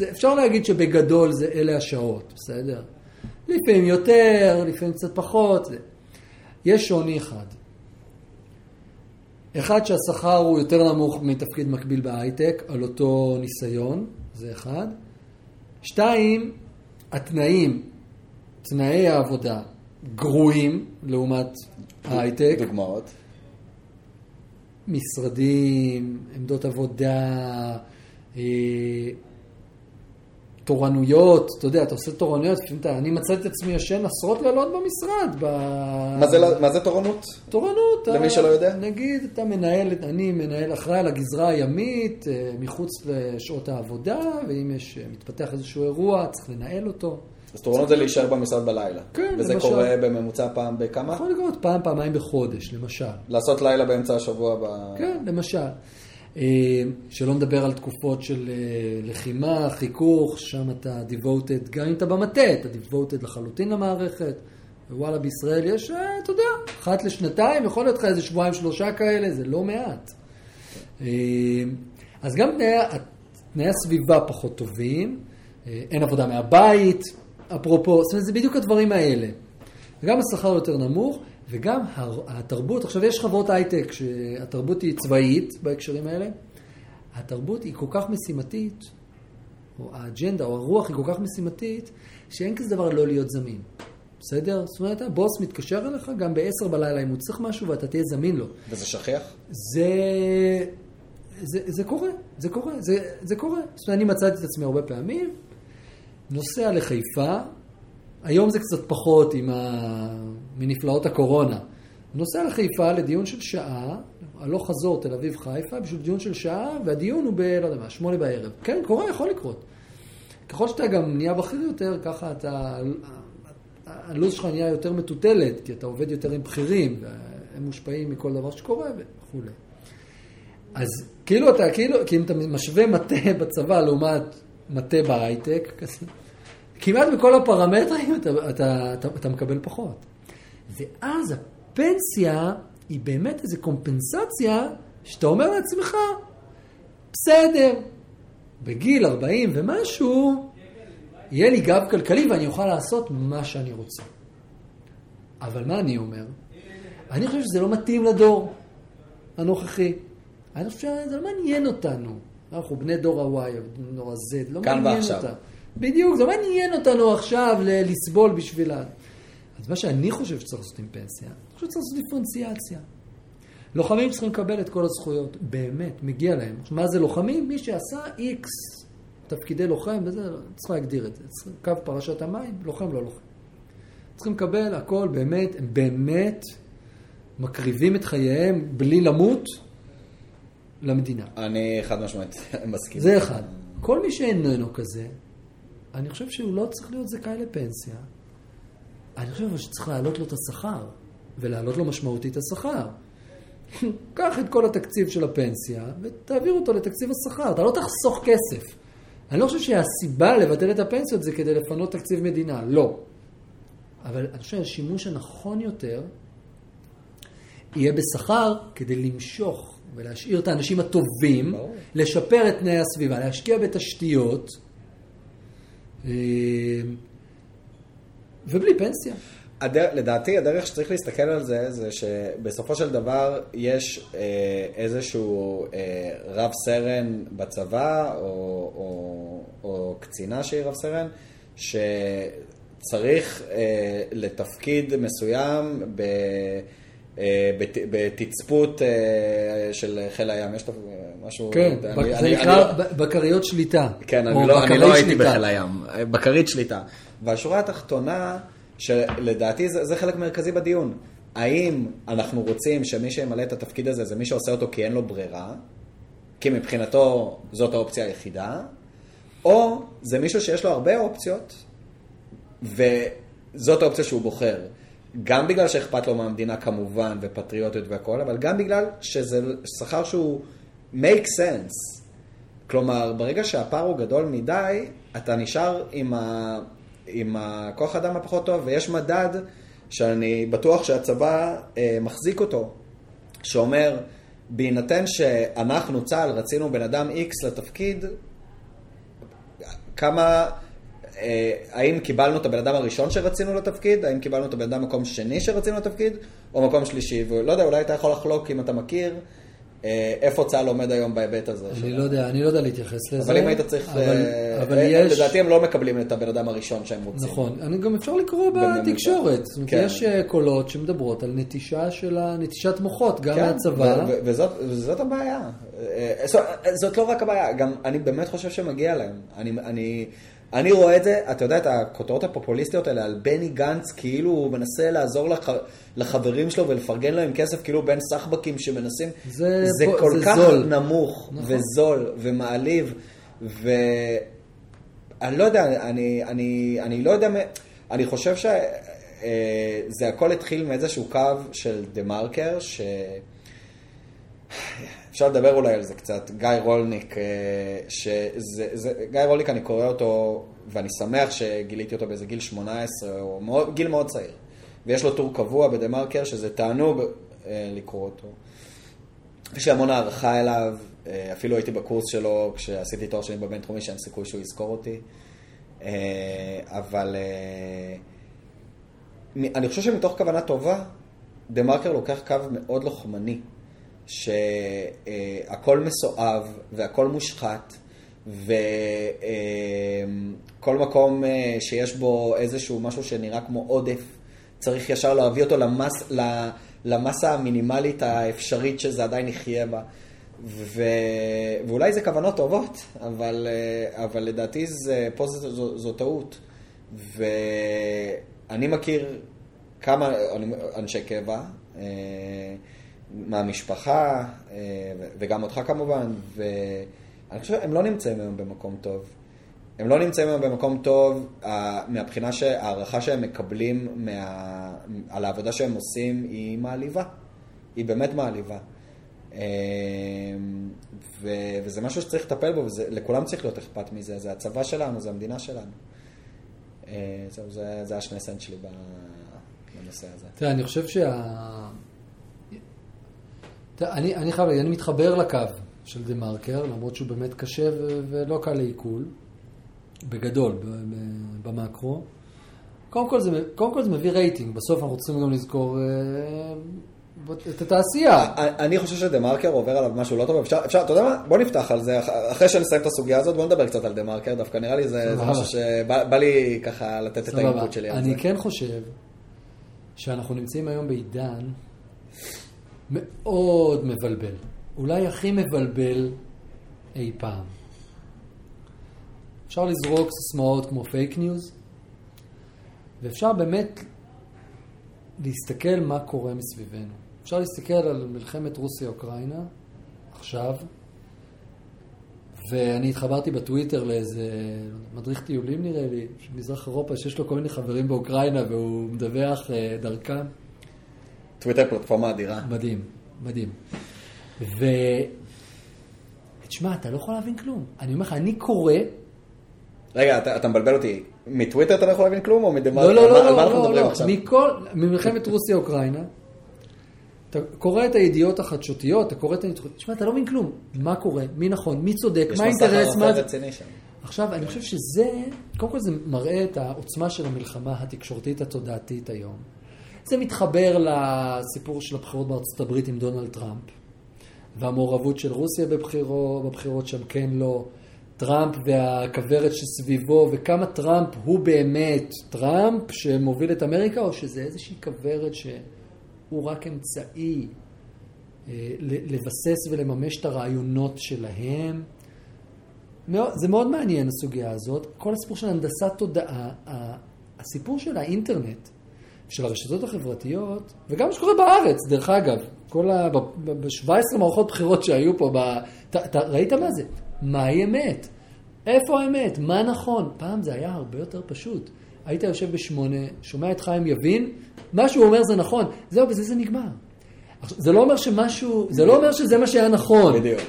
6, אפשר להגיד שבגדול זה אלה השעות, בסדר? לפעמים יותר, לפעמים קצת פחות. זה. יש שוני אחד. אחד שהשכר הוא יותר נמוך מתפקיד מקביל בהייטק, על אותו ניסיון, זה אחד. שתיים, התנאים, תנאי העבודה, גרועים לעומת ההייטק. דוגמאות. משרדים, עמדות עבודה, אה, תורנויות, אתה יודע, אתה עושה תורנויות, אני מצאתי את עצמי ישן עשרות לילות במשרד. ב... מה זה, מה זה תורנות? תורנות. למי אתה- שלא יודע? נגיד, אתה מנהל, אני מנהל אחראי על הגזרה הימית, אה, מחוץ לשעות העבודה, ואם יש, אה, מתפתח איזשהו אירוע, צריך לנהל אותו. אז תורנות זה להישאר במשרד בלילה. כן, וזה למשל. קורה בממוצע פעם בכמה? יכול לקרות פעם, פעמיים בחודש, למשל. לעשות לילה באמצע השבוע ב... כן, למשל. אה, שלא נדבר על תקופות של אה, לחימה, חיכוך, שם אתה devoted, גם אם אתה במטה, אתה devoted לחלוטין למערכת. ווואלה, בישראל יש, אה, אתה יודע, אחת לשנתיים, יכול להיות לך איזה שבועיים, שלושה כאלה, זה לא מעט. אז גם תנאי, תנאי הסביבה פחות טובים, אין עבודה מהבית, אפרופו, זאת אומרת, זה בדיוק הדברים האלה. וגם השכר יותר נמוך, וגם התרבות, עכשיו יש חברות הייטק שהתרבות היא צבאית בהקשרים האלה, התרבות היא כל כך משימתית, או האג'נדה או הרוח היא כל כך משימתית, שאין כזה דבר לא להיות זמין. בסדר? זאת אומרת, הבוס מתקשר אליך גם ב-10 בלילה אם הוא צריך משהו ואתה תהיה זמין לו. וזה שכיח? זה, זה, זה קורה, זה קורה, זה, זה קורה. זאת אומרת, אני מצאתי את עצמי הרבה פעמים, נוסע לחיפה, היום זה קצת פחות עם ה... מנפלאות הקורונה. נוסע לחיפה לדיון של שעה, הלוך חזור תל אביב חיפה, בשביל דיון של שעה, והדיון הוא ב... לא יודע מה, שמונה בערב. כן, קורה, יכול לקרות. ככל שאתה גם נהיה בכיר יותר, ככה אתה... הלו"ז שלך נהיה יותר מטוטלת, כי אתה עובד יותר עם בכירים, והם מושפעים מכל דבר שקורה וכולי. אז כאילו אתה, כאילו, כי אם אתה משווה מטה בצבא לעומת מטה בהייטק, כזה, כמעט בכל הפרמטרים אתה, אתה, אתה, אתה מקבל פחות. ואז הפנסיה היא באמת איזו קומפנסציה שאתה אומר לעצמך, בסדר, בגיל 40 ומשהו, יהיה לי גב כלכלי ואני אוכל לעשות מה שאני רוצה. אבל מה אני אומר? אני חושב שזה לא מתאים לדור הנוכחי. אני חושב שזה לא מעניין אותנו. אנחנו בני דור ה-Y, דור ה-Z, לא כאן מעניין ועכשיו. בדיוק, זה לא מעניין אותנו עכשיו לסבול בשבילה. אז מה שאני חושב שצריך לעשות עם פנסיה, אני חושב שצריך לעשות דיפרנציאציה. לוחמים צריכים לקבל את כל הזכויות, באמת, מגיע להם. מה זה לוחמים? מי שעשה איקס תפקידי לוחם, וזה, צריך להגדיר את זה. קו פרשת המים, לוחם לא לוחם. צריכים לקבל הכל, באמת, הם באמת מקריבים את חייהם בלי למות למדינה. אני חד משמעית מסכים. זה אחד. כל מי שאיננו כזה, אני חושב שהוא לא צריך להיות זכאי לפנסיה. אני חושב שצריך להעלות לו את השכר, ולהעלות לו משמעותית את השכר. קח את כל התקציב של הפנסיה, ותעביר אותו לתקציב השכר. אתה לא תחסוך כסף. אני לא חושב שהסיבה לבטל את הפנסיות זה כדי לפנות תקציב מדינה, לא. אבל אני חושב שהשימוש הנכון יותר יהיה בשכר כדי למשוך ולהשאיר את האנשים הטובים. לשפר את תנאי הסביבה, להשקיע בתשתיות, ובלי פנסיה. הדר, לדעתי הדרך שצריך להסתכל על זה, זה שבסופו של דבר יש אה, איזשהו אה, רב סרן בצבא, או, או, או קצינה שהיא רב סרן, שצריך אה, לתפקיד מסוים ב... אה, בת- בתצפות אה, של חיל הים, יש תפ- משהו... כן, זה נקרא לא- בקריות שליטה. כן, אני לא, אני לא הייתי. בחיל הים, בכרית שליטה. והשורה התחתונה, שלדעתי זה, זה חלק מרכזי בדיון, האם אנחנו רוצים שמי שימלא את התפקיד הזה זה מי שעושה אותו כי אין לו ברירה, כי מבחינתו זאת האופציה היחידה, או זה מישהו שיש לו הרבה אופציות, וזאת האופציה שהוא בוחר. גם בגלל שאכפת לו מהמדינה כמובן, ופטריוטיות והכל, אבל גם בגלל שזה שכר שהוא make sense. כלומר, ברגע שהפער הוא גדול מדי, אתה נשאר עם, ה... עם הכוח אדם הפחות טוב, ויש מדד שאני בטוח שהצבא אה, מחזיק אותו, שאומר, בהינתן שאנחנו, צה"ל, רצינו בן אדם X לתפקיד, כמה, אה, האם קיבלנו את הבן אדם הראשון שרצינו לתפקיד, האם קיבלנו את הבן אדם מקום שני שרצינו לתפקיד, או מקום שלישי, ולא יודע, אולי אתה יכול לחלוק אם אתה מכיר. אה, איפה צה"ל עומד היום בהיבט הזה? אני לא יודע, אני לא יודע להתייחס לזה. אבל אם היית צריך... אבל, אה, אה, יש... לדעתי הם לא מקבלים את הבן אדם הראשון שהם רוצים. נכון, אני גם אפשר לקרוא. בתקשורת. כן. יש קולות שמדברות על נטישה של ה- נטישת מוחות, גם כן, מהצבא. וזאת, הבעיה. זאת לא רק הבעיה, גם אני באמת חושב שמגיע להם. אני, אני, רואה את זה, אתה יודע, את הכותרות הפופוליסטיות האלה על בני גנץ, כאילו הוא מנסה לעזור לח, לחברים שלו ולפרגן להם כסף, כאילו בין סחבקים שמנסים. זה זה פה- כל זה כך זול. נמוך נכון. וזול ומעליב, ואני לא יודע, אני, אני, אני לא יודע, אני חושב שזה הכל התחיל מאיזשהו קו של דה מרקר, ש... אפשר לדבר אולי על זה קצת, גיא רולניק, אה, שזה, זה, גיא רולניק אני קורא אותו, ואני שמח שגיליתי אותו באיזה גיל 18, או מאוד, גיל מאוד צעיר. ויש לו טור קבוע בדה מרקר, שזה תענוג אה, לקרוא אותו. יש לי המון הערכה אליו, אה, אפילו הייתי בקורס שלו כשעשיתי תואר שני בבינתחומי, שאין סיכוי שהוא יזכור אותי. אבל אני חושב שמתוך כוונה טובה, דה מרקר לוקח קו מאוד לוחמני, שהכל מסואב והכל מושחת, וכל מקום אה, שיש בו איזשהו משהו שנראה כמו עודף, צריך ישר להביא אותו למס, למסה המינימלית האפשרית שזה עדיין יחיה בה. ו... ואולי זה כוונות טובות, אבל, אה, אבל לדעתי זה, פה זו, זו, זו טעות. ואני מכיר כמה אנשי קבע אה, מהמשפחה, אה, וגם אותך כמובן, ואני חושב שהם לא נמצאים היום במקום טוב. הם לא נמצאים היום במקום טוב מהבחינה שההערכה שהם מקבלים מה... על העבודה שהם עושים היא מעליבה. היא באמת מעליבה. אה, ו... וזה משהו שצריך לטפל בו, ולכולם צריך להיות אכפת מזה. זה הצבא שלנו, זה המדינה שלנו. אה, זהו, זה, זה השני סנט שלי בנושא הזה. תראה, אני חושב שה... אני, אני חייב להגיד, אני מתחבר לקו של דה מרקר, למרות שהוא באמת קשה ו- ולא קל לעיכול, בגדול, ב- ב- במקרו. קודם כל, זה, קודם כל זה מביא רייטינג, בסוף אנחנו צריכים גם לזכור אה, את התעשייה. אני חושב שדה מרקר עובר עליו משהו לא טוב, אפשר, אפשר, אתה יודע מה? בוא נפתח על זה, אח- אחרי שנסיים את הסוגיה הזאת, בוא נדבר קצת על דה מרקר, דווקא נראה לי זה, זה. משהו שבא בא לי ככה לתת את. ה input שלי על זה. אני כן חושב שאנחנו נמצאים היום בעידן מאוד מבלבל. אולי הכי מבלבל אי פעם. אפשר לזרוק סיסמאות כמו fake news, ואפשר באמת להסתכל מה קורה מסביבנו. אפשר להסתכל על מלחמת רוסיה-אוקראינה עכשיו, ואני התחברתי בטוויטר לאיזה מדריך טיולים נראה לי, של מזרח אירופה, שיש לו כל מיני חברים באוקראינה והוא מדווח אה, דרכם. טוויטר פלטפורמה אדירה. מדהים, מדהים. ו... תשמע, אתה לא יכול להבין כלום. אני אומר לך, אני קורא... רגע, אתה, אתה מבלבל אותי, מטוויטר אתה לא יכול להבין כלום, או מדה מרקר? לא, לא, על לא, על מה לא, אנחנו לא, לא. מכל... ממלחמת רוסיה-אוקראינה, אתה קורא את הידיעות החדשותיות, אתה קורא את הניתוחים, תשמע, אתה לא מבין כלום. מה קורה, מי נכון, מי צודק, מה האינטרס, מה. עכשיו, אני חושב שזה, קודם כל זה מראה את העוצמה של המלחמה התקשורתית התודעתית היום. זה מתחבר לסיפור של הבחירות בארצות הברית עם דונלד טראמפ, והמעורבות של רוסיה בבחירות, בבחירות שם כן לא, טראמפ והכוורת שסביבו, וכמה טראמפ הוא באמת טראמפ שמוביל את אמריקה, או שזה איזושהי כוורת שהוא רק אמצעי אה, לבסס ולממש את הרעיונות שלהם. זה מאוד מעניין הסוגיה הזאת. כל הסיפור של הנדסת תודעה, הסיפור של האינטרנט, של הרשתות החברתיות, וגם מה שקורה בארץ, דרך אגב, כל ה... ב-17 מערכות בחירות שהיו פה, ב... ת, ת, ראית מה זה? מהי אמת? איפה האמת? מה נכון? פעם זה היה הרבה יותר פשוט. היית יושב בשמונה, שומע את חיים יבין, מה שהוא אומר זה נכון, זהו, בזה זה נגמר. זה לא אומר שמשהו, זה לא אומר שזה מה שהיה נכון. בדיוק.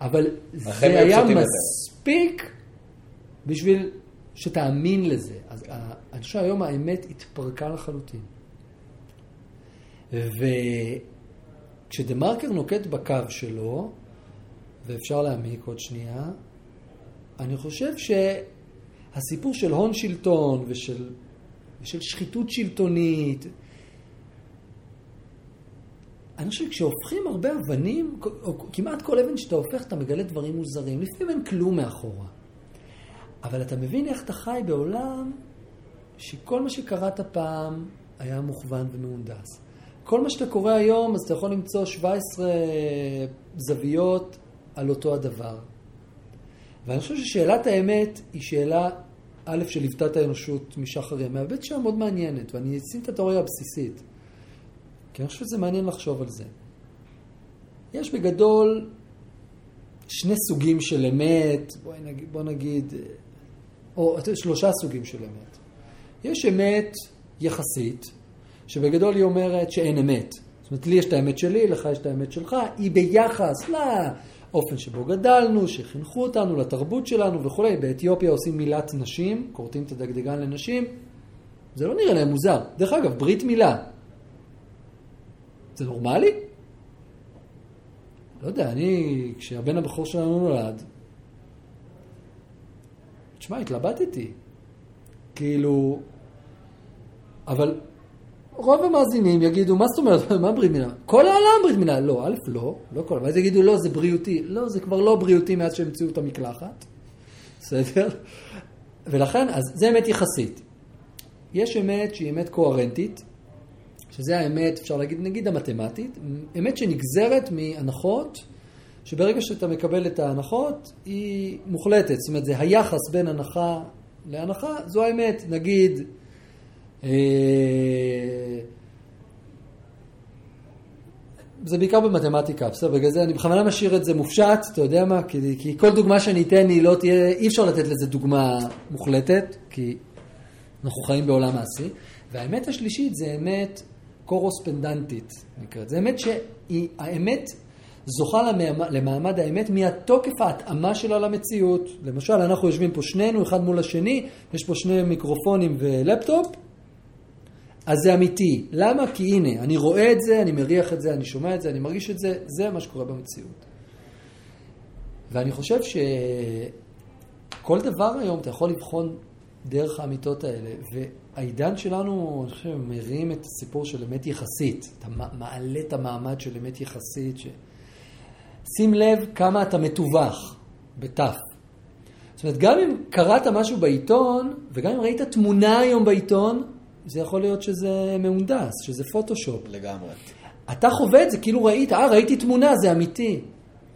אבל זה היה מספיק בשביל שתאמין לזה. אז אני חושב שהיום האמת התפרקה לחלוטין. וכשדה מרקר נוקט בקו שלו, ואפשר להעמיק עוד שנייה, אני חושב שהסיפור של הון שלטון ושל, ושל שחיתות שלטונית, אני חושב שכשהופכים הרבה אבנים, או כמעט כל אבן שאתה הופך, אתה מגלה דברים מוזרים. לפעמים אין כלום מאחורה. אבל אתה מבין איך אתה חי בעולם שכל מה שקראת פעם היה מוכוון ומהונדס. כל מה שאתה קורא היום, אז אתה יכול למצוא 17 זוויות על אותו הדבר. ואני חושב ששאלת האמת היא שאלה, א', שליוותה את האנושות משחר ימיה, ב', שאלה מאוד מעניינת, ואני אשים את התיאוריה הבסיסית. כי אני חושב שזה מעניין לחשוב על זה. יש בגדול שני סוגים של אמת, בוא נגיד, בוא נגיד או שלושה סוגים של אמת. יש אמת יחסית, שבגדול היא אומרת שאין אמת. זאת אומרת, לי יש את האמת שלי, לך יש את האמת שלך, היא ביחס לאופן שבו גדלנו, שחינכו אותנו, לתרבות שלנו וכולי. באתיופיה עושים מילת נשים, כורתים את הדגדגן לנשים, זה לא נראה להם מוזר. דרך אגב, ברית מילה. זה נורמלי? לא יודע, אני, כשהבן הבכור שלנו נולד, תשמע, התלבטתי. כאילו, אבל רוב המאזינים יגידו, מה זאת אומרת, מה ברית מילה? כל העולם ברית מילה. לא, א', לא, לא כל, ואז יגידו, לא, זה בריאותי. לא, זה כבר לא בריאותי מאז שהמציאו את המקלחת. בסדר? ולכן, אז זה אמת יחסית. יש אמת שהיא אמת קוהרנטית, שזה האמת, אפשר להגיד, נגיד המתמטית, אמת שנגזרת מהנחות שברגע שאתה מקבל את ההנחות, היא מוחלטת. זאת אומרת, זה היחס בין הנחה להנחה, זו האמת. נגיד, אה, זה בעיקר במתמטיקה, בסדר, בגלל זה אני בכוונה משאיר את זה מופשט, אתה יודע מה? כי, כי כל דוגמה שאני אתן היא לא תהיה, אי אפשר לתת לזה דוגמה מוחלטת, כי אנחנו חיים בעולם מעשי. והאמת השלישית זה אמת קורוספנדנטית, נקראת. זה אמת שהיא, האמת זוכה למעמד האמת מהתוקף ההתאמה שלה למציאות. למשל, אנחנו יושבים פה שנינו, אחד מול השני, יש פה שני מיקרופונים ולפטופ, אז זה אמיתי. למה? כי הנה, אני רואה את זה, אני מריח את זה, אני שומע את זה, אני מרגיש את זה, זה מה שקורה במציאות. ואני חושב שכל דבר היום אתה יכול לבחון דרך האמיתות האלה, והעידן שלנו, אני חושב, מרים את הסיפור של אמת יחסית. אתה מעלה את המעמד של אמת יחסית. ש... שים לב כמה אתה מתווך, בתף. זאת אומרת, גם אם קראת משהו בעיתון, וגם אם ראית תמונה היום בעיתון, זה יכול להיות שזה מהונדס, שזה פוטושופ. לגמרי. אתה חווה את זה, כאילו ראית, אה, ראיתי תמונה, זה אמיתי.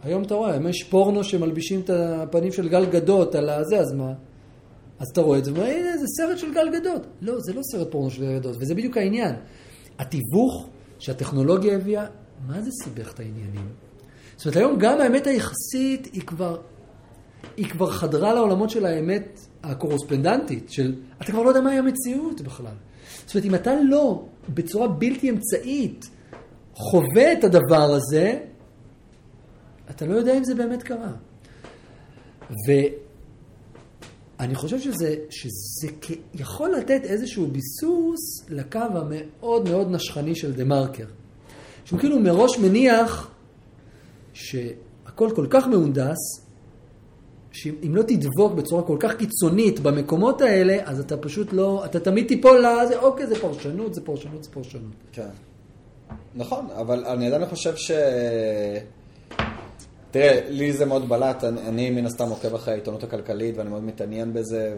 היום אתה רואה, אם יש פורנו שמלבישים את הפנים של גל גדות על הזה, אז מה? אז אתה רואה את זה, ואומר, הנה, זה סרט של גל גדות. לא, זה לא סרט פורנו של גל גדות, וזה בדיוק העניין. התיווך שהטכנולוגיה הביאה, מה זה סיבך את העניינים? זאת אומרת, היום גם האמת היחסית היא כבר, היא כבר חדרה לעולמות של האמת הקורוספנדנטית, של אתה כבר לא יודע מהי המציאות בכלל. זאת אומרת, אם אתה לא, בצורה בלתי אמצעית, חווה את הדבר הזה, אתה לא יודע אם זה באמת קרה. ואני חושב שזה, שזה יכול לתת איזשהו ביסוס לקו המאוד מאוד נשכני של דה מרקר. שהוא כאילו מראש מניח שהכל כל כך מהונדס, שאם לא תדבוק בצורה כל כך קיצונית במקומות האלה, אז אתה פשוט לא, אתה תמיד תיפול לזה, אוקיי, זה פרשנות, זה פרשנות, זה פרשנות. כן. נכון, אבל אני עדיין חושב ש... תראה, לי זה מאוד בלט, אני, אני מן הסתם עוקב אחרי העיתונות הכלכלית ואני מאוד מתעניין בזה,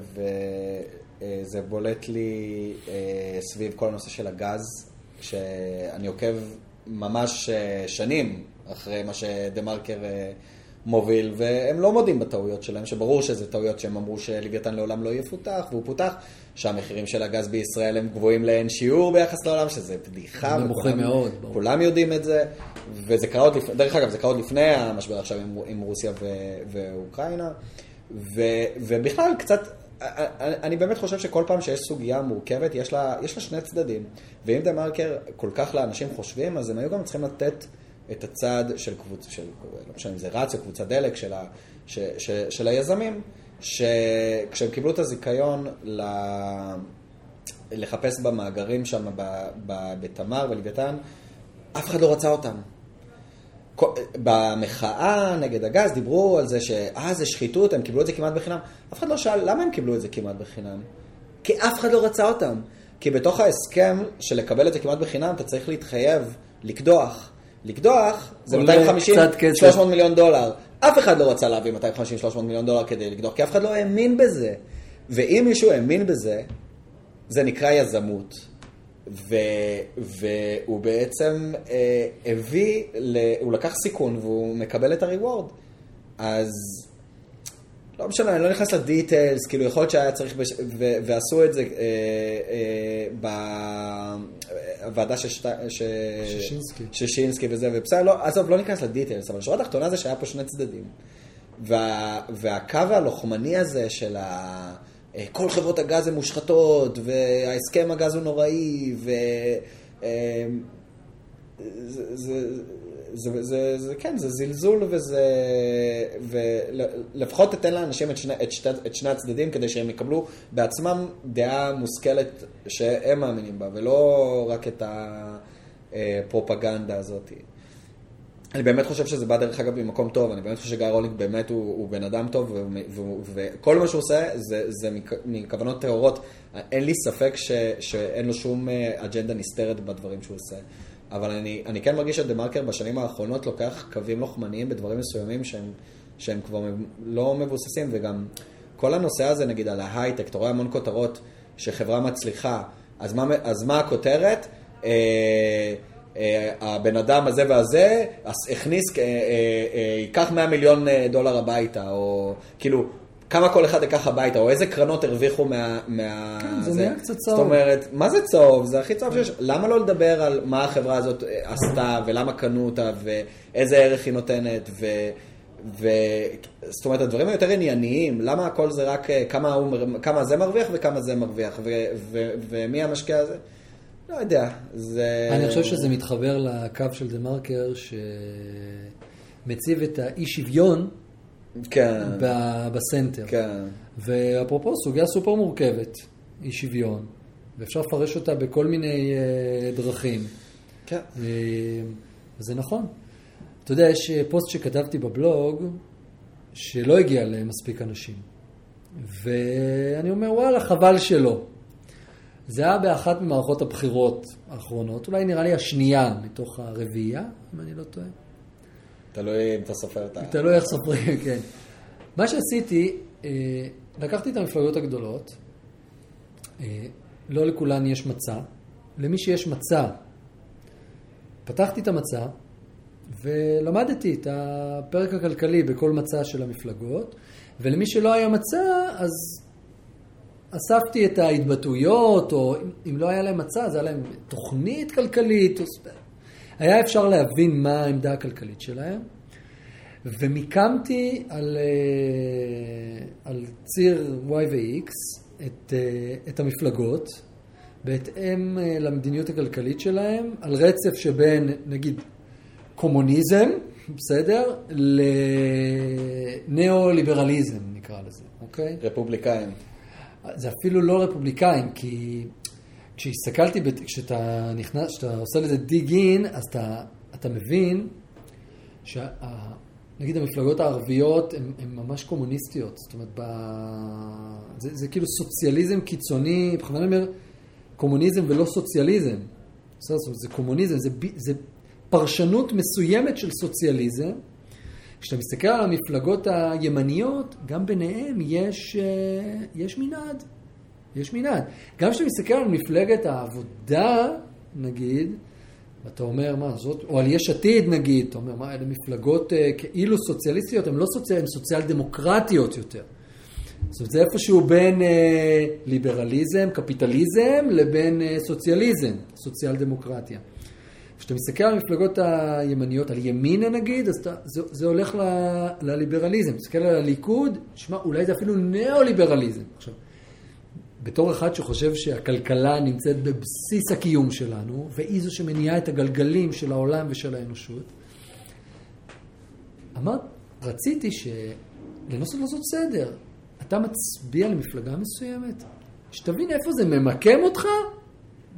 וזה בולט לי אה, סביב כל הנושא של הגז, שאני עוקב ממש אה, שנים אחרי מה שדה מרקר אה, מוביל, והם לא מודים בטעויות שלהם, שברור שזה טעויות שהם אמרו שלוויתן לעולם לא יפותח, והוא פותח, שהמחירים של הגז בישראל הם גבוהים לאין שיעור ביחס לעולם, שזה בדיחה. נמוכים מאוד, ברור. כולם יודעים את זה, וזה קרה עוד לפני, דרך אגב, זה קרה עוד לפני המשבר עכשיו עם, עם רוסיה ו, ואוקראינה, ו, ובכלל קצת, אני באמת חושב שכל פעם שיש סוגיה מורכבת, יש לה, יש לה שני צדדים, ואם דה מרקר כל כך לאנשים חושבים, אז הם היו גם צריכים לתת את הצד של קבוצה, של, לא משנה אם זה רץ או קבוצת דלק של, ה, ש, ש, של היזמים, שכשהם קיבלו את הזיכיון ל... לחפש במאגרים שם ב- ב- בתמר ולוויתן, אף אחד לא רצה אותם. במחאה נגד הגז דיברו על זה שאה, זה שחיתות, הם קיבלו את זה כמעט בחינם. אף אחד לא שאל למה הם קיבלו את זה כמעט בחינם. כי אף אחד לא רצה אותם. כי בתוך ההסכם של לקבל את זה כמעט בחינם, אתה צריך להתחייב לקדוח. לקדוח זה עולה קצת כסף. 250-300 מיליון דולר. אף אחד לא רצה להביא 250-300 מיליון דולר כדי לקדוח, כי אף אחד לא האמין בזה. ואם מישהו האמין בזה, זה נקרא יזמות. ו, והוא בעצם אה, הביא, ל, הוא לקח סיכון והוא מקבל את הריוורד. אז לא משנה, אני לא נכנס לדיטיילס, כאילו יכול להיות שהיה צריך, בש... ו... ועשו את זה אה, אה, בוועדה ששת... ש... שישינסקי. שישינסקי וזה, ובסדר, לא, עזוב, לא ניכנס לדיטיילס, אבל השורה התחתונה זה שהיה פה שני צדדים. וה... והקו הלוחמני הזה של ה... אה, כל חברות הגז הן מושחתות, וההסכם הגז הוא נוראי, ו... אה, זה, זה, זה, זה, זה, כן, זה זלזול וזה, ולפחות תתן לאנשים את שני, את, שתי, את שני הצדדים כדי שהם יקבלו בעצמם דעה מושכלת שהם מאמינים בה, ולא רק את הפרופגנדה הזאת. אני באמת חושב שזה בא דרך אגב ממקום טוב, אני באמת חושב שגיא רולינג באמת הוא, הוא בן אדם טוב, וכל מה שהוא עושה זה, זה מכ- מכוונות טהורות. אין לי ספק ש, שאין לו שום אה, אג'נדה נסתרת בדברים שהוא עושה. אבל אני, אני כן מרגיש שדה מרקר בשנים האחרונות לוקח קווים לוחמניים בדברים מסוימים שהם, שהם כבר לא מבוססים, וגם כל הנושא הזה, נגיד על ההייטק, אתה רואה המון כותרות שחברה מצליחה, אז מה, אז מה הכותרת? אה, אה, הבן אדם הזה והזה הכניס, אה, אה, אה, ייקח 100 מיליון אה, דולר הביתה, או כאילו, כמה כל אחד ייקח הביתה, או איזה קרנות הרוויחו מה... מה כן, זה נהיה קצת צהוב. זאת אומרת, מה זה צהוב? זה הכי צהוב שיש. למה לא לדבר על מה החברה הזאת אה, עשתה, ולמה קנו אותה, ואיזה ערך היא נותנת, ו... ו... זאת אומרת, הדברים היותר ענייניים, למה הכל זה רק אה, כמה, הוא, כמה זה מרוויח וכמה זה מרוויח, ו... ו... ומי המשקיע הזה? לא יודע, זה... אני חושב שזה מתחבר לקו של דה מרקר שמציב את האי שוויון כן, ב center. כן. ואפרופו, סוגיה סופר מורכבת, אי שוויון, ואפשר לפרש אותה בכל מיני אה, דרכים. כן. אה, וזה נכון. אתה יודע, יש אה, פוסט שכתבתי בבלוג, שלא הגיע למספיק אנשים. ואני אומר, וואלה, חבל שלא. זה היה באחת ממערכות הבחירות האחרונות, אולי נראה לי השנייה מתוך הרביעייה, אם אני לא טועה. תלוי אם אתה סופר את ה... תלוי איך סופרים, כן. מה שעשיתי, אה, לקחתי את המפלגות הגדולות, אה, לא לכולן יש מצע, למי שיש מצע, פתחתי את המצע ולמדתי את הפרק הכלכלי בכל מצע של המפלגות, ולמי שלא היה מצע, אז אספתי את ההתבטאויות, או אם- לא היה להם מצע, אז היה להם תוכנית כלכלית. היה אפשר להבין מה העמדה הכלכלית שלהם. ומיקמתי על, אה, על ציר Y ו-X את, אה, את המפלגות בהתאם אה, למדיניות הכלכלית שלהם, על רצף שבין, נגיד, קומוניזם, בסדר? לניאו-ליברליזם, נקרא לזה, אוקיי? רפובליקאים. זה אפילו לא רפובליקאים, כי כשהסתכלתי, כשאתה נכנס, כשאתה עושה לזה דיג אין, אז אתה, אתה מבין שנגיד המפלגות הערביות הן ממש קומוניסטיות. זאת אומרת, ב... זה, זה כאילו סוציאליזם קיצוני, בכוונה אני אומר קומוניזם ולא סוציאליזם. בסדר? זאת אומרת, זה קומוניזם, זה, ב- זה פרשנות מסוימת של סוציאליזם. כשאתה מסתכל על המפלגות הימניות, גם ביניהם יש, אה, יש מנעד. יש מנעד. גם כשאתה מסתכל על מפלגת העבודה, נגיד, ואתה אומר, מה זאת, או על יש עתיד נגיד, אתה אומר, מה, אלה מפלגות אה, כאילו סוציאליסטיות, הן לא סוציאל, הן סוציאל דמוקרטיות יותר. זאת אומרת, זה איפשהו בין אה, ליברליזם, קפיטליזם, לבין אה, סוציאליזם, סוציאל דמוקרטיה. כשאתה מסתכל על המפלגות הימניות, על ימינה נגיד, אז אתה, זה, זה הולך ל, לליברליזם. תסתכל על הליכוד, שמע, אולי זה אפילו ניאו-ליברליזם. עכשיו, בתור אחד שחושב שהכלכלה נמצאת בבסיס הקיום שלנו, והיא זו שמניעה את הגלגלים של העולם ושל האנושות, אמרת, רציתי ש... לנסות לעשות סדר. אתה מצביע למפלגה מסוימת, שתבין איפה זה ממקם אותך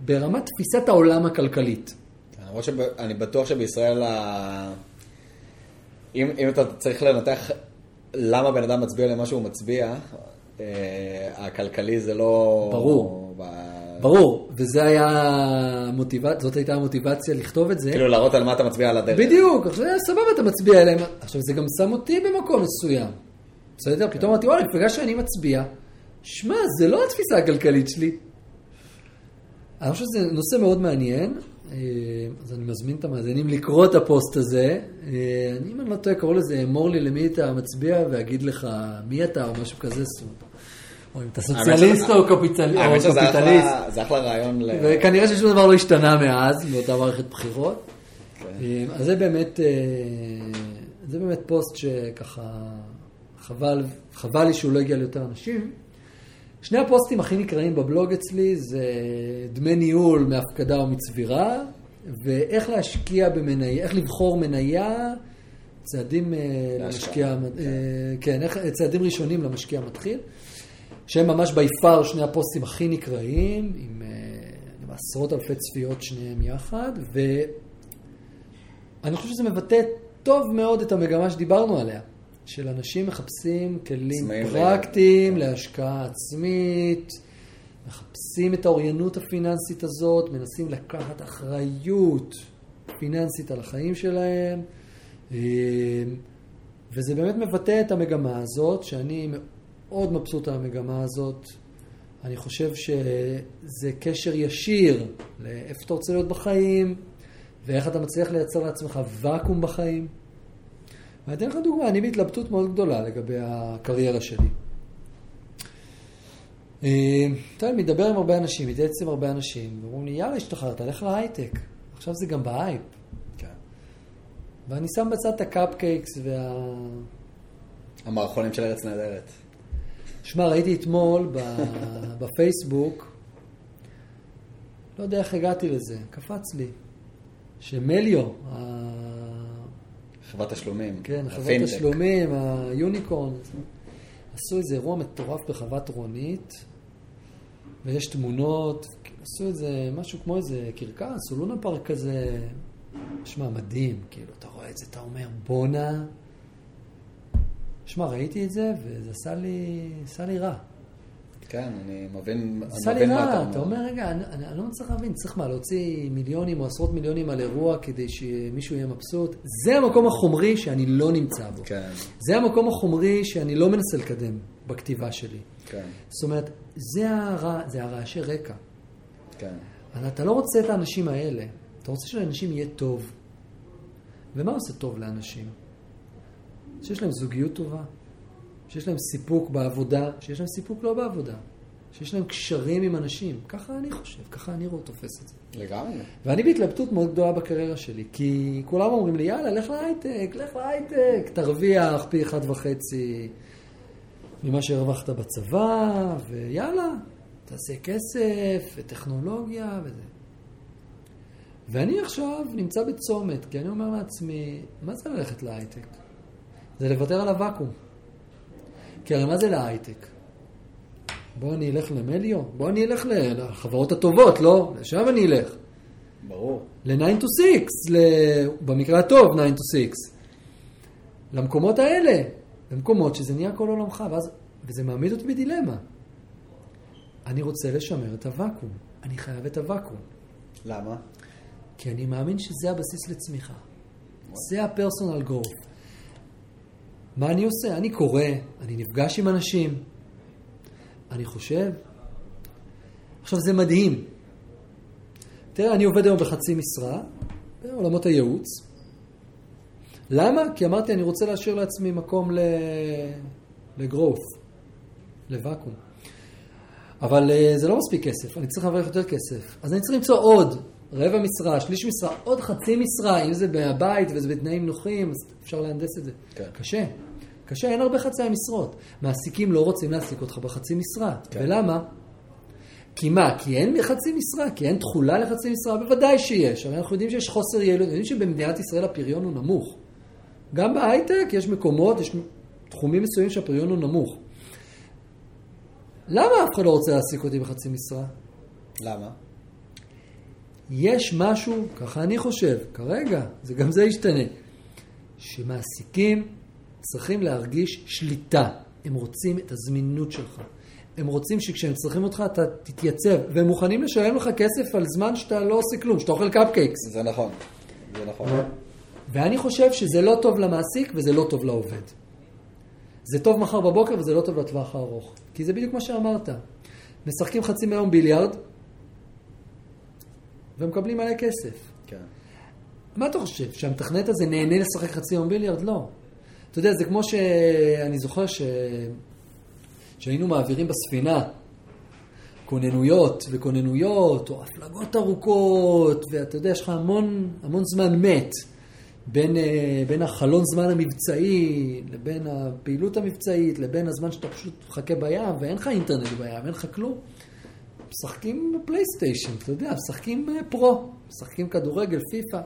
ברמת תפיסת העולם הכלכלית. למרות שאני בטוח שבישראל. אם, אם אתה צריך לנתח למה בן אדם מצביע למה שהוא מצביע, הכלכלי זה לא... ברור. ברור, וזה היה מוטיבציה, זאת הייתה המוטיבציה לכתוב את זה. כאילו להראות על מה אתה מצביע על הדרך. בדיוק, עכשיו סבבה אתה מצביע עליהם, עכשיו זה גם שם אותי במקום מסוים. בסדר? פתאום אמרתי, וואלה, מפלגה שאני מצביע, שמע, זה לא התפיסה הכלכלית שלי. אני חושב שזה נושא מאוד מעניין, אה, אז אני מזמין את המאזינים לקרוא את הפוסט הזה. אה, אני, אם אני לא טועה, קראו לזה, אמור לי למי אתה מצביע ואגיד לך מי אתה או משהו כזה. אם אתה סוציאליסט או קפיטליסט. זה אחלה רעיון. וכנראה ששום דבר לא השתנה מאז, מאותה מערכת בחירות. כן. אה, אז זה באמת, זה באמת פוסט שככה, חבל, חבל לי שהוא לא הגיע ליותר אנשים. שני הפוסטים הכי נקראים בבלוג אצלי זה דמי ניהול מהפקדה או מצבירה, ואיך להשקיע במניה, איך לבחור מניה, צעדים אה, למשקיע, כן. כן, צעדים ראשונים למשקיע המתחיל, שהם ממש ביפר שני הפוסטים הכי נקראים, עם, אה, עם עשרות אלפי צפיות שניהם יחד, ואני חושב שזה מבטא טוב מאוד את המגמה שדיברנו עליה. של אנשים מחפשים כלים פרקטיים להשקעה עצמית, מחפשים את האוריינות הפיננסית הזאת, מנסים לקחת אחריות פיננסית על החיים שלהם, אה, וזה באמת מבטא את המגמה הזאת, שאני מאוד מבסוט על המגמה הזאת. אני חושב שזה קשר ישיר לאיפה אתה רוצה להיות בחיים, ואיך אתה מצליח לייצר לעצמך ואקום בחיים. ואני אתן לך דוגמה, אני בהתלבטות מאוד גדולה לגבי הקריירה שלי. אה, אתה יודע, מדבר עם הרבה אנשים, מתייעץ עם הרבה אנשים, ואומרים לי, יאללה, השתחררת, לך להייטק. עכשיו זה גם בהייפ. כן. ואני שם בצד את ה cupcakes וה... המערכונים של ארץ נהדרת. שמע, ראיתי אתמול בפייסבוק, לא יודע איך הגעתי לזה, קפץ לי, שמליו, חברת תשלומים. כן, חברת תשלומים, ה unicorn. עשו איזה אירוע מטורף בחוות רונית, ויש תמונות, עשו איזה משהו כמו איזה קרקס, או לונה פארק כזה. שמע, מדהים, כאילו, אתה רואה את זה, אתה אומר, בואנה. שמע, ראיתי את זה, וזה עשה לי, עשה לי רע. כן, אני מבין, עשה לי רע, אתה אומר, רגע, אני, אני, אני לא מצליח להבין, צריך מה, להוציא מיליונים או עשרות מיליונים על אירוע כדי שמישהו יהיה מבסוט? זה המקום החומרי שאני לא נמצא בו. כן. זה המקום החומרי שאני לא מנסה לקדם בכתיבה שלי. כן. זאת אומרת, זה, הרע, זה הרעשי רקע. כן. אבל אתה לא רוצה את האנשים האלה, אתה רוצה שלאנשים יהיה טוב. ומה עושה טוב לאנשים? שיש להם זוגיות טובה, שיש להם סיפוק בעבודה, שיש להם סיפוק לא בעבודה, שיש להם קשרים עם אנשים. ככה אני חושב, ככה אני רואה תופס את זה. לגמרי. ואני בהתלבטות מאוד גדולה בקריירה שלי, כי כולם אומרים לי, יאללה, לך להייטק, לך להייטק, תרוויח פי אחד וחצי ממה שהרווחת בצבא, ויאללה, תעשה כסף וטכנולוגיה וזה. ואני עכשיו נמצא בצומת, כי אני אומר לעצמי, מה זה ללכת להייטק? זה לוותר על הוואקום. כי הרי מה זה להייטק? בוא אני אלך למליו, בוא אני אלך לחברות הטובות, לא? לשם אני אלך. ברור. ל-9 to 6, ל... במקרה הטוב 9 to 6. למקומות האלה, למקומות שזה נהיה כל עולמך, ואז, וזה מעמיד אותי בדילמה. אני רוצה לשמר את הוואקום, אני חייב את הוואקום. למה? כי אני מאמין שזה הבסיס לצמיחה. זה ה-personal growth. מה אני עושה? אני קורא, אני נפגש עם אנשים, אני חושב. עכשיו זה מדהים. תראה, אני עובד היום בחצי משרה, בעולמות הייעוץ. למה? כי אמרתי, אני רוצה להשאיר לעצמי מקום ל-growth, לוואקום. אבל uh, זה לא מספיק כסף, אני צריך להרוויח יותר כסף. אז אני צריך למצוא עוד רבע משרה, שליש משרה, עוד חצי משרה, אם זה מהבית וזה בתנאים נוחים, אז אפשר להנדס את זה. כן. קשה. קשה, אין הרבה חצי משרות. מעסיקים לא רוצים להעסיק אותך בחצי משרה. כן. ולמה? כי מה? כי אין חצי משרה? כי אין תכולה לחצי משרה? בוודאי שיש. הרי אנחנו יודעים שיש חוסר יעילות. יודעים שבמדינת ישראל הפריון הוא נמוך. גם בהייטק יש מקומות, יש תחומים מסוימים שהפריון הוא נמוך. למה אף אחד לא רוצה להעסיק אותי בחצי משרה? למה? יש משהו, ככה אני חושב, כרגע, זה גם זה ישתנה, שמעסיקים צריכים להרגיש שליטה. הם רוצים את הזמינות שלך. הם רוצים שכשהם צריכים אותך אתה תתייצב, והם מוכנים לשלם לך כסף על זמן שאתה לא עושה כלום, שאתה אוכל קפקייקס. זה נכון. זה נכון. ואני חושב שזה לא טוב למעסיק וזה לא טוב לעובד. זה טוב מחר בבוקר וזה לא טוב לטווח הארוך. כי זה בדיוק מה שאמרת. משחקים חצי מהיום ביליארד ומקבלים מלא כסף. כן. מה אתה חושב, שהמתכנת הזה נהנה לשחק חצי יום ביליארד? לא. אתה יודע, זה כמו שאני זוכר ש... שהיינו מעבירים בספינה כוננויות וכוננויות, או הפלגות ארוכות, ואתה יודע, יש לך המון, המון זמן מת בין, אה, בין החלון זמן המבצעי לבין הפעילות המבצעית, לבין הזמן שאתה פשוט מחכה בים, ואין לך אינטרנט בים, אין לך כלום. משחקים בפלייסטיישן, אתה יודע, משחקים אה, פרו, משחקים כדורגל, פיפא.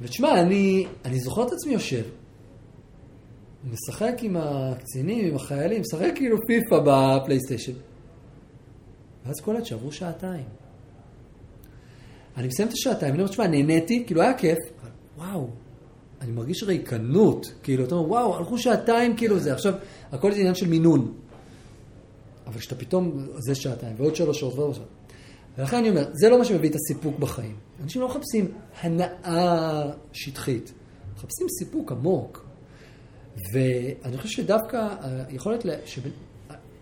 ותשמע, אני, אני זוכר את עצמי יושב, משחק עם הקצינים, עם החיילים, משחק כאילו פיפא בפלייסטיישן. ואז קולט שעברו שעתיים. אני מסיים את השעתיים, אני אומר, תשמע, נהניתי, כאילו היה כיף, אבל וואו, אני מרגיש ריקנות, כאילו, אתה אומר, וואו, הלכו שעתיים, כאילו זה, עכשיו, הכל זה עניין של מינון. אבל כשאתה פתאום, זה שעתיים, ועוד שלוש שעות ועוד שעות. ולכן אני אומר, זה לא מה שמביא את הסיפוק בחיים. אנשים לא מחפשים הנאה שטחית, מחפשים סיפוק עמוק. ואני חושב שדווקא היכולת,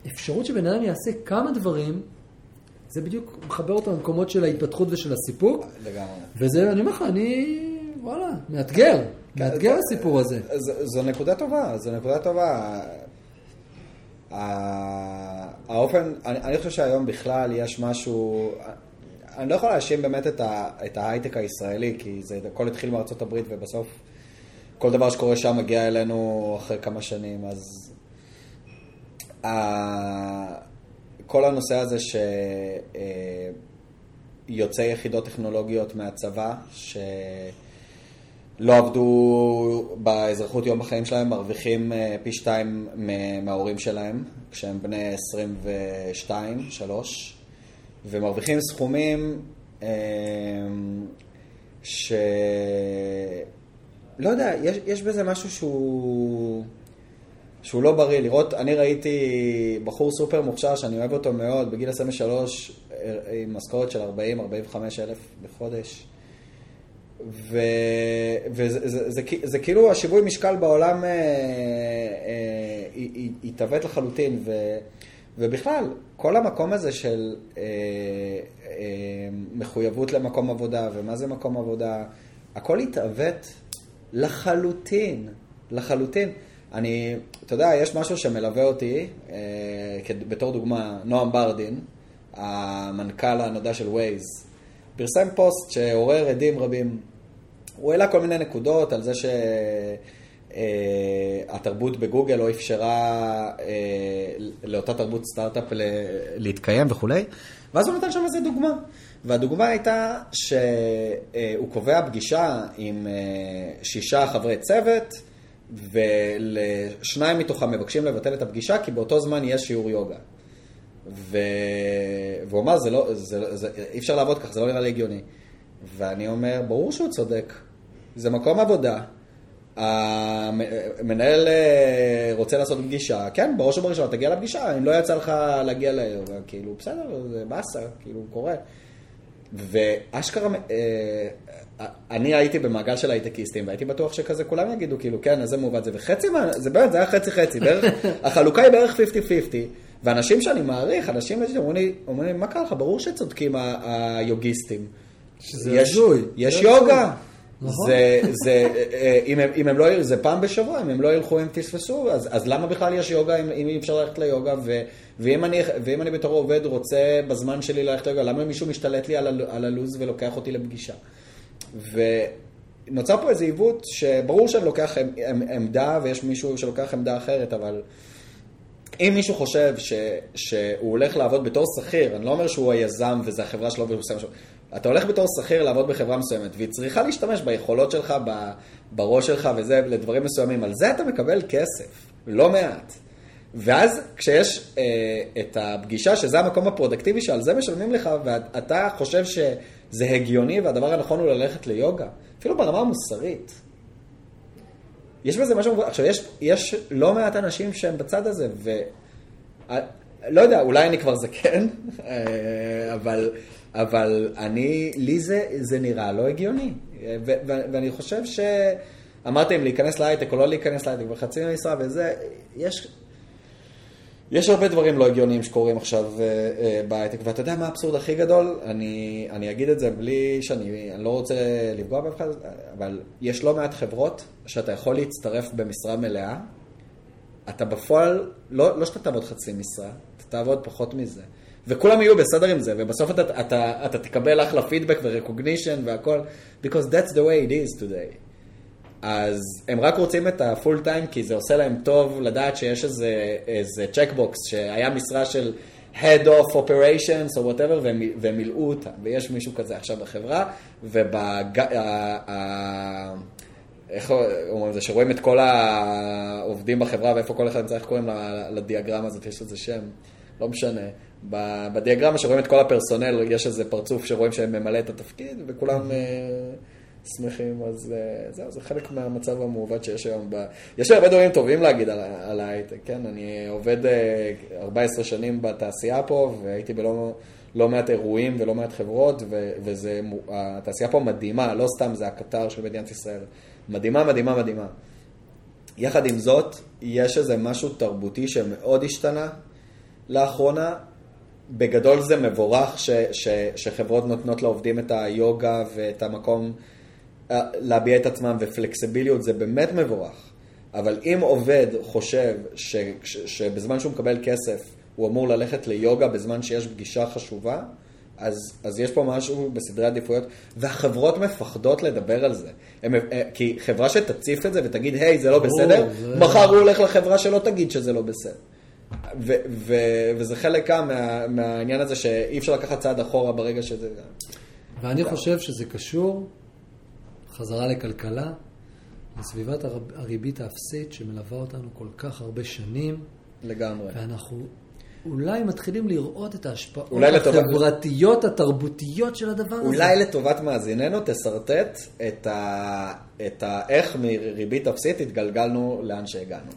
האפשרות שבן אדם יעשה כמה דברים, זה בדיוק מחבר אותו למקומות של ההתפתחות ושל הסיפוק. לגמרי. וזה, אני אומר לך, אני, וואלה, מאתגר, מאתגר הסיפור הזה. זו נקודה טובה, זו נקודה טובה. האופן, אני, אני חושב שהיום בכלל יש משהו, אני לא יכול להאשים באמת את, ה, את ההייטק הישראלי, כי זה הכל התחיל מארצות הברית ובסוף כל דבר שקורה שם מגיע אלינו אחרי כמה שנים, אז ה- כל הנושא הזה שיוצאי יחידות טכנולוגיות מהצבא, שלא עבדו באזרחות יום בחיים שלהם, מרוויחים אה, פי שתיים מההורים שלהם, כשהם בני 22, 3, ומרוויחים סכומים אה, ש... לא יודע, יש, יש בזה משהו שהוא, שהוא לא בריא. לראות, אני ראיתי בחור סופר מוכשר שאני אוהב אותו מאוד, בגיל 23, עם משכורת של 40-45 אלף בחודש. ו, וזה זה, זה, זה, כאילו השיווי משקל בעולם אה, אה, התעוות לחלוטין. ו, ובכלל, כל המקום הזה של אה, אה, מחויבות למקום עבודה, ומה זה מקום עבודה, הכל התעוות לחלוטין, לחלוטין. אני, אתה יודע, יש משהו שמלווה אותי, אה, בתור דוגמה, נועם ברדין, המנכ"ל הנודע של ווייז, פרסם פוסט שעורר עדים רבים. הוא העלה כל מיני נקודות על זה שהתרבות בגוגל לא אפשרה אה, לאותה תרבות סטארט-אפ להתקיים וכולי, ואז הוא נתן שם איזה דוגמה. והדוגמה הייתה שהוא קובע פגישה עם שישה חברי צוות, ולשניים מתוכם מבקשים לבטל את הפגישה, כי באותו זמן יש שיעור יוגה. ו... והוא אמר, זה לא, זה, זה, אי אפשר לעבוד כך, זה לא נראה לי הגיוני. ואני אומר, ברור שהוא צודק, זה מקום עבודה. המנהל רוצה לעשות פגישה, כן, בראש ובראשונה תגיע לפגישה, אם לא יצא לך להגיע ליוגה, כאילו, בסדר, זה באסה, כאילו, קורה. ואשכרה, אני הייתי במעגל של הייטקיסטים, והייתי בטוח שכזה כולם יגידו, כאילו, כן, איזה מעוות זה, וחצי, זה באמת, זה היה חצי-חצי, בערך, החלוקה היא בערך 50-50, ואנשים שאני מעריך, אנשים אומרים לי, אומרים לי, מה קרה לך, ברור שצודקים היוגיסטים. שזה יש, הזוי. יש זה יוגה. נכון. זה, זה, אה, אם, הם, אם הם לא, זה פעם בשבוע, אם הם לא ילכו, הם תפספסו, אז, אז למה בכלל יש יוגה אם, אם אי אפשר ללכת ליוגה? ו, ואם, אני, ואם אני בתור עובד רוצה בזמן שלי ללכת ליוגה, למה מישהו משתלט לי על, על הלו"ז ולוקח אותי לפגישה? ונוצר פה איזה עיוות שברור שאני לוקח עמ- עמ- עמדה ויש מישהו שלוקח עמדה אחרת, אבל אם מישהו חושב ש, שהוא הולך לעבוד בתור שכיר, אני לא אומר שהוא היזם וזה החברה שלו והוא עושה משהו, אתה הולך בתור שכיר לעבוד בחברה מסוימת, והיא צריכה להשתמש ביכולות שלך, בראש שלך וזה, לדברים מסוימים, על זה אתה מקבל כסף, לא מעט. ואז כשיש אה, את הפגישה, שזה המקום הפרודקטיבי שעל זה משלמים לך, ואתה חושב שזה הגיוני והדבר הנכון הוא ללכת ליוגה, אפילו ברמה המוסרית. יש בזה משהו, עכשיו יש, יש לא מעט אנשים שהם בצד הזה, ו... אה, לא יודע, אולי אני כבר זקן, אה, אבל, אבל אני, לי זה, זה נראה לא הגיוני. ו, ו, ואני חושב ש... אמרתי אם להיכנס להייטק או לא להיכנס להייטק, בחצי משרה וזה, יש... יש הרבה דברים לא הגיוניים שקורים עכשיו אה, אה, בהייטק, ואתה יודע מה האבסורד הכי גדול? אני, אני אגיד את זה בלי שאני אני לא רוצה לפגוע באף אחד, אבל יש לא מעט חברות שאתה יכול להצטרף במשרה מלאה, אתה בפועל, לא, לא שאתה תעבוד חצי משרה, אתה תעבוד פחות מזה. וכולם יהיו בסדר עם זה, ובסוף אתה, אתה, אתה תקבל אחלה פידבק ו-recognition והכל, because that's the way it is today. אז הם רק רוצים את הפול טיים כי זה עושה להם טוב לדעת שיש איזה, איזה צ'קבוקס שהיה משרה של Head of Operations או whatever והם, והם מילאו אותה ויש מישהו כזה עכשיו בחברה ובג... ה- ה- איך אומרים את זה, שרואים את כל העובדים בחברה ואיפה כל אחד איך קוראים לדיאגרמה הזאת, יש לזה שם, לא משנה. בדיאגרמה שרואים את כל הפרסונל, יש איזה פרצוף שרואים שהם ממלא את התפקיד וכולם... אה, שמחים, אז אה, זהו, זה חלק מהמצב המעוות שיש היום. ב... יש לי הרבה דברים טובים להגיד על, על ההייטק, כן? אני עובד אה, 14 שנים בתעשייה פה, והייתי בלא לא מעט אירועים ולא מעט חברות, ו, וזה, מו- התעשייה פה מדהימה, לא סתם זה הקטר של מדינת ישראל. מדהימה, מדהימה, מדהימה. יחד עם זאת, יש איזה משהו תרבותי שמאוד השתנה לאחרונה. בגדול זה מבורך ש, ש, שחברות נותנות לעובדים את היוגה ואת המקום אה, להביע את עצמם ופלקסיביליות, זה באמת מבורך. אבל אם עובד חושב ש, ש, שבזמן שהוא מקבל כסף הוא אמור ללכת ליוגה בזמן שיש פגישה חשובה, אז, אז יש פה משהו בסדרי עדיפויות, והחברות מפחדות לדבר על זה. הם, אה, כי חברה שתציף את זה ותגיד, היי, זה לא בסדר, זה- מחר הוא הולך לחברה שלא תגיד שזה לא בסדר. ו- ו- וזה חלק גם מה- מהעניין הזה שאי אפשר לקחת צעד אחורה ברגע שזה... ואני חושב שזה קשור, חזרה לכלכלה, לסביבת הר- הריבית האפסית שמלווה אותנו כל כך הרבה שנים, לגמרי. ואנחנו אולי מתחילים לראות את ההשפעות אולי לטובת- החברתיות, התרבותיות של הדבר הזה. אולי לטובת מאזיננו תשרטט את, ה... את ה... איך מריבית אפסית התגלגלנו לאן שהגענו.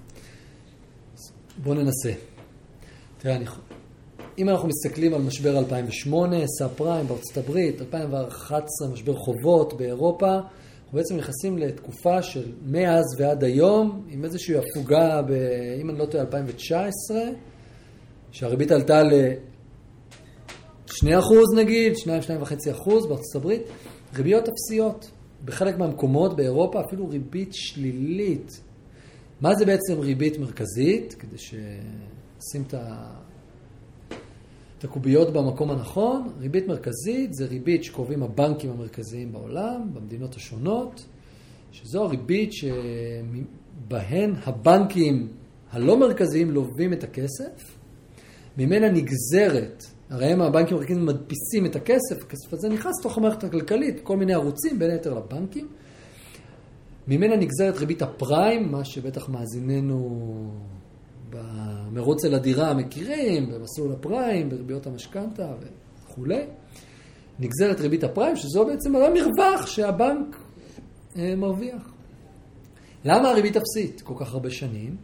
בואו ננסה. תראה, אני... אם אנחנו מסתכלים על משבר 2008, סאב פריים בארצות הברית, 2011, משבר חובות באירופה, אנחנו בעצם נכנסים לתקופה של מאז ועד היום, עם איזושהי הפוגה, ב... אם אני לא טועה, 2019, שהריבית עלתה ל-2% נגיד, 2-2.5% בארצות הברית, ריביות אפסיות. בחלק מהמקומות באירופה אפילו ריבית שלילית. מה זה בעצם ריבית מרכזית? כדי שנשים את ה... את הקוביות במקום הנכון. ריבית מרכזית זה ריבית שקובעים הבנקים המרכזיים בעולם, במדינות השונות, שזו הריבית שבהן הבנקים הלא מרכזיים לווים את הכסף, ממנה נגזרת, הרי הם הבנקים המרכזיים מדפיסים את הכסף, הכסף הזה נכנס לתוך המערכת הכלכלית, כל מיני ערוצים, בין היתר לבנקים. ממנה נגזרת ריבית הפריים, מה שבטח מאזיננו במרוץ אל הדירה מכירים, במסלול הפריים, בריביות המשכנתה וכולי. נגזרת ריבית הפריים, שזו בעצם המרווח שהבנק אה, מרוויח. למה הריבית אפסית כל כך הרבה שנים?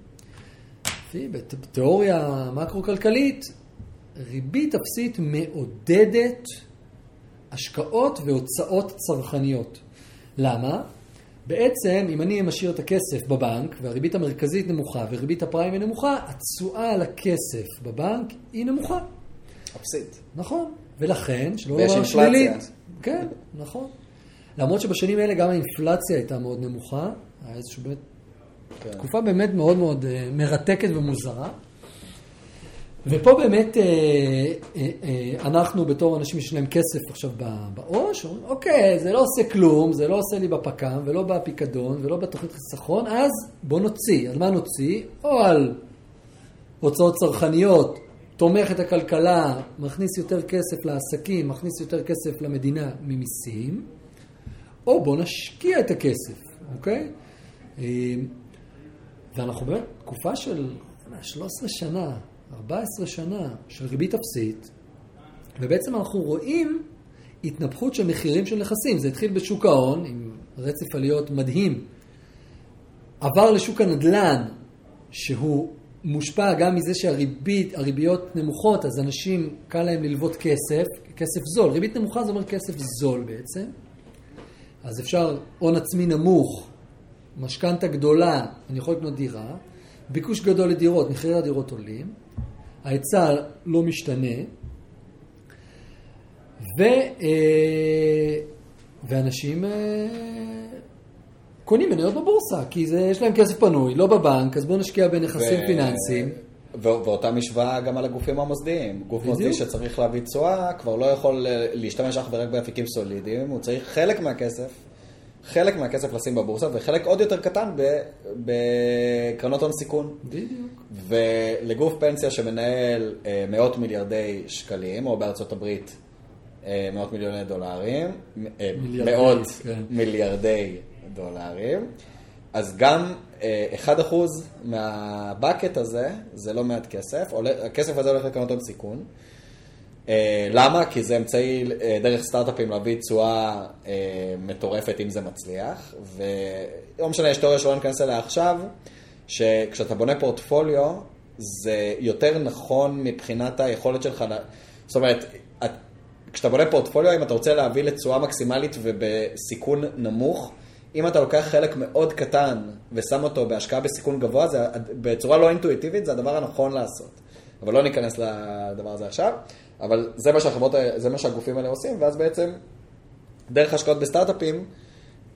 לפי בתיאוריה מקרו-כלכלית, ריבית אפסית מעודדת השקעות והוצאות צרכניות. למה? בעצם, אם אני משאיר את הכסף בבנק, והריבית המרכזית נמוכה וריבית הפריים היא נמוכה, התשואה על הכסף בבנק היא נמוכה. אפסית. נכון, ולכן, שלא ויש לומר אינפלציה. שלילית. כן, נכון. למרות שבשנים האלה גם האינפלציה הייתה מאוד נמוכה, היה איזושהי באמת, כן. תקופה באמת מאוד מאוד אה, מרתקת ומוזרה. ופה באמת אה, אה, אה, אנחנו בתור אנשים שיש להם כסף עכשיו בעו"ש, אומרים, אוקיי, זה לא עושה כלום, זה לא עושה לי בפק"ם ולא בפיקדון ולא בתוכנית חיסכון, אז בוא נוציא. על מה נוציא? או על הוצאות צרכניות, תומך את הכלכלה, מכניס יותר כסף לעסקים, מכניס יותר כסף למדינה ממיסים, או בוא נשקיע את הכסף, אוקיי? אה, ואנחנו באמת תקופה של 13 שנה, 14 שנה של ריבית אפסית, ובעצם אנחנו רואים התנפחות של מחירים של נכסים. זה התחיל בשוק ההון, עם רצף עליות מדהים. עבר לשוק הנדל"ן, שהוא מושפע גם מזה שהריביות נמוכות, אז אנשים, קל להם ללוות כסף, כסף זול. ריבית נמוכה זה אומר כסף זול בעצם. אז אפשר הון עצמי נמוך, משכנתה גדולה, אני יכול לקנות דירה, ביקוש גדול לדירות, מחירי הדירות עולים, ההיצע לא משתנה, ו, אה, ואנשים אה, קונים מניות בבורסה, כי זה, יש להם כסף פנוי, לא בבנק, אז בואו נשקיע בנכסים ו- פיננסיים. ואותה משוואה גם על הגופים המוסדיים. גוף בדיוק. מוסדי שצריך להביא תשואה, כבר לא יכול אה, להשתמש אך ורק באפיקים סולידיים, הוא צריך חלק מהכסף, חלק מהכסף לשים בבורסה, וחלק עוד יותר קטן בקרנות הון סיכון. בדיוק. ולגוף פנסיה שמנהל אה, מאות מיליארדי שקלים, או בארצות הברית אה, מאות מיליוני דולרים, אה, מיליארדי, מאות כן. מיליארדי דולרים, אז גם אה, 1% מהבקט הזה, זה לא מעט כסף, עולה- הכסף הזה הולך לקרנות הון סיכון. אה, למה? כי זה אמצעי אה, דרך סטארט-אפים להביא תשואה אה, מטורפת אם זה מצליח, ולא משנה, יש תיאוריה שלא ניכנס אליה עכשיו, שכשאתה בונה פורטפוליו, זה יותר נכון מבחינת היכולת שלך, זאת אומרת, את- כשאתה בונה פורטפוליו, אם אתה רוצה להביא לתשואה מקסימלית ובסיכון נמוך, אם אתה לוקח חלק מאוד קטן ושם אותו בהשקעה בסיכון גבוה, זה בצורה לא אינטואיטיבית, זה הדבר הנכון לעשות. אבל לא ניכנס לדבר הזה עכשיו, אבל זה מה שהחברות, זה מה שהגופים האלה עושים, ואז בעצם, דרך השקעות בסטארט-אפים,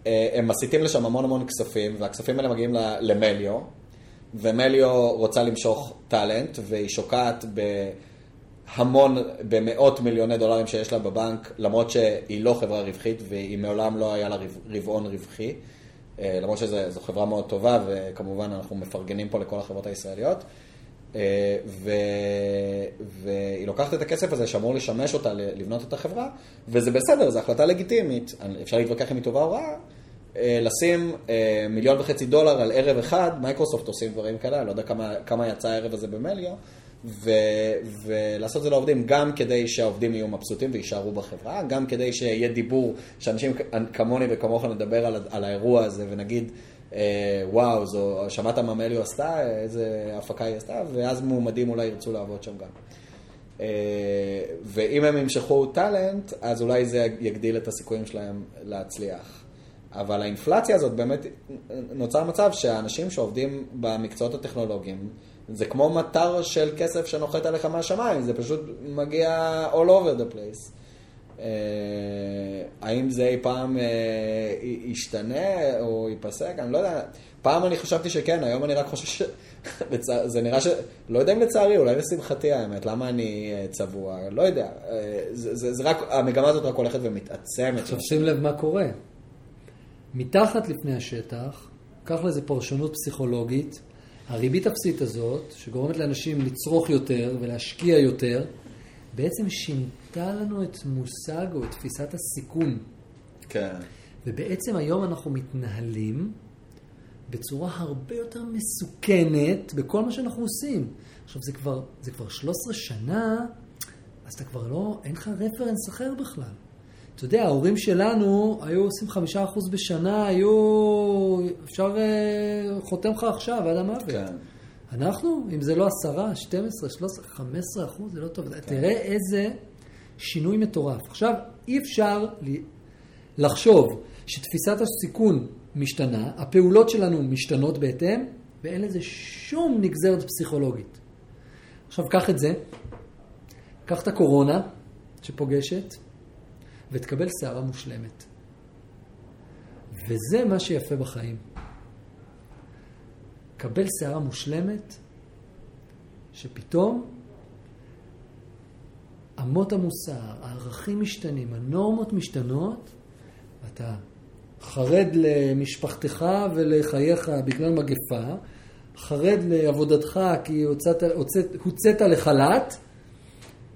אה, הם מסיטים לשם המון המון כספים, והכספים האלה מגיעים למליו, ומליו רוצה למשוך טאלנט, והיא שוקעת בהמון, במאות מיליוני דולרים שיש לה בבנק, למרות שהיא לא חברה רווחית, והיא מעולם לא היה לה רב- רבעון רווחי, אה, למרות שזו חברה מאוד טובה, וכמובן אנחנו מפרגנים פה לכל החברות הישראליות. אה, ו... והיא לוקחת את הכסף הזה שאמור לשמש אותה לבנות את החברה, וזה בסדר, זו החלטה לגיטימית, אפשר להתווכח אם היא טובה או רעה, אה, לשים אה, מיליון וחצי דולר על ערב אחד, מייקרוסופט עושים דברים כאלה, אני לא יודע כמה, כמה יצא הערב הזה במליו, ו... ולעשות את זה לעובדים, גם כדי שהעובדים יהיו מבסוטים ויישארו בחברה, גם כדי שיהיה דיבור, שאנשים כמוני וכמוך נדבר על, על האירוע הזה ונגיד, וואו, זו, שמעת מה מליו עשתה, איזה הפקה היא עשתה, ואז מועמדים אולי ירצו לעבוד שם גם. אה, ואם הם ימשכו טאלנט, אז אולי זה יגדיל את הסיכויים שלהם להצליח. אבל האינפלציה הזאת באמת, נוצר מצב שהאנשים שעובדים במקצועות הטכנולוגיים, זה כמו מטר של כסף שנוחת עליך מהשמיים, זה פשוט מגיע all over the place. אה, האם זה אי פעם אה, ישתנה או ייפסק? אני לא יודע. פעם אני חשבתי שכן, היום אני רק חושב ש... זה נראה ש... לא יודע אם לצערי, אולי לשמחתי האמת, למה אני אה, צבוע? לא יודע. אה, זה, זה, זה רק, המגמה הזאת רק הולכת ומתעצמת. עכשיו שים לב מה קורה. מתחת לפני השטח, קח לזה פרשנות פסיכולוגית, הריבית אפסית הזאת, שגורמת לאנשים לצרוך יותר ולהשקיע יותר, בעצם שינתה לנו את מושג או את תפיסת הסיכון. כן. ובעצם היום אנחנו מתנהלים בצורה הרבה יותר מסוכנת בכל מה שאנחנו עושים. עכשיו, זה כבר, זה כבר 13 שנה, אז אתה כבר לא, אין לך רפרנס אחר בכלל. אתה יודע, ההורים שלנו היו עושים חמישה אחוז בשנה, היו, אפשר, אה, חותם לך עכשיו עד המוות. כן. אנחנו, אם זה לא עשרה, 12, 13, 15 אחוז, זה לא טוב. תראה איזה שינוי מטורף. עכשיו, אי אפשר לחשוב שתפיסת הסיכון משתנה, הפעולות שלנו משתנות בהתאם, ואין לזה שום נגזרת פסיכולוגית. עכשיו, קח את זה, קח את הקורונה שפוגשת, ותקבל שערה מושלמת. וזה מה שיפה בחיים. קבל שערה מושלמת, שפתאום אמות המוסר, הערכים משתנים, הנורמות משתנות, אתה חרד למשפחתך ולחייך בגלל מגפה, חרד לעבודתך כי הוצאת, הוצאת, הוצאת לחל"ת,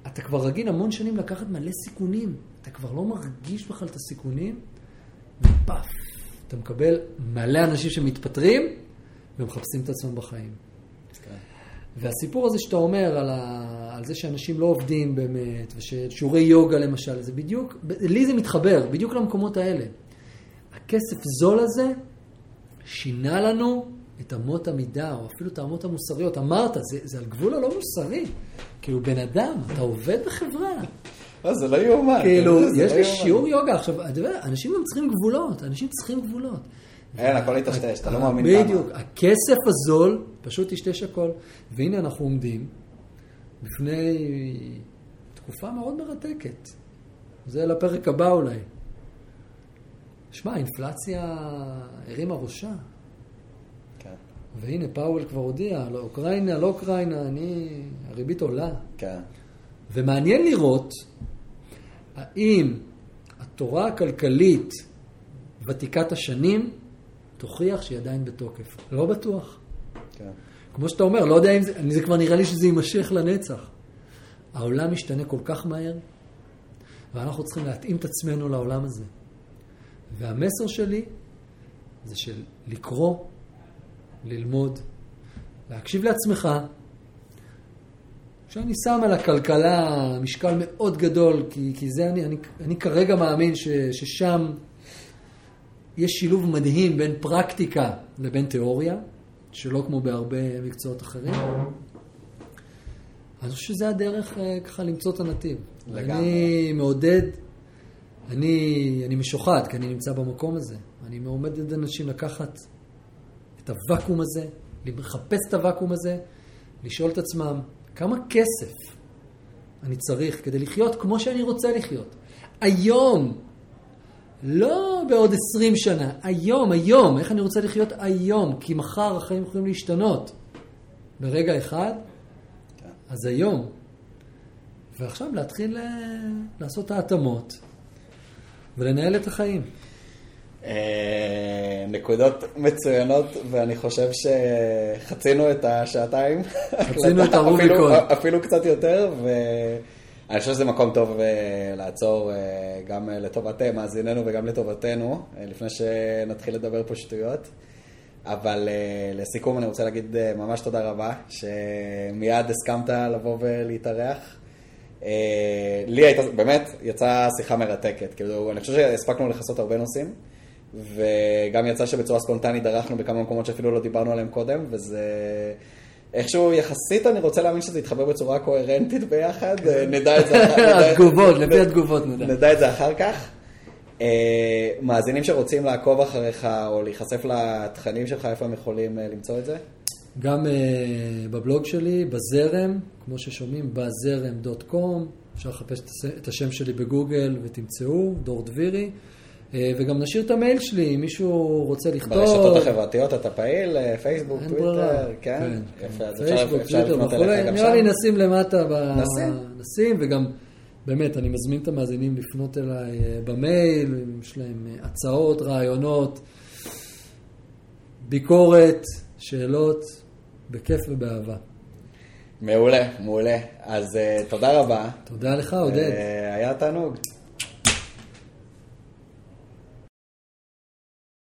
אתה כבר רגיל המון שנים לקחת מלא סיכונים, אתה כבר לא מרגיש בכלל את הסיכונים, ופאף, אתה מקבל מלא אנשים שמתפטרים ומחפשים את עצמם בחיים. והסיפור הזה שאתה אומר על, ה... על זה שאנשים לא עובדים באמת, ושיעורי יוגה למשל, זה בדיוק, לי זה מתחבר, בדיוק למקומות האלה. הכסף זול הזה שינה לנו את אמות המידה, או אפילו את האמות המוסריות. אמרת, זה, זה על גבול הלא מוסרי. כאילו, בן אדם, אתה עובד בחברה. לא, זה לא יאומן. כאילו, יש לי שיעור יוגה. עכשיו, אתה יודע, אנשים גם צריכים גבולות, אנשים צריכים גבולות. אין, הכל יטשטש, אתה לא מאמין כמה. בדיוק, הכסף הזול פשוט ישתש הכל. והנה אנחנו עומדים בפני תקופה מאוד מרתקת. זה לפרק הבא אולי. שמע, האינפלציה הרימה ראשה. כן. והנה, פאוול כבר הודיע, לא אוקראינה, לא אוקראינה, אני... הריבית עולה. כן. ומעניין לראות האם התורה הכלכלית ותיקת השנים תוכיח שהיא עדיין בתוקף. לא בטוח. כן. כמו שאתה אומר, לא יודע אם זה, זה כבר נראה לי שזה יימשך לנצח. העולם משתנה כל כך מהר, ואנחנו צריכים להתאים את עצמנו לעולם הזה. והמסר שלי זה של לקרוא, ללמוד, להקשיב לעצמך. שאני שם על הכלכלה משקל מאוד גדול, כי, כי זה אני, אני, אני כרגע מאמין ש, ששם יש שילוב מדהים בין פרקטיקה לבין תיאוריה, שלא כמו בהרבה מקצועות אחרים. אני חושב שזה הדרך אה, ככה למצוא את הנתיב. לגמרי. אני מעודד, אני, אני משוחד, כי אני נמצא במקום הזה. אני מעומד אנשים לקחת את הוואקום הזה, לחפש את הוואקום הזה, לשאול את עצמם, כמה כסף אני צריך כדי לחיות כמו שאני רוצה לחיות? היום, לא בעוד עשרים שנה, היום, היום, איך אני רוצה לחיות היום, כי מחר החיים יכולים להשתנות. ברגע אחד, אז היום. ועכשיו להתחיל אה, לעשות ההתאמות ולנהל את החיים. אה, נקודות מצוינות, ואני חושב שחצינו את השעתיים. חצינו את הרוביקון. אפילו קצת יותר, ואני חושב שזה מקום טוב אה, לעצור אה, גם לטובת מאזיננו וגם לטובתנו, לפני שנתחיל לדבר פה שטויות. אבל לסיכום אני רוצה להגיד ממש תודה רבה, שמיד הסכמת לבוא ולהתארח. לי הייתה, באמת, יצאה שיחה מרתקת. כאילו, אני חושב שהספקנו לכסות הרבה נושאים. וגם יצא שבצורה ספונטנית דרכנו בכמה מקומות שאפילו לא דיברנו עליהם קודם, וזה... איכשהו יחסית אני רוצה להאמין שזה יתחבר בצורה קוהרנטית ביחד, כן. נדע את זה אחר כך. התגובות, לפי התגובות נדע. נדע את זה אחר כך. אה, מאזינים שרוצים לעקוב אחריך או להיחשף לתכנים שלך, איפה הם יכולים אה, למצוא את זה? גם אה, בבלוג שלי, בזרם, כמו ששומעים, בזרם.com, אפשר לחפש את השם שלי בגוגל ותמצאו, דור דבירי. אה, וגם נשאיר את המייל שלי, אם מישהו רוצה לכתוב. ברשתות החברתיות אתה פעיל? אה, פייסבוק, טוויטר, כן? כן? יפה, אז פייסבוק, טוויטר וכולי. נראה לי נשים למטה. נשים. נשים, וגם, באמת, אני מזמין את המאזינים לפנות אליי אה, במייל, אם יש להם הצעות, רעיונות, ביקורת, שאלות, בכיף ובאהבה. מעולה, מעולה. אז תודה רבה. תודה לך, עודד. היה תענוג.